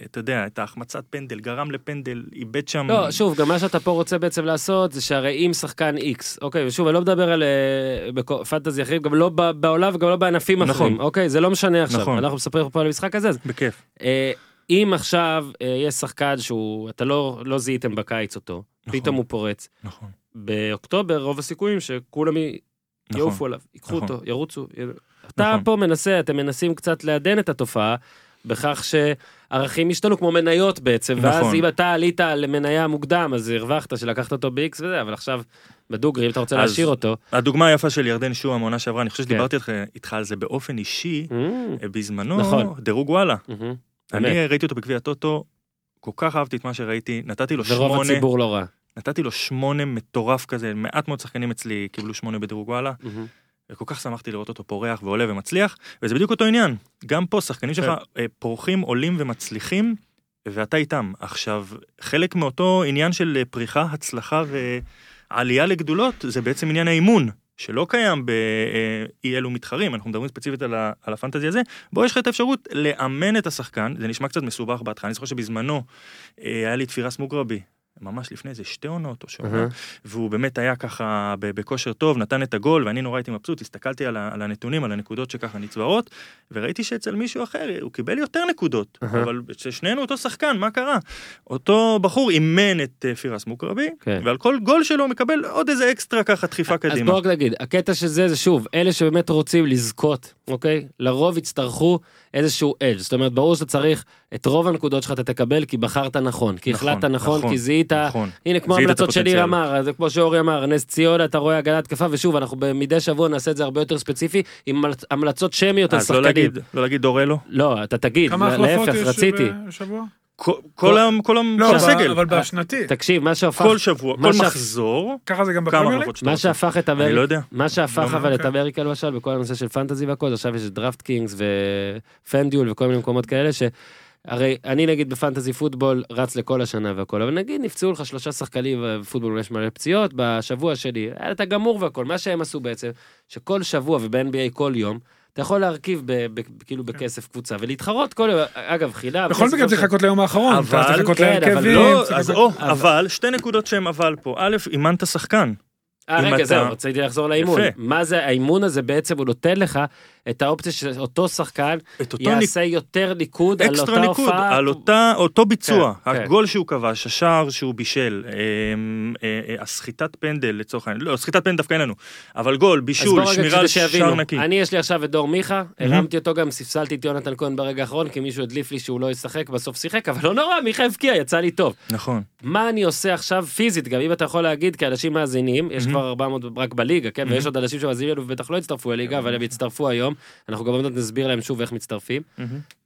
אתה יודע, את ההחמצת פנדל, גרם לפנדל, איבד שם... לא, שוב, גם מה שאתה פה רוצה בעצם לעשות, זה שהרי אם שחקן איקס, אוקיי, ושוב, אני לא מדבר על אה, פנטזי אחרים, גם לא בעולם וגם לא בענפים נכון. אחרים, אוקיי? זה לא משנה עכשיו, נכון. אנחנו מספרים פה על המשחק הזה, בכיף. אה, אם עכשיו אה, יש שחקן שהוא, אתה לא לא זיהיתם בקיץ אותו, נכון. פתאום הוא פורץ, נכון. באוקטובר רוב הסיכויים שכולם נכון. יעופו עליו, ייקחו נכון. אותו, ירוצו. י- אתה נכון. פה מנסה, אתם מנסים קצת לעדן את התופעה, בכך שערכים השתנו כמו מניות בעצם, ואז נכון. אם אתה עלית למניה מוקדם, אז הרווחת שלקחת אותו ב-X וזה, אבל עכשיו בדוגרי, אם אתה רוצה להשאיר אותו, הדוגמה היפה של ירדן שועה מעונה שעברה, אני חושב כן. שדיברתי איתך- איתך על זה באופן אישי, Mm, אה, בזמנו, נכון. דירוג וואלה. מהמם. אני באמת. ראיתי אותו בגביע הטוטו, כל כך אהבתי את מה שראיתי, נתתי לו ורוב שמונה, הציבור לא רע. נתתי לו שמונה מטורף כזה, מעט מאוד שחקנים אצלי קיבלו שמונה בדירוג וואלה, מהמם. וכל כך שמחתי לראות אותו פורח ועולה ומצליח, וזה בדיוק אותו עניין. גם פה שחקנים שלך אה, פורחים, עולים ומצליחים, ואתה איתם. עכשיו, חלק מאותו עניין של אה, פריחה, הצלחה ועלייה לגדולות, זה בעצם עניין האימון. שלא קיים באי אלו מתחרים, אנחנו מדברים ספציפית על, ה, על הפנטזי הזה, בו יש לך את האפשרות לאמן את השחקן, זה נשמע קצת מסובך בהתחלה, אני זוכר שבזמנו אה, היה לי את פירס מוגרבי, ממש לפני איזה שתי עונות או שעונה, אהה. והוא באמת היה ככה בכושר טוב, נתן את הגול, ואני נורא הייתי מבסוט, הסתכלתי על, על הנתונים, על הנקודות שככה נצבעות, וראיתי שאצל מישהו אחר הוא קיבל יותר נקודות, אהה. אבל שנינו אותו שחקן, מה קרה? אותו בחור אימן את אה, פירס מוגרבי, כן. ועל כל גול שלו הוא מקבל עוד איזה אקסטרה ככה דחיפה אז קדימה. בוא רק נגיד, הקטע של זה זה שוב, אלה שבאמת רוצים לזכות, אוקיי? לרוב יצטרכו איזשהו אדג', זאת אומרת, ברור שאתה צריך את רוב הנקודות שלך אתה תקבל כי בחרת נכון, כי נכון, החלטת נכון, נכון, כי זיהית, נכון. הנה כמו זיהית את המלצות שניר הפוטנציאל. אמר, זה כמו שאורי אמר, נס ציונה, אתה רואה הגנה התקפה, ושוב, אנחנו מדי שבוע נעשה את זה הרבה יותר ספציפי, עם המלצ- המלצות שמיות על אז לא שחקנים. להגיד, לא להגיד דורלו? לא, אתה תגיד, כמה החלפות להפך, יש רציתי. בשבוע? כל- כל ה- כל ה- לא, הסגל. אבל בשנתי. תקשיב, מה שהפך, כל שבוע, מה כל מחזור, ככה זה גם בפרמייר מה. שהפך את אני לא אמריקה, יודע. מה שהפך לא, אבל את אוקיי. אמריקה למשל בכל הנושא של fantasy והכל, עכשיו יש DraftKings ו FanDuel וכל מיני מקומות כאלה ש... הרי אני נגיד ב fantasy football רץ לכל השנה והכל, אבל נגיד נפצעו לך שלושה שחקנים בפוטבול יש מלא פציעות בשבוע שלי, היה אתה גמור והכל, מה שהם עשו בעצם, שכל שבוע וב-NBA כל יום, אתה יכול להרכיב ב, ב, כאילו בכסף קבוצה ולהתחרות כל יום, אגב חילה, בכל מקרה צריך לחכות ליום האחרון, אבל- אתה צריך לחכות כן, אבל. לא, אז או, אבל, שתי נקודות שהן אבל פה. א', אימנת שחקן. אה, רגע, זהו, רציתי לחזור לאימון. מה זה, האימון הזה בעצם הוא נותן לך את האופציה שאותו שחקן. יעשה יותר ניקוד על אותה ניקוד, הופעה. על אותה, אותו ביצוע, כן, כן. הגול שהוא כבש, השער שהוא בישל, אמ, אה, אה, הסחיטת פנדל לצורך העניין, לא, סחיטת פנדל דווקא אין לנו, אבל גול, בישול, שמירה על שער נקי. אני יש לי עכשיו את דור מיכה, הרמתי אותו גם, ספסלתי את יונתן כהן ברגע האחרון, כי מישהו הדליף לי שהוא לא ישחק, בסוף שיחק, אבל לא נורא, מיכה הבקיע, יצא לי טוב. נכון, מה אני עושה עכשיו פיזית, גם אם אתה יכול להגיד, כי אנשים מאזינים, יש כבר 400 רק בליגה, כן, ויש עוד אנשים שמאזינים לנו ובטח לא הצטרפו לליגה, אבל הם יצטרפו היום, אנחנו גם עוד מעט נסביר להם שוב איך מצטרפים.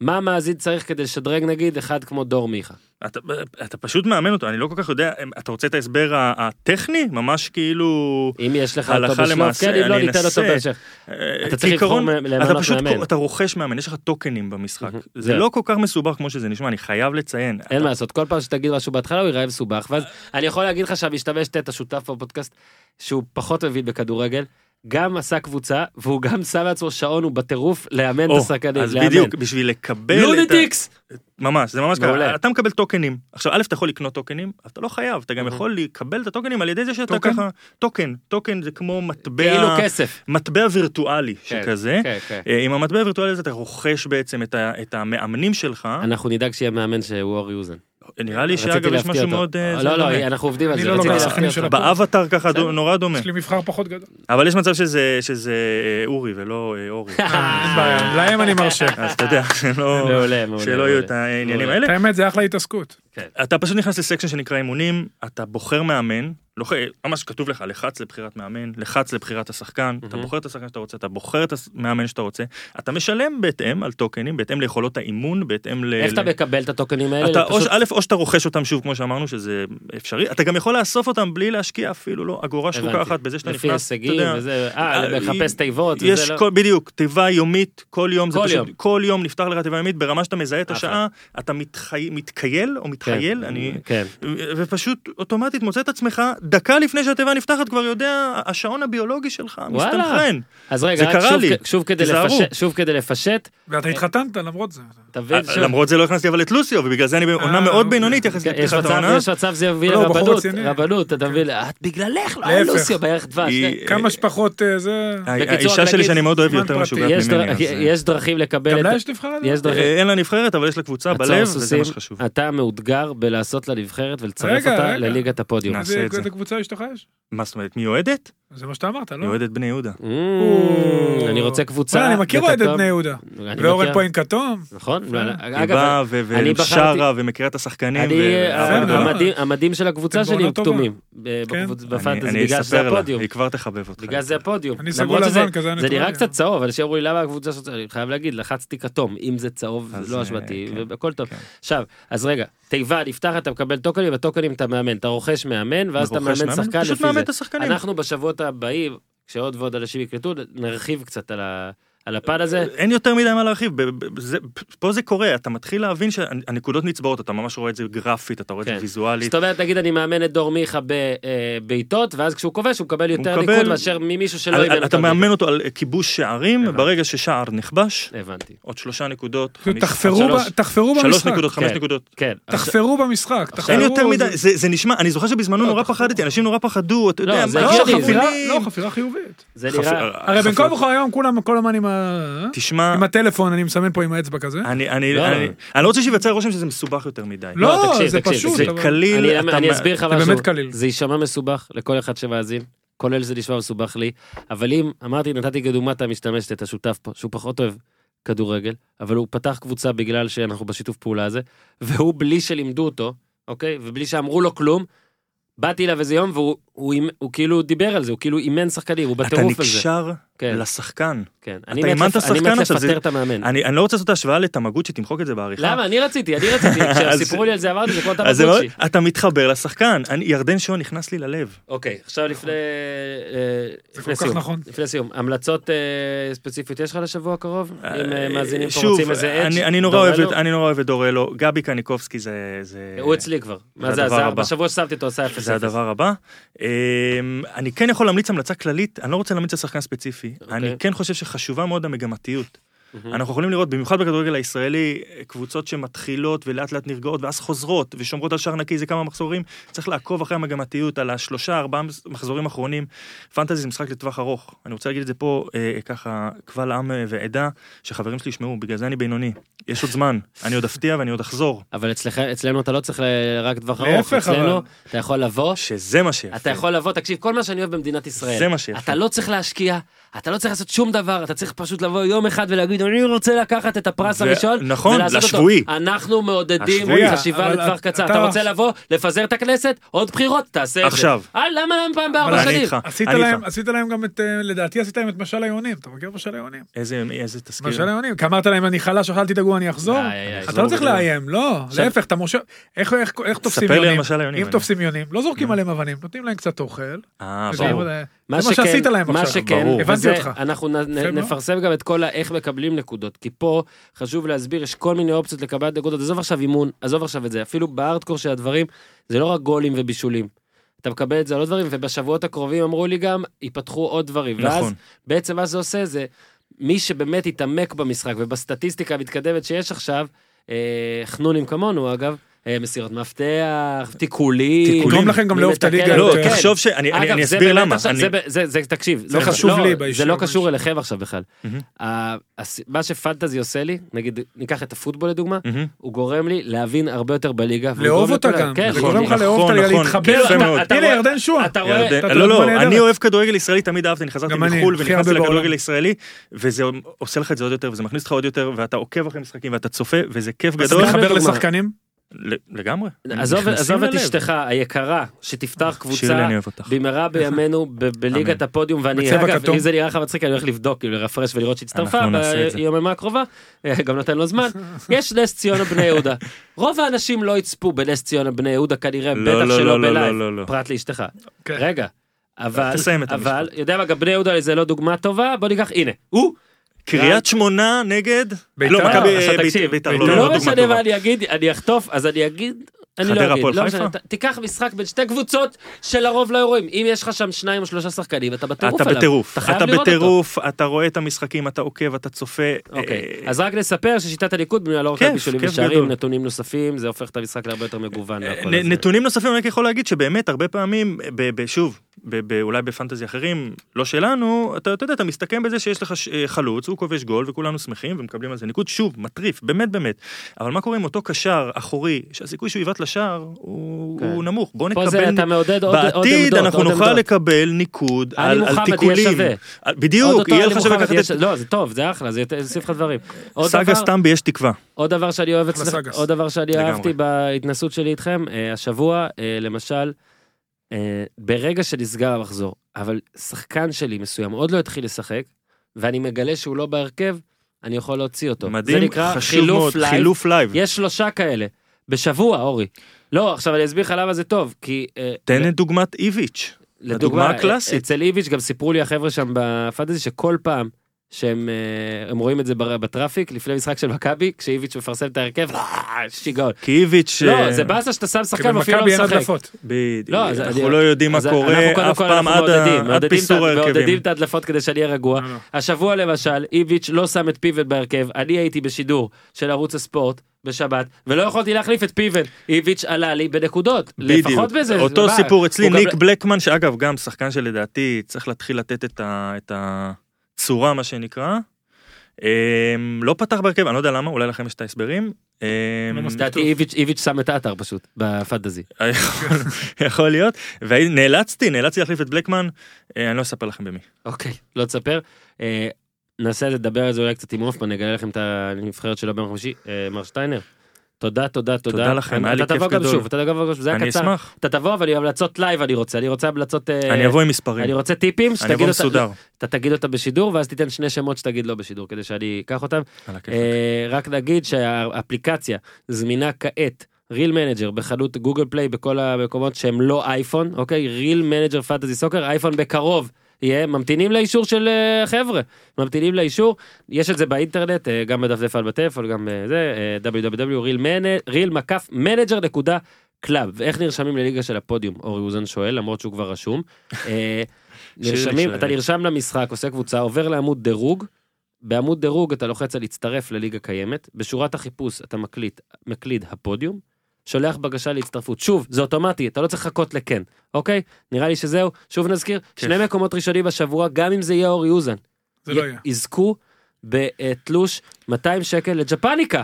מה המאזין צריך כדי לשדרג נגיד אחד כמו דור מיכה? אתה, אתה פשוט מאמן אותו, אני לא כל כך יודע, אתה רוצה את ההסבר הטכני? ממש כאילו... אם יש לך אותו בשלב, למעשה, כן, אם לא ניתן אותו. בהמשך. אה, אתה צריך לבחור למנות אתה פשוט, מאמן. אתה רוכש מאמן, יש לך טוקנים במשחק. זה. לא כל כך מסובך כמו שזה נשמע, אני חייב לציין. אין מה לעשות, כל פעם שתגיד משהו בהתחלה הוא ייראה מסובך, ואז אני יכול להגיד לך שהמשתמש טט, השותף בפודקאסט, שהוא פחות מבין בכדורגל, גם עשה קבוצה, והוא גם שם לעצמו שעון, הוא בטירוף לאמן את השחקנים. אז לאמן. בדיוק, בשביל לקבל את ה... lunatics! ממש, זה ממש. ככה, אתה מקבל טוקנים. עכשיו, א', אתה יכול לקנות טוקנים, אבל אתה לא חייב, אתה גם יכול לקבל את הטוקנים על ידי זה שאתה token? ככה, token, token זה כמו מטבע, כאילו כסף. מטבע וירטואלי כן, שכזה. כן, כן. אה, עם המטבע הווירטואלי הזה אתה רוכש בעצם את, ה, את המאמנים שלך. אנחנו נדאג שיהיה מאמן שהוא אורי אוזן. נראה לי שאגב יש משהו. מאוד... אה, לא, לא, דומה. אנחנו עובדים על זה, לא. באבטר ככה דו- נורא דומה. יש לי מבחר פחות גדול. אבל יש מצב שזה שזה, אה, אורי ולא אה, אורי. [LAUGHS] אין בעיה, להם אני מרשה. אז אתה יודע, [LAUGHS] שלא- יהיו. את העניינים. האלה. האמת, זה אחלה התעסקות. אתה פשוט נכנס לסקשן שנקרא אימונים, אתה בוחר מאמן, ח- ממש כתוב לך, לחץ לבחירת מאמן, לחץ לבחירת השחקן, אתה מהמם. בוחר את השחקן שאתה רוצה, אתה בוחר את המאמן שאתה רוצה, אתה משלם בהתאם על טוקנים, בהתאם ליכולות האימון, בהתאם ל... איך אתה ל- מקבל את הטוקנים האלה? אתה או, פשוט- א', או שאתה רוכש אותם שוב, כמו שאמרנו, שזה אפשרי, אתה גם יכול לאסוף אותם בלי להשקיע אפילו לא אגורה שחוקה. אחת בזה שאתה לפי נכנס, אתה הישגים יודע. וזה, אה, אה, לחפש תיבות יש וזה לא. כל, בדיוק, תיבה יומית, כל יום, כל פשוט, יום. כל יום נפתח לך תיבה יומית, ברמה שאתה מזהה את. השעה, אתה מתחי, מתקייל או מתחייל, אני... כן. ופשוט אוטומטית מוצא את עצמך, דקה לפני שהתיבה נפתחת כבר יודע, השעון הביולוגי שלך. מסתנכרן. אז רגע, רק שוב לי. כ- שוב כדי. לפשט, שוב כדי לפשט, ואתה התחתנת למרות זה. אה, למרות זה לא הכנסתי אבל את לוסיו, ובגלל זה אני בעונה אה, מאוד. בינונית יחסית כן, יש לפתיחת העונה. יש מצב זה יביא לא, לרבנות, רציני. רבנות, אתה מבין, את בגללך, לא היה. לוסיו בערך דבש. כמה שפחות אה, זה... האישה שלי שאני מאוד אוהב יותר. משוגעת ממני. אה, יש דרכים לקבל גם את... לה יש נבחרת? אה, אין לה נבחרת, אבל יש לה קבוצה בלב, וזה מה שחשוב. אתה מאותגר בלעשות לה נבחרת ולצרף אותה. לליגת הפודיום. נעשה את זה. איזה קבוצה אשתך יש? מה זאת אומרת, מי אוהדת? זה מה שאתה אמרת, היא לא? אוהדת בני יהודה. אני רוצה קבוצה. אני מכיר אוהדת. בני יהודה. אני ואורן עם כתום. נכון? יפה. היא באה אני ושרה ומכירה את השחקנים. אני, ו- ה- בסדר. המדים- של הקבוצה שלי הם. כתומים. כן. אני- בפנטזי, אני בגלל שזה אספר לה, הפודיום. היא כבר תחבב אותך. בגלל זה הפודיום. אני סגול שזה- לבן כזה, אני זה. נראה קצת צהוב, אנשים אמרו לי למה הקבוצה שלך, אני חייב להגיד, לחצתי כתום, אם זה צהוב לא אה, אשמתי, כן. והכל טוב. כן. עכשיו, אז רגע, תיבה נפתחת, אתה מקבל טוקנים, בטוקנים אתה מאמן, אתה רוכש מאמן, ואז אתה מאמן שחקן לפי זה. אנחנו בשבועות הבאים, כשעוד ועוד אנשים יקלטו, נרחיב קצת על ה- על הפן הזה. אין יותר מדי מה להרחיב, ב- ב- זה- פה זה קורה, אתה מתחיל להבין שהנקודות נצבעות, אתה ממש רואה את זה גרפית, אתה רואה את כן. זה ויזואלית. זאת אומרת, נגיד אני מאמן את דור מיכה בבעיטות, ואז כשהוא כובש הוא מקבל יותר מקבל- ניקוד מאשר ממישהו שלא אימן אתה אותו. מאמן אותו על כיבוש שערים, הבנתי. ברגע ששער נכבש, הבנתי. עוד שלושה נקודות, כאילו, חמיש- תחפרו שלוש- ב- תחפרו שלוש במשחק. נקודות, חמש כן. נקודות. כן. תחפרו במשחק. עכשיו- אין תחפרו, יותר מדי, זה- זה זה נשמע, אני זוכר שבזמנו לא, נורא תחפרו. פחדתי, אנשים נורא פחדו, אתה לא, יודע, מה, לא, חפירה-. לא, חפירה חיובית. זה נראה... הרי בין כה וכה היום כולם כל הזמן עם ה... תשמע, עם הטלפון, אני מסמן פה עם האצבע כזה. אני אני- לא. אני אני לא רוצה שייווצר רושם שזה מסובך יותר מדי. לא, תקשיב, זה תקשיב, פשוט. זה אבל- קליל, אני, אתה אני אסביר לך זה משהו, באמת קליל. זה יישמע מסובך לכל אחד שמאזין, כולל זה נשמע מסובך לי, אבל אם, אמרתי, נתתי כדוגמה את המשתמשת, את השותף פה, שהוא פחות אוהב כדורגל, אבל הוא פתח קבוצה בגלל שאנחנו בשיתוף פעולה הזה, והוא בלי שלימדו אותו, אוקיי? ובלי שאמרו לו כלום, באתי אליו איזה יום והוא הוא, הוא כאילו דיבר על זה, הוא כאילו אימן שחקנים, הוא אתה בטירוף על זה. נקשר כן, לשחקן. כן. אתה אני מת אימנת לפ- אני שחקן מת עכשיו, זה- לפטר את המאמן. אני אני לא רוצה לעשות את ההשוואה לתמגוצ'י, תמחוק את זה בעריכה. למה? אני רציתי, אני רציתי, [LAUGHS] כשסיפרו לי על זה אמרתי, זה כמו מאוד- טבקוצ'י. אתה מתחבר לשחקן, אני- ירדן שואה נכנס לי ללב. אוקיי, עכשיו לפני אה, זה לפני סיום. נכון. לפני סיום, המלצות אה, ספציפיות יש לך לשבוע הקרוב? אם אה, מאזינים פה רוצים איזה אדג'? אני- אני נורא אוהב? את- אני דורלו, גבי קניקובסקי זה... זה- הוא אצלי כבר. מה זה הדבר עזר? הבא. בשבוע ששמתי אותו עשה 0-0. זה הדבר הבא. אמ, אני כן יכול להמליץ המלצה כללית, אני לא רוצה להמליץ על שחקן ספציפי. אוקיי. אני כן חושב שחשובה מאוד המגמתיות. מהמם. אנחנו יכולים לראות, במיוחד בכדורגל הישראלי, קבוצות שמתחילות ולאט לאט נרגעות ואז חוזרות ושומרות על שער נקי, זה כמה מחזורים. צריך לעקוב אחרי המגמתיות, על השלושה, ארבעה מחזורים האחרונים. פנטזי זה משחק לטווח ארוך. אני רוצה להגיד את זה פה, אה, ככה, קבל עם אה, ועדה, שחברים שלי ישמעו, בגלל זה אני בינוני. יש עוד זמן, אני עוד אפתיע ואני עוד אחזור. אבל אצלך, אצלנו אתה לא צריך ל- רק טווח ארוך. אצלנו אבל. אתה יכול לבוא, שזה מה שיפה. אתה יכול לבוא, תקשיב, כל מה שאני אוהב במדינת ישראל. זה מה שיפה. אתה לא צריך להשקיע, אתה לא צריך לעשות שום דבר, אתה צריך פשוט לבוא יום אחד ולהגיד, אני רוצה לקחת את הפרס הראשון, נכון, ולעשות אותו." לשבועי. אנחנו מעודדים. חשיבה לטווח קצר. אתה- רוצה לבוא, לפזר את הכנסת, עוד בחירות, תעשה את זה. עכשיו. אה, למה למה פעם בארבע שנים? עשית להם, להם גם את, אה, לדעתי עשית להם את משל היונים, אתה מכיר משל היונים? איזה, תזכיר. משל היונים, כי אמרת להם אני חלש, אל תדאגו אני אחזור. אתה לא צריך. לאיים, לא, להפך, אתה מושך, איך איך- איך תופסים ספר לי על יונים? משל היונים. אם תופסים יונים, לא זורקים עליהם אבנים, נותנים להם קצת אוכל. מה שכן, שעשית להם מה עכשיו. שכן, ברור. הבנתי אותך. אנחנו. נפרסם גם את כל ה- איך מקבלים נקודות, כי פה חשוב להסביר, יש כל מיני אופציות לקבלת נקודות, עזוב עכשיו אימון, עזוב עכשיו את זה, אפילו בארדקור של הדברים, זה לא רק גולים ובישולים. אתה מקבל את זה על עוד דברים, ובשבועות הקרובים אמרו לי גם, ייפתחו עוד דברים. ואז נכון. בעצם מה זה עושה זה, מי שבאמת יתעמק במשחק ובסטטיסטיקה המתקדמת שיש עכשיו, אה, חנונים כמונו אגב, אה, מסירות מפתח, תיקולים. תגרום לכם גם לאהוב את הליגה לא. כן. תחשוב שאני אני- זה אסביר למה. זה זה, זה, תקשיב, זה לא- חשוב לא, לי זה באישי לא. קשור אליכם עכשיו בכלל. מה שפנטזי עושה לי, נגיד, ניקח את הפוטבול לדוגמה. הוא גורם לי להבין הרבה יותר בליגה. לאהוב אותה לכולם- גם, כן, זה נכון. גורם לך נכון, לאהוב אותה, נכון. להתחבר. כאילו, אתה- מאוד. אתה הנה ירדן שועה. אתה רואה, לא, לא. אני אוהב כדורגל ישראלי, תמיד אהבתי, אני חזרתי מחו"ל ונכנסתי. לכדורגל ישראלי, וזה עושה לך את זה עוד יותר, וזה מכניס אותך עוד יותר, ואתה עוקב אחרי משחקים, ואתה צופה, וזה כיף אתה גדול. סתם מתחבר לדוגמה. לשחקנים? לגמרי. עזוב עזוב את. אשתך היקרה, שתפתח שירלי, קבוצה. במהרה בימינו בליגת. הפודיום, ואני, אגב. אם זה נראה לך מצחיק, אני הולך לבדוק, כאילו לרפרש ולראות שהצטרפה. ביוממה הקרובה, אה, גם נותן לו זמן. [LAUGHS] יש נס ציונה בני יהודה. רוב האנשים לא יצפו בנס ציונה בני יהודה כנראה, לא, בטח לא, שלא לא, בלייב. פרט לאשתך. כן. רגע, אבל. אבל, יודע מה, גם בני יהודה זה לא דוגמה טובה, בוא ניקח, הנה, הוא, קריית שמונה נגד... בית"ר. לא, מכבי בית"ר. לא, לא, משנה. מה אני אגיד, אני אחטוף, אז אני אגיד, אני לא אגיד, לא? משנה, תיקח משחק בין שתי קבוצות שלרוב לא רואים, אם יש לך שם שניים או שלושה שחקנים, אתה בטירוף אתה עליו, בטירוף, אתה חייב אתה. בטירוף, אתה רואה את המשחקים, אתה עוקב, אתה צופה. אוקיי, אה, אז רק נספר ששיטת הניקוד בנויה לא רק כיף, על בישולים כיף ושערים. נתונים נוספים, זה הופך את המשחק להרבה יותר מגוון. הזה. נתונים נוספים אני רק יכול להגיד שבאמת הרבה פעמים, ב- ב- שוב, ב- ב- אולי בפנטזי אחרים, לא שלנו, אתה אתה יודע, אתה מסתכם בזה שיש לך ש- אה, חלוץ, הוא כובש גול וכולנו שמחים ומקבלים על זה ניקוד, שוב, מטריף, באמת באמת. אבל מה קורה עם אותו קשר אחורי, שהסיכוי שהוא יבעט לשער הוא כן. הוא נמוך, בוא פה זה נקבל... אתה מעודד עוד עוד בעתיד עמדות, אנחנו עוד נוכל עמדות. לקבל ניקוד על על מוחמד יהיה תיקולים. שווה. על- בדיוק, יהיה לך שווה לקחת יש- את... לא, זה טוב, זה אחלה, זה יוסיף לך דברים. עוד סאגה סטמבי יש תקווה. עוד דבר שאני אוהב אצלך. עוד דבר שאני. אהבתי בהתנסות שלי איתכם, אה, השבוע, אה, למשל, אה, ברגע שנסגר המחזור, אבל שחקן שלי מסוים עוד לא התחיל לשחק, ואני מגלה שהוא לא בהרכב, אני יכול להוציא אותו. זה מדהים, נקרא חשוב חילוף מאוד, live. חילוף live. יש שלושה כאלה, בשבוע, אורי. לא, עכשיו אני אסביר לך למה זה טוב, כי... אה, תן את דוגמת איביץ'. לדוגמה, הקלאסית. אצל איביץ' גם סיפרו לי החבר'ה שם בפנטזי שכל פעם שהם אה, הם רואים את זה בטראפיק לפני משחק של מכבי, כשאיביץ' מפרסם את ההרכב, אה, שיגעון. כי איביץ'... לא, אה, זה באסה שאתה שם כי שחקן ואפילו לא במכבי אין משחק. הדלפות. בדיוק, לא, אז אנחנו לא יודעים מה קורה אף פעם עד ה- מעודדים, עד מעודדים את ה- פיסור ההרכבים. את ההדלפות כדי שאני אהיה רגוע. לא, לא. השבוע למשל, איביץ' לא שם את פיבן בהרכב, אני הייתי בשידור של ערוץ הספורט בשבת, ולא יכולתי להחליף את פיבן. איביץ' עלה לי בנקודות, בדיוק. לפחות בזה. אותו סיפור אצלי, הוא גם- ניק בלקמן, שאגב, גם שחקן שלדעתי צריך להתחיל לתת את ה- את הצורה, מה שנקרא. אמ, לא פתח בהרכב, אני לא יודע למה, אולי לכם יש את ההסברים. אמ. לדעתי איביץ' שם את האתר פשוט, בפנטזי. [LAUGHS] יכול- יכול להיות, ונאלצתי, נאלצתי להחליף את בלקמן, אה, אני לא אספר לכם במי. אוקיי, לא תספר. אה, ננסה לדבר על זה אולי קצת עם הופמן, נגלה לכם את הנבחרת שלו ביום חמישי, אה, מר שטיינר. תודה, תודה, תודה. תודה לכם, היה לי אתה כיף תבוא גם גדול. שוב, אתה תבוא גם שוב, זה היה אני קצר. אשמח, אתה תבוא, אבל המלצות live אני רוצה, אני רוצה המלצות... אה, אני אבוא עם מספרים, אני רוצה טיפים, אני שתגיד אבוא אותה, מסודר. אתה תגיד אותה בשידור, ואז תיתן שני שמות שתגיד לא בשידור, כדי שאני אקח אותם. אה, רק נגיד שהאפליקציה זמינה כעת. Real Manager בחנות Google Play בכל המקומות שהם לא אייפון, אוקיי? Real Manager Fantasy Soccer, אייפון בקרוב. יהיה, ממתינים לאישור של אה, חבר'ה, ממתינים לאישור, יש את זה באינטרנט, אה, גם בדפדף על בטלפון, גם אה, www.real-manager.club, ואיך נרשמים לליגה של הפודיום, אורי אוזן שואל, למרות שהוא כבר רשום. [LAUGHS] נרשמים, אתה נרשם למשחק, עושה קבוצה, עובר לעמוד דירוג, בעמוד דירוג אתה לוחץ על להצטרף לליגה קיימת, בשורת החיפוש אתה מקליט, מקליד הפודיום, שולח בקשה להצטרפות. שוב, זה אוטומטי, אתה לא צריך לחכות לכן, אוקיי? נראה לי שזהו. שוב נזכיר, שני מקומות ראשונים בשבוע, גם אם זה יהיה אורי אוזן. זה לא יהיה. יזכו בתלוש 200 שקל לג'פניקה.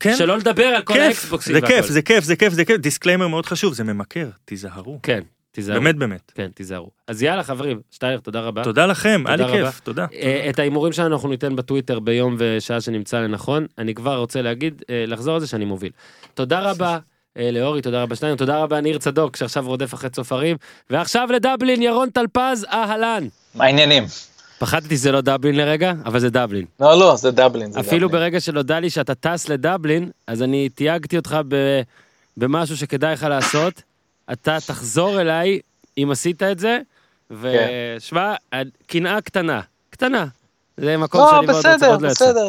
כן, שלא לדבר על כל כיף, האקסבוקסים זה. כיף, זה כיף, זה כיף, זה כיף, disclaimer מאוד חשוב, זה ממכר, תיזהרו. כן, תיזהרו. באמת באמת. כן, תיזהרו. אז יאללה חברים, שטייר, תודה רבה. תודה לכם, היה לי. כיף, תודה. אה, את ההימורים שלנו אנחנו ניתן בטוויטר ביום ושעה שנמצא לנכון. אני כבר רוצה להגיד, אה, לחזור על זה שאני מוביל. תודה רבה. אה, לאורי, תודה רבה שטיין, תודה רבה ניר צדוק שעכשיו רודף אחרי צופרים. ועכשיו לדבלין, ירון טלפז, אהלן. מה העניינים? פחדתי שזה לא דבלין לרגע, אבל זה דבלין. לא, לא, זה דבלין. זה אפילו דבלין. ברגע שנודע לי שאתה טס לדבלין, אז אני תייגתי אותך ב... במשהו שכדאי לך לעשות. אתה תחזור אליי אם עשית את זה, ושמע, קנאה קטנה, קטנה. זה מקום לא, שאני מאוד רוצה, בסדר, עוד לא יצא. בסדר.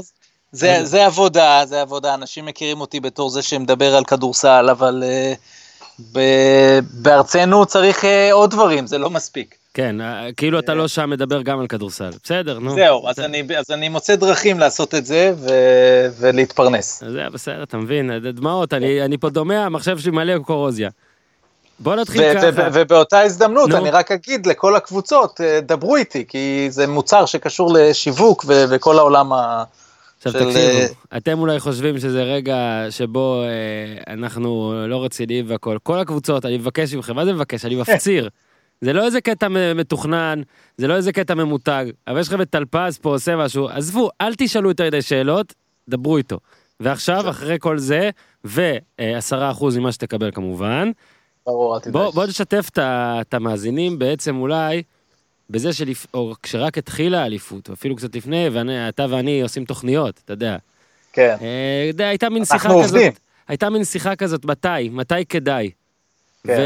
זה, זה עבודה, זה עבודה, אנשים מכירים אותי בתור זה שמדבר על כדורסל, אבל uh, ב, בארצנו צריך uh, עוד דברים, זה לא מספיק. כן, אה, כאילו אתה לא שם מדבר גם על כדורסל. בסדר, נו. זהו, אז. אני, אז אני מוצא דרכים לעשות את זה ו, ולהתפרנס. זה בסדר, אתה מבין, דמעות, אני אני פה דומע, המחשב שלי מלא קורוזיה. בוא נתחיל ככה. ובאותה הזדמנות נו. אני רק אגיד לכל הקבוצות, דברו איתי, כי זה מוצר שקשור לשיווק וכל העולם ה... עכשיו של, תקשיבו, אתם אולי חושבים שזה רגע שבו אה, אנחנו לא רציניים והכל. כל הקבוצות, אני מבקש מכם, מה זה מבקש? אני [LAUGHS] מפציר. זה לא איזה קטע מתוכנן, זה לא איזה קטע ממותג, אבל יש לכם את טלפז פה עושה משהו, עזבו, אל תשאלו יותר מדי שאלות, דברו איתו. ועכשיו, אחרי כל זה, ועשרה אחוז ממה שתקבל כמובן, ברור, אל תדאג. בוא, בוא נשתף את המאזינים בעצם אולי בזה שלפ... או כשרק התחילה האליפות, אפילו קצת לפני, ואתה ואני עושים תוכניות, אתה יודע. כן, אה, הייתה מין אנחנו שיחה כזאת, עובדים. הייתה מין שיחה כזאת, מתי, מתי כדאי. כן.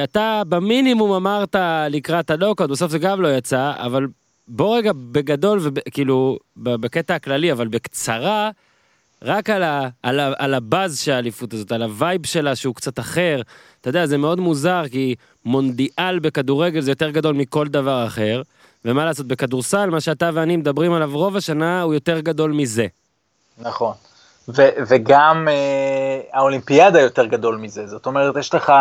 ואתה במינימום אמרת לקראת הנוקאוט, בסוף זה גם לא יצא, אבל בוא רגע בגדול, וכאילו, בקטע הכללי, אבל בקצרה, רק על, ה, על, ה, על הבאז של האליפות הזאת, על ה vibe שלה שהוא קצת אחר. אתה יודע, זה מאוד מוזר, כי מונדיאל בכדורגל זה יותר גדול מכל דבר אחר, ומה לעשות, בכדורסל, מה שאתה ואני מדברים עליו רוב השנה, הוא יותר גדול מזה. נכון. ו- וגם אה, האולימפיאדה יותר גדול מזה, זאת אומרת, יש לך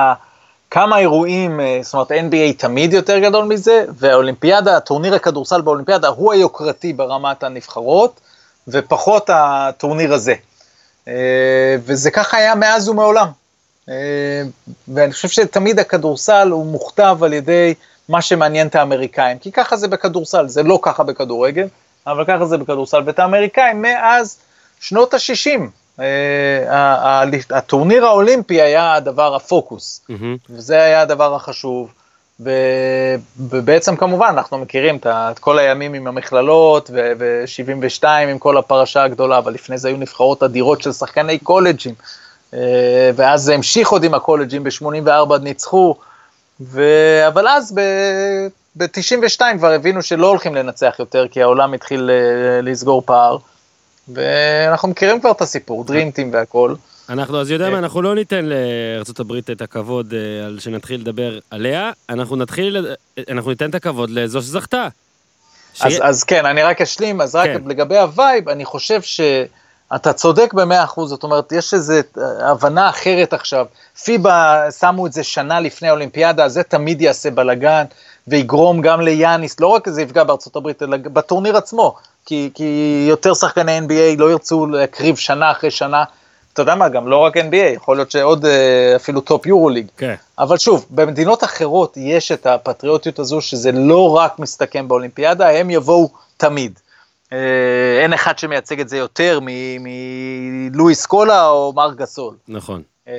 כמה אירועים, אה, זאת אומרת, NBA תמיד יותר גדול מזה, והאולימפיאדה, טורניר הכדורסל באולימפיאדה הוא היוקרתי ברמת הנבחרות, ופחות הטורניר הזה. אה, וזה ככה היה מאז ומעולם. אה, ואני חושב שתמיד הכדורסל הוא מוכתב על ידי מה שמעניין את האמריקאים, כי ככה זה בכדורסל, זה לא ככה בכדורגל, אבל ככה זה בכדורסל, ואת האמריקאים מאז שנות ה-60. הטורניר האולימפי היה הדבר הפוקוס. וזה היה הדבר החשוב. ובעצם כמובן אנחנו מכירים את כל הימים עם המכללות ו-72 עם כל הפרשה הגדולה, אבל לפני זה היו נבחרות אדירות של שחקני קולג'ים, אה, ואז זה המשיך עוד עם הקולג'ים, ב-84 ניצחו, ו- אבל אז ב-92 כבר הבינו שלא הולכים לנצח יותר, כי העולם התחיל אה, לסגור פער, ואנחנו מכירים כבר את הסיפור, dream team והכל. אנחנו, אז יודע מה, אנחנו לא ניתן לארה"ב את הכבוד אה, על שנתחיל לדבר עליה, אנחנו נתחיל, אנחנו ניתן את הכבוד לזו שזכתה. אז כן, אני רק אשלים, אז רק כן. לגבי ה vibe, אני חושב שאתה צודק במאה אחוז, זאת אומרת, יש איזו הבנה אחרת עכשיו. פיבה שמו את זה שנה לפני האולימפיאדה, זה תמיד יעשה בלאגן, ויגרום גם ליאניס, לא רק זה יפגע בארצות הברית, אלא בטורניר עצמו, כי, כי יותר שחקני NBA לא ירצו להקריב שנה אחרי שנה. אתה יודע מה, גם לא רק NBA, יכול להיות שעוד אה, אפילו top Euroleague. כן. אבל שוב, במדינות אחרות יש את הפטריוטיות הזו, שזה לא רק מסתכם באולימפיאדה, הם יבואו תמיד. אה, אין אחד שמייצג את זה יותר מלואיס סקולה או מארק גסול. נכון. אה,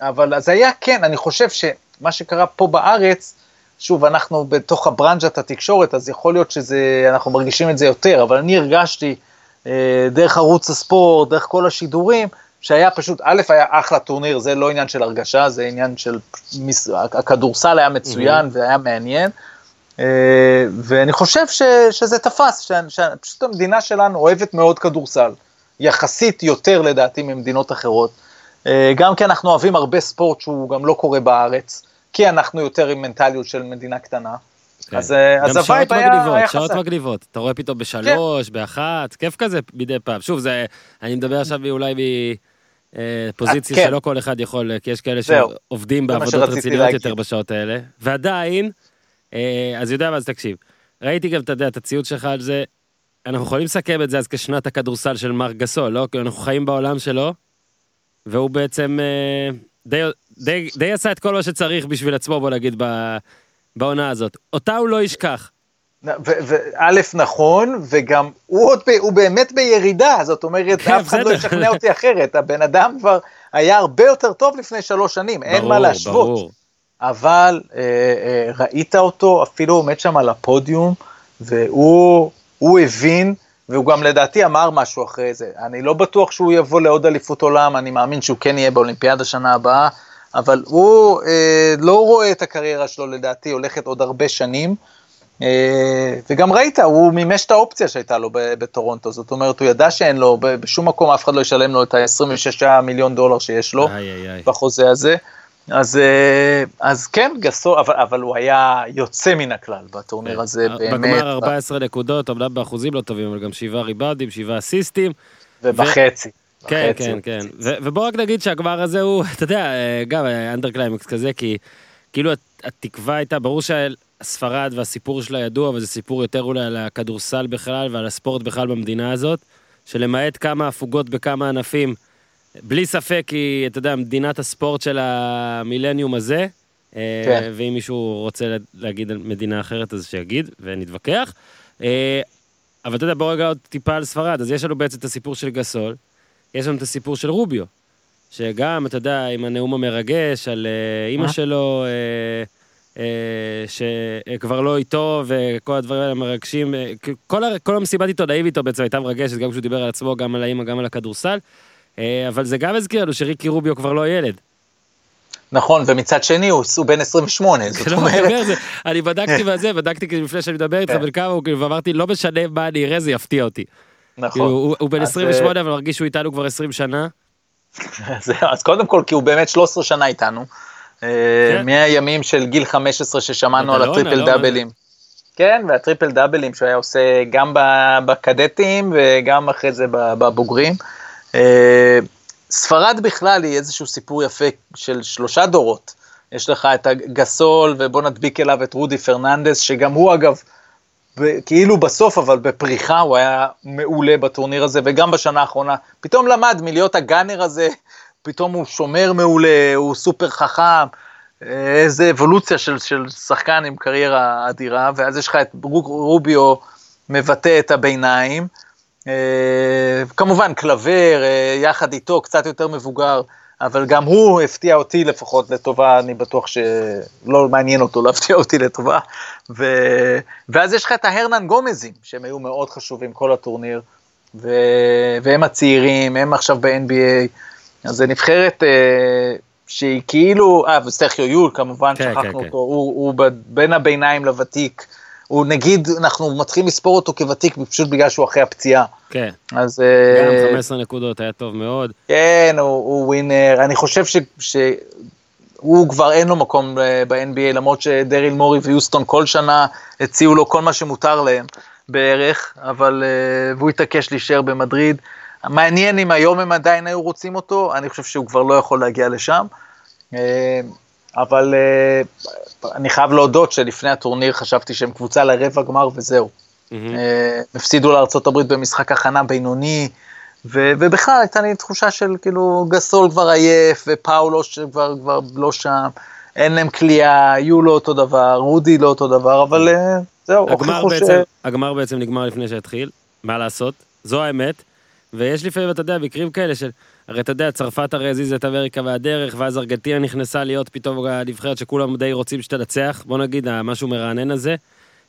אבל אז היה כן, אני חושב שמה שקרה פה בארץ, שוב, אנחנו בתוך הברנז'ת התקשורת, אז יכול להיות שזה, אנחנו מרגישים את זה יותר, אבל אני הרגשתי דרך ערוץ הספורט, דרך כל השידורים, שהיה פשוט, א', היה אחלה טורניר, זה לא עניין של הרגשה, זה עניין של, הכדורסל היה מצוין והיה מעניין, אה, ואני חושב ש, שזה תפס, ש, שפשוט המדינה שלנו אוהבת מאוד כדורסל, יחסית יותר לדעתי ממדינות אחרות, אה, גם כי אנחנו אוהבים הרבה ספורט שהוא גם לא קורה בארץ, כי אנחנו יותר עם מנטליות של מדינה קטנה. כן. אז, אה, אז שעות ה vibe היה, מגניבות, היה שעות חזק. מגניבות. אתה רואה פתאום בשלוש, באחת, כיף כזה מדי פעם. שוב, זה, אני מדבר עכשיו אולי מפוזיציה כן. שלא כל אחד יכול, כי יש כאלה זהו. שעובדים בעבודות רציניות. יותר בשעות האלה. ועדיין, אה, אז יודע מה, אז תקשיב. ראיתי גם, אתה יודע, את הציוץ שלך על זה. אנחנו יכולים לסכם את זה אז כשנת הכדורסל של מר גסול, לא? כי אנחנו חיים בעולם שלו, והוא בעצם אה, די, די, די עשה את כל מה שצריך בשביל עצמו, בוא נגיד, בעונה הזאת. אותה הוא לא ישכח. וא' נכון, וגם הוא עוד, הוא באמת בירידה, זאת אומרת, כן, אף אחד לא. ישכנע אותי אחרת, הבן אדם כבר היה הרבה יותר טוב לפני שלוש שנים, אין מה ברור, להשוות. ברור. אבל אה, אה, ראית אותו, אפילו עומד שם על הפודיום, והוא הוא הבין, והוא גם לדעתי אמר משהו אחרי זה. אני לא בטוח שהוא יבוא לעוד אליפות עולם, אני מאמין שהוא כן יהיה באולימפיאדה שנה הבאה, אבל הוא אה, לא רואה את הקריירה שלו לדעתי הולכת עוד הרבה שנים. אה, וגם ראית, הוא מימש את האופציה שהייתה לו בטורונטו, זאת אומרת, הוא ידע שאין לו, בשום מקום אף אחד לא ישלם לו את ה-26 מיליון דולר שיש לו איי, איי, איי. בחוזה הזה. אז, אה, אז כן, גסול, אבל, אבל הוא היה יוצא מן הכלל בטורניר הזה, באמת. כן. בגמר 14 נקודות, אמנם באחוזים לא טובים, אבל גם שבעה ריבאודים, שבעה אסיסטים. ובחצי. כן, בחצי כן, הוא כן. ו- ובוא רק נגיד שהגמר הזה הוא, [LAUGHS] אתה יודע, אה, גם anti climax כזה, כי כאילו הת- התקווה הייתה, ברור שהספרד והסיפור שלה ידוע, אבל זה סיפור יותר אולי על הכדורסל בכלל ועל הספורט בכלל במדינה הזאת, שלמעט כמה הפוגות בכמה ענפים, בלי ספק היא, אתה יודע, מדינת הספורט של המילניום הזה. אה, כן. ואם מישהו רוצה להגיד על מדינה אחרת, אז שיגיד, ונתווכח. אה, אבל אתה יודע, בוא רגע עוד טיפה על ספרד, אז יש לנו בעצם את הסיפור של גסול, יש לנו את הסיפור של רוביו, שגם, אתה יודע, עם הנאום המרגש על אה, אימא? שלו, שכבר לא איתו, וכל הדברים האלה מרגשים, אה, כל, כל המסיבת עיתונאים איתו בעצם הייתה מרגשת, גם כשהוא דיבר על עצמו, גם על האימא, גם על הכדורסל, אה, אבל זה גם הזכיר לנו שריקי רוביו כבר לא ילד. נכון, ומצד שני הוא, הוא בן 28, זאת לא, אני אומרת, אני בדקתי [LAUGHS] בזה, בדקתי כאילו לפני שאני מדבר איתך כן. בן כמה הוא, כאילו, ואמרתי, לא משנה מה אני אראה, זה יפתיע אותי. כאילו, נכון. הוא הוא בן אז, 28, אבל מרגיש שהוא איתנו כבר 20 שנה. [LAUGHS] אז קודם כל, כי הוא באמת 13 שנה איתנו. אה, כן. מהימים של גיל 15 ששמענו על אלונה, הטריפל אלונה. דאבלים. כן, והטריפל דאבלים שהוא היה עושה גם בקדטים וגם אחרי זה בבוגרים. אה, ספרד בכלל היא איזשהו סיפור יפה של שלושה דורות. יש לך את הגסול, ובוא נדביק אליו את רודי פרננדס, שגם הוא אגב, כאילו בסוף, אבל בפריחה, הוא היה מעולה בטורניר הזה, וגם בשנה האחרונה. פתאום למד מלהיות הגאנר הזה, פתאום הוא שומר מעולה, הוא סופר חכם, איזה אבולוציה של, של שחקן עם קריירה אדירה, ואז יש לך את רו- רוביו מבטא את הביניים. אה, כמובן קלבר, אה, יחד איתו, קצת יותר מבוגר, אבל גם הוא הפתיע אותי לפחות לטובה, אני בטוח שלא מעניין אותו להפתיע אותי לטובה. ו... ואז יש לך את ההרנן גומזים, שהם היו מאוד חשובים כל הטורניר, ו... והם הצעירים, הם עכשיו ב-NBA, אז זה נבחרת אה, שהיא כאילו, אה, וסטרחיו יול כמובן, כן, שכחנו כן, כן. אותו, הוא, הוא ב- בין הביניים לוותיק. הוא נגיד, אנחנו מתחילים לספור אותו כוותיק פשוט בגלל שהוא אחרי הפציעה. כן, אז גם אה, 15 נקודות, היה טוב מאוד. כן, הוא, הוא ווינר, אני חושב ש, שהוא כבר אין לו מקום אה, ב-NBA, למרות שדריל מורי ויוסטון כל שנה הציעו לו כל מה שמותר להם בערך, אבל, אה, והוא התעקש להישאר במדריד. מעניין אם היום הם עדיין היו רוצים אותו, אני חושב שהוא כבר לא יכול להגיע לשם. אה, אבל אה, אני חייב להודות שלפני הטורניר חשבתי שהם קבוצה לרבע גמר וזהו. אה, הפסידו לארה"ב במשחק הכנה בינוני, ו- ובכלל הייתה לי תחושה של כאילו גסול כבר עייף, ופאולו שכבר כבר לא שם, אין להם כליאה, יהיו לו אותו דבר, רודי לא אותו דבר, אבל זהו, הגמר הוכיחו ש... בעצם, הגמר בעצם נגמר לפני שהתחיל, מה לעשות, זו האמת. ויש לפעמים, אתה יודע, מקרים כאלה של, הרי אתה יודע, צרפת הרי הזיזה את אמריקה והדרך, ואז ארגנטינה נכנסה להיות פתאום הנבחרת שכולם די רוצים שתנצח, בוא נגיד, המשהו מרענן הזה.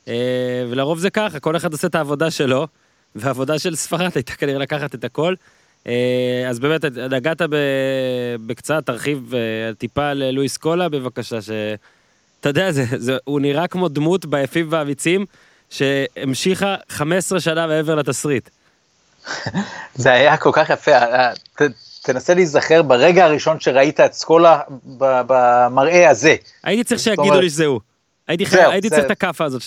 אה, ולרוב זה ככה, כל אחד עושה את העבודה שלו, והעבודה של ספרד הייתה כנראה לקחת את הכל. אה, אז באמת, נגעת בקצת, תרחיב אה, טיפה על לואיס קולה, בבקשה, ש... אתה יודע, זה, זה, הוא נראה כמו דמות ביפים והאמיצים, שהמשיכה 15 שנה מעבר לתסריט. [LAUGHS] זה היה כל כך יפה, אה, ת, תנסה להיזכר ברגע הראשון שראית את סקולה במראה הזה. הייתי צריך שיגידו לי שזה הוא. הייתי, חי... זהו, הייתי זה- צריך את הכאפה הזאת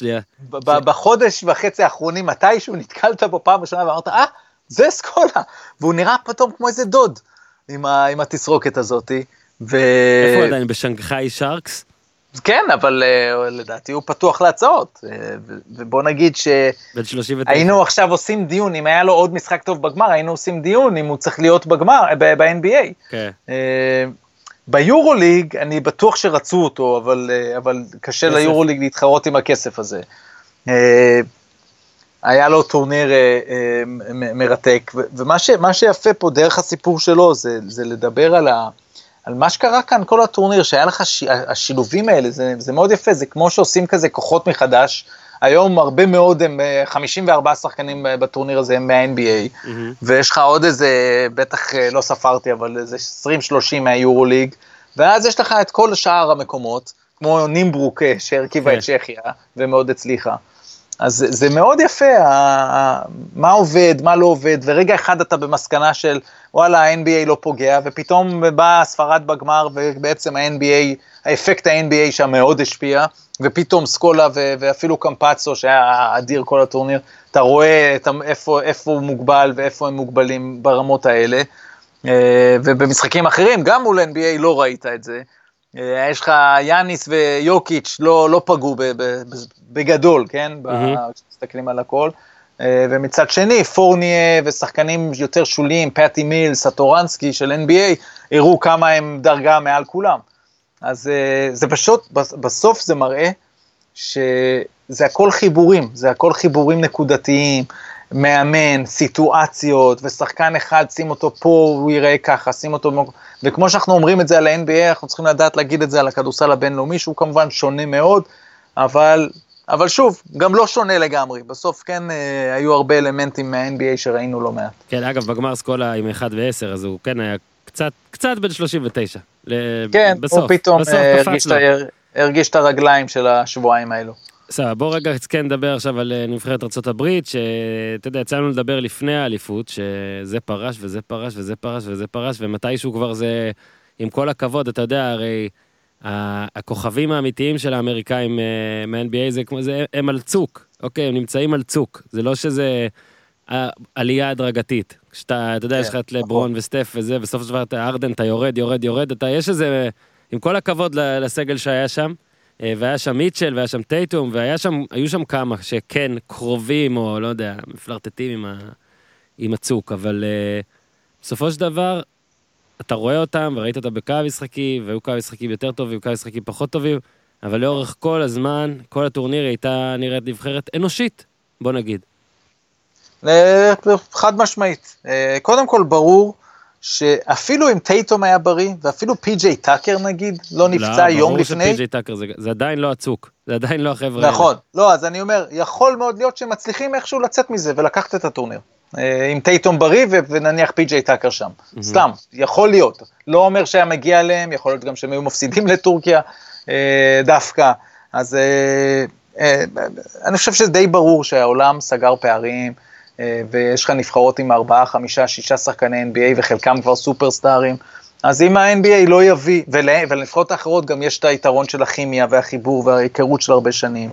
ב- בחודש וחצי האחרונים, מתישהו נתקלת בו פעם ראשונה ואמרת, אה, זה סקולה, והוא נראה פתאום כמו איזה דוד עם, ה- עם התסרוקת הזאתי. ו... איפה עדיין? בשנגחאי שרקס? כן, אבל uh, לדעתי הוא פתוח להצעות, ו- ובוא נגיד בן 39. שהיינו עכשיו עושים דיון, אם היה לו עוד משחק טוב בגמר, היינו עושים דיון אם הוא צריך להיות בגמר, ב- ב-NBA. כן. ביורוליג, אני בטוח שרצו אותו, אבל, אבל קשה. ליורוליג להתחרות עם הכסף הזה. היה לו טורניר מרתק, ו- ומה ש, שיפה פה דרך הסיפור שלו זה, זה לדבר על, ה, על מה שקרה כאן כל הטורניר, שהיה לך ש, השילובים האלה, זה, זה מאוד יפה, זה כמו שעושים כזה כוחות מחדש. היום הרבה מאוד הם, אה, 54 שחקנים אה, בטורניר הזה הם מה-NBA, מהמם. ויש לך עוד איזה, בטח אה, לא ספרתי, אבל איזה 20-30 מהיורוליג, ואז יש לך את כל שאר המקומות, כמו נימברוק אה, שהרכיבה כן. את צ'כיה, ומאוד הצליחה. אז זה, מאוד יפה, מה עובד, מה לא עובד, ורגע אחד אתה במסקנה של וואלה, ה-NBA לא פוגע, ופתאום באה ספרד בגמר, ובעצם ה-NBA, האפקט ה-NBA שם מאוד השפיע, ופתאום סקולה ו- ואפילו קמפצו, שהיה אדיר כל הטורניר, אתה רואה את, איפה, איפה הוא מוגבל ואיפה הם מוגבלים ברמות האלה. אה, ובמשחקים אחרים, גם מול NBA לא ראית את זה. אה, יש לך יאניס ויוקיץ' לא, לא פגעו בגדול, כן? כשמסתכלים על הכל. אה, ומצד שני, פורניה ושחקנים יותר שוליים, פטי מילס, הטורנסקי של NBA, הראו כמה הם דרגה מעל כולם. אז אה, זה פשוט, בס- בסוף זה מראה שזה הכל חיבורים, זה הכל חיבורים נקודתיים, מאמן, סיטואציות, ושחקן אחד, שים אותו פה, הוא יראה ככה, שים אותו... וכמו שאנחנו אומרים את זה על ה-NBA, אנחנו צריכים לדעת להגיד את זה על הכדורסל הבינלאומי, שהוא כמובן שונה מאוד, אבל, אבל שוב, גם לא שונה לגמרי. בסוף כן אה, היו הרבה אלמנטים מה-NBA שראינו לא מעט. כן, אגב, בגמר סקולה עם 1 ו-10, אז הוא כן היה קצת, קצת בן 39. ל- כן, בסוף, הוא פתאום בסוף אה, הרגיש, לו. את הרגיש את הרגליים של השבועיים האלו. סבבה, בוא רגע כן נדבר עכשיו על אה, נבחרת ארה"ב, שאתה יודע, יצא לנו לדבר לפני האליפות, שזה פרש וזה פרש וזה פרש וזה פרש, ומתישהו כבר זה, עם כל הכבוד, אתה יודע, הרי הכוכבים האמיתיים של האמריקאים אה, מה-NBA זה כמו זה, הם על צוק, אוקיי, הם נמצאים על צוק, זה לא שזה אה, עלייה הדרגתית. כשאתה, אתה יודע, יש לך את לברון וסטף וזה, בסופו של דבר אתה ארדן, אתה יורד, יורד, יורד, אתה, יש איזה, עם כל הכבוד לסגל שהיה שם, אה, והיה שם מיטשל, והיה שם טייטום, והיה שם, שם כמה שכן קרובים, או לא יודע, מפלרטטים עם, ה, עם הצוק, אבל בסופו של דבר, אתה רואה אותם, וראית אותם בקו משחקי, והיו קו משחקים יותר טובים, קו משחקים פחות טובים, אבל לאורך כל הזמן, כל הטורניר הייתה נראית נבחרת אנושית, בוא נגיד. אה, חד משמעית. אה, קודם כל ברור שאפילו אם טייטום היה בריא, ואפילו פי.ג'יי טאקר נגיד, לא נפצע יום לפני, ברור שפי.ג'יי טאקר זה, זה עדיין לא הצוק, זה עדיין לא החבר'ה האלה. נכון, לא, אז אני אומר, יכול מאוד להיות שהם מצליחים איכשהו לצאת מזה ולקחת את הטורניר. אה, עם טייטום בריא ונניח פי.ג'יי טאקר שם. סתם, יכול להיות. לא אומר שהיה מגיע אליהם, יכול להיות גם שהם היו מפסידים [LAUGHS] לטורקיה אה, דווקא. אז אה, אני חושב שזה די ברור שהעולם סגר פערים, ויש לך נבחרות עם ארבעה, חמישה, שישה שחקני NBA, וחלקם כבר סופרסטארים. אז אם ה-NBA לא יביא, ול- ולנבחרות האחרות גם יש את היתרון של הכימיה והחיבור וההיכרות של הרבה שנים,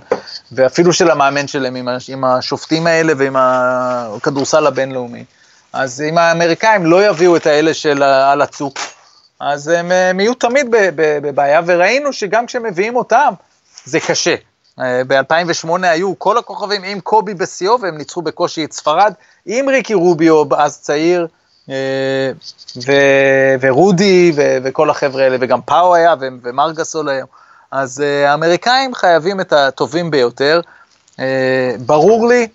ואפילו של המאמן שלהם עם, עם השופטים האלה ועם הכדורסל הבינלאומי. אז אם האמריקאים לא יביאו את האלה של על הצוק, אז הם, יהיו תמיד בבעיה, וראינו שגם כשהם מביאים אותם, זה קשה. ב-2008 היו כל הכוכבים עם קובי בשיאו, והם ניצחו בקושי את ספרד, עם ריקי רוביו, אז צעיר, אה, ו- ורודי ו- וכל החבר'ה האלה, וגם פאו היה, ו- ומרגסול היום. אז אה, האמריקאים חייבים את הטובים ביותר. אה, ברור לי,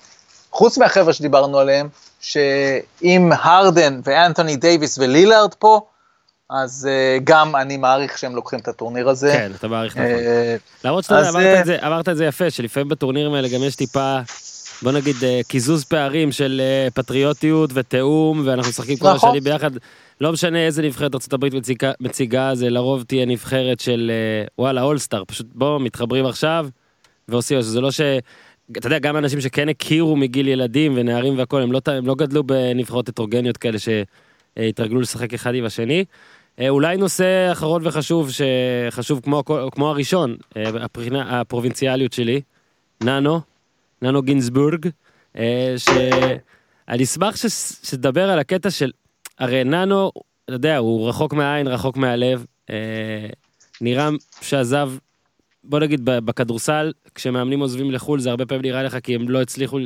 חוץ מהחבר'ה שדיברנו עליהם, שאם הרדן ואנתוני דייוויס ולילארד פה, אז אה, גם אני מעריך שהם לוקחים את הטורניר הזה. כן, אתה מעריך נכון. אה, למרות שאתה אה, אמרת את זה יפה, שלפעמים בטורנירים האלה גם יש טיפה, בוא נגיד, אה, קיזוז פערים של אה, פטריוטיות ותיאום, ואנחנו משחקים כל. השנים ביחד. לא משנה איזה נבחרת ארה"ב מציגה, מציגה, זה לרוב תהיה נבחרת של אה, וואלה, אולסטאר, פשוט בואו, מתחברים עכשיו, ועושים, זה לא ש... אתה יודע, גם אנשים שכן הכירו מגיל ילדים ונערים והכול, הם לא, הם לא גדלו בנבחרות הטרוגניות כאלה שהתרגלו לשחק אחד עם השני. אולי נושא אחרון וחשוב, שחשוב כמו, כמו הראשון, הבחינה, הפרובינציאליות שלי, ננו, ננו גינזבורג, אה, שאני אשמח שתדבר על הקטע של, הרי ננו, אתה יודע, הוא רחוק מהעין, רחוק מהלב, אה, נראה שעזב, בוא נגיד בכדורסל, כשמאמנים עוזבים לחו"ל זה הרבה פעמים נראה לך כי הם לא הצליחו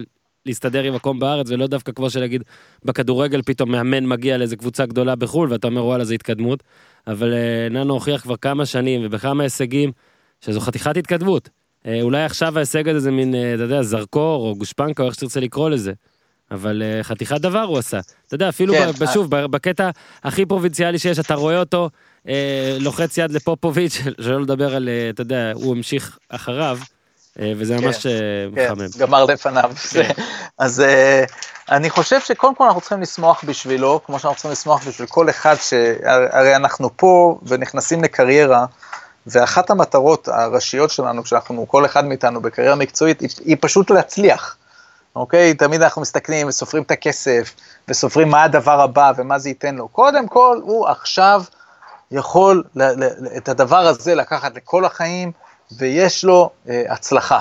להסתדר עם מקום בארץ, ולא דווקא כמו שנגיד בכדורגל פתאום מאמן מגיע לאיזה קבוצה גדולה בחו"ל, ואתה אומר וואלה זה התקדמות, אבל אה, ננו הוכיח כבר כמה שנים ובכמה הישגים, שזו חתיכת התקדמות. אה, אולי עכשיו ההישג הזה זה מין, אה, אתה יודע, זרקור או גושפנקה, או איך שתרצה לקרוא לזה. אבל אה, חתיכת דבר הוא עשה. אתה יודע, אפילו, כן, ב- שוב, ב- בקטע הכי פרובינציאלי שיש, אתה רואה אותו אה, לוחץ יד לפופוביץ', [LAUGHS] שלא לדבר על, אתה יודע, הוא המשיך אחריו, אה, וזה ממש אה, כן, מחמם. גמר לפניו. [LAUGHS] אז אה, אני חושב שקודם כל אנחנו צריכים לשמוח בשבילו, כמו שאנחנו צריכים לשמוח בשביל כל אחד, שהרי אנחנו פה ונכנסים לקריירה ואחת המטרות הראשיות שלנו, כשאנחנו, כל אחד מאיתנו בקריירה מקצועית, היא, היא פשוט להצליח, אוקיי? תמיד אנחנו מסתכלים וסופרים את הכסף, וסופרים מה הדבר הבא ומה זה ייתן לו. קודם כל, הוא עכשיו יכול ל, ל, את הדבר הזה לקחת לכל החיים, ויש לו אה, הצלחה.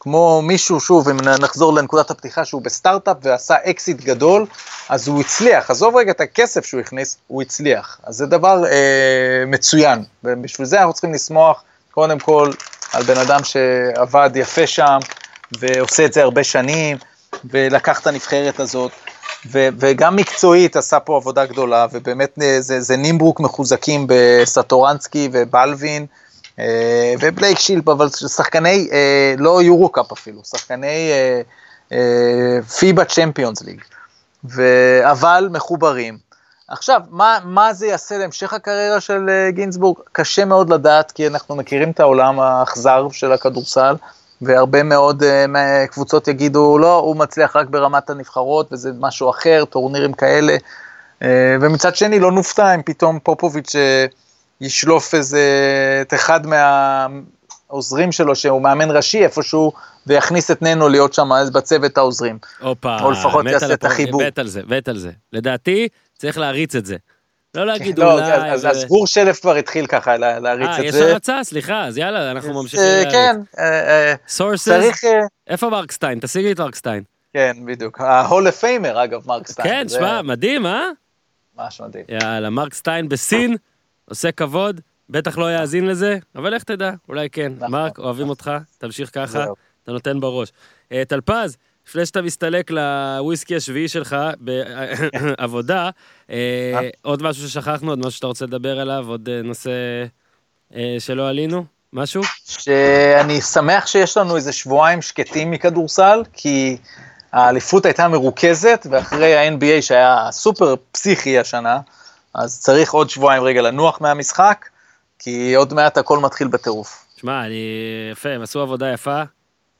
כמו מישהו, שוב, אם נחזור לנקודת הפתיחה, שהוא בסטארט-אפ ועשה אקזיט גדול, אז הוא הצליח. עזוב רגע את הכסף שהוא הכניס, הוא הצליח. אז זה דבר אה, מצוין, ובשביל זה אנחנו צריכים לשמוח, קודם כל, על בן אדם שעבד יפה שם, ועושה את זה הרבה שנים, ולקח את הנבחרת הזאת, ו- וגם מקצועית עשה פה עבודה גדולה, ובאמת אה, זה, זה נימבורק מחוזקים בסטורנסקי ובלווין, ובלייק שילב, אבל שחקני, אה, לא EuroCup אפילו, שחקני פיבה Champions League, אבל מחוברים. עכשיו, מה, מה זה יעשה להמשך הקריירה של אה, גינזבורג? קשה מאוד לדעת, כי אנחנו מכירים את העולם האכזר של הכדורסל, והרבה מאוד uh, קבוצות יגידו, לא, הוא מצליח רק ברמת הנבחרות, וזה משהו אחר, טורנירים כאלה. Uh, ומצד שני, לא נופתע אם פתאום פופוביץ' uh, ישלוף איזה, את אחד מהעוזרים שלו, שהוא מאמן ראשי איפשהו, ויכניס את ננו להיות שם בצוות העוזרים. הופה, או לפחות יעשה את החיבור. מת על זה, מת על זה. לדעתי, צריך להריץ את זה. לא להגיד לא, אולי... אז, ו- אז גור שלף כבר התחיל ככה לה- להריץ אה, את יש זה. הרצה? סליחה, אז יאללה, אנחנו ממשיכים אה, להריץ. כן, אה, אה, sources? צריך, אה, איפה מרק סטיין? תשיג לי את מרק סטיין. כן, בדיוק. ה-Hall of Famer, אגב, מרק סטיין. כן, זה שמע, מדהים, אה? ממש מדהים. יאללה, מרק סטיין בסין, עושה כבוד, בטח לא יאזין לזה, אבל איך תדע, אולי כן. נכון. מרק, אוהבים אותך, תמשיך ככה. אתה נותן בראש. אה, טלפז, לפני שאתה מסתלק לוויסקי השביעי שלך בעבודה, אה, עוד משהו ששכחנו, עוד משהו שאתה רוצה לדבר עליו, עוד אה, נושא אה, שלא עלינו? משהו? שאני שמח שיש לנו איזה שבועיים שקטים מכדורסל, כי האליפות הייתה מרוכזת, ואחרי ה-NBA שהיה סופר פסיכי השנה, אז צריך עוד שבועיים רגע לנוח מהמשחק, כי עוד מעט הכל מתחיל בטירוף. שמע, אני... יפה, הם עשו עבודה יפה,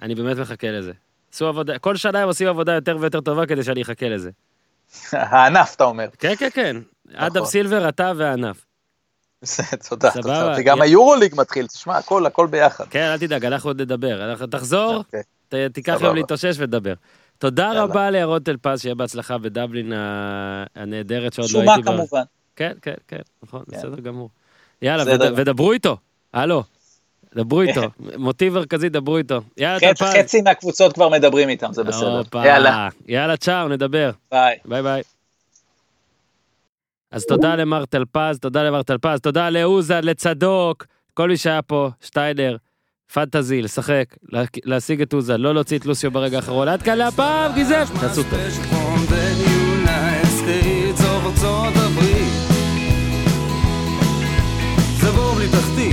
אני באמת מחכה לזה. עשו עבודה, כל שנה הם עושים עבודה יותר ויותר טובה כדי שאני אחכה לזה. [LAUGHS] הענף, אתה אומר. כן, כן, כן. אדם סילבר, אתה והענף. תודה. תודה. וגם היורוליג מתחיל, תשמע, הכל, הכל ביחד. כן, אל תדאג, אנחנו עוד נדבר. אנחנו- תחזור, אוקיי. תיקח. יום להתאושש ודבר. תודה. רבה לירון טלפז, שיהיה בהצלחה בדבלין הנהדרת שעוד לא שומה הייתי בה. כמובן. כן, כן, כן, נכון, כן. בסדר גמור. יאללה. ודברו איתו. הלו. דברו איתו. [LAUGHS] מוטיב מרכזי, דברו איתו. יאללה, טלפז. חצי מהקבוצות כבר מדברים איתם, זה בסדר. הופה. יאללה, יאללה, צ'או, נדבר. ביי. ביי ביי. אז תודה למר טלפז, תודה למר טלפז, תודה לעוזה, לצדוק, כל מי שהיה פה, שטיינר, פנטזי, לשחק, לה- להשיג את עוזה, לא להוציא את לוסיו ברגע האחרון. עד כאן להפעם, גיזף, תעשו טוב. житах ти.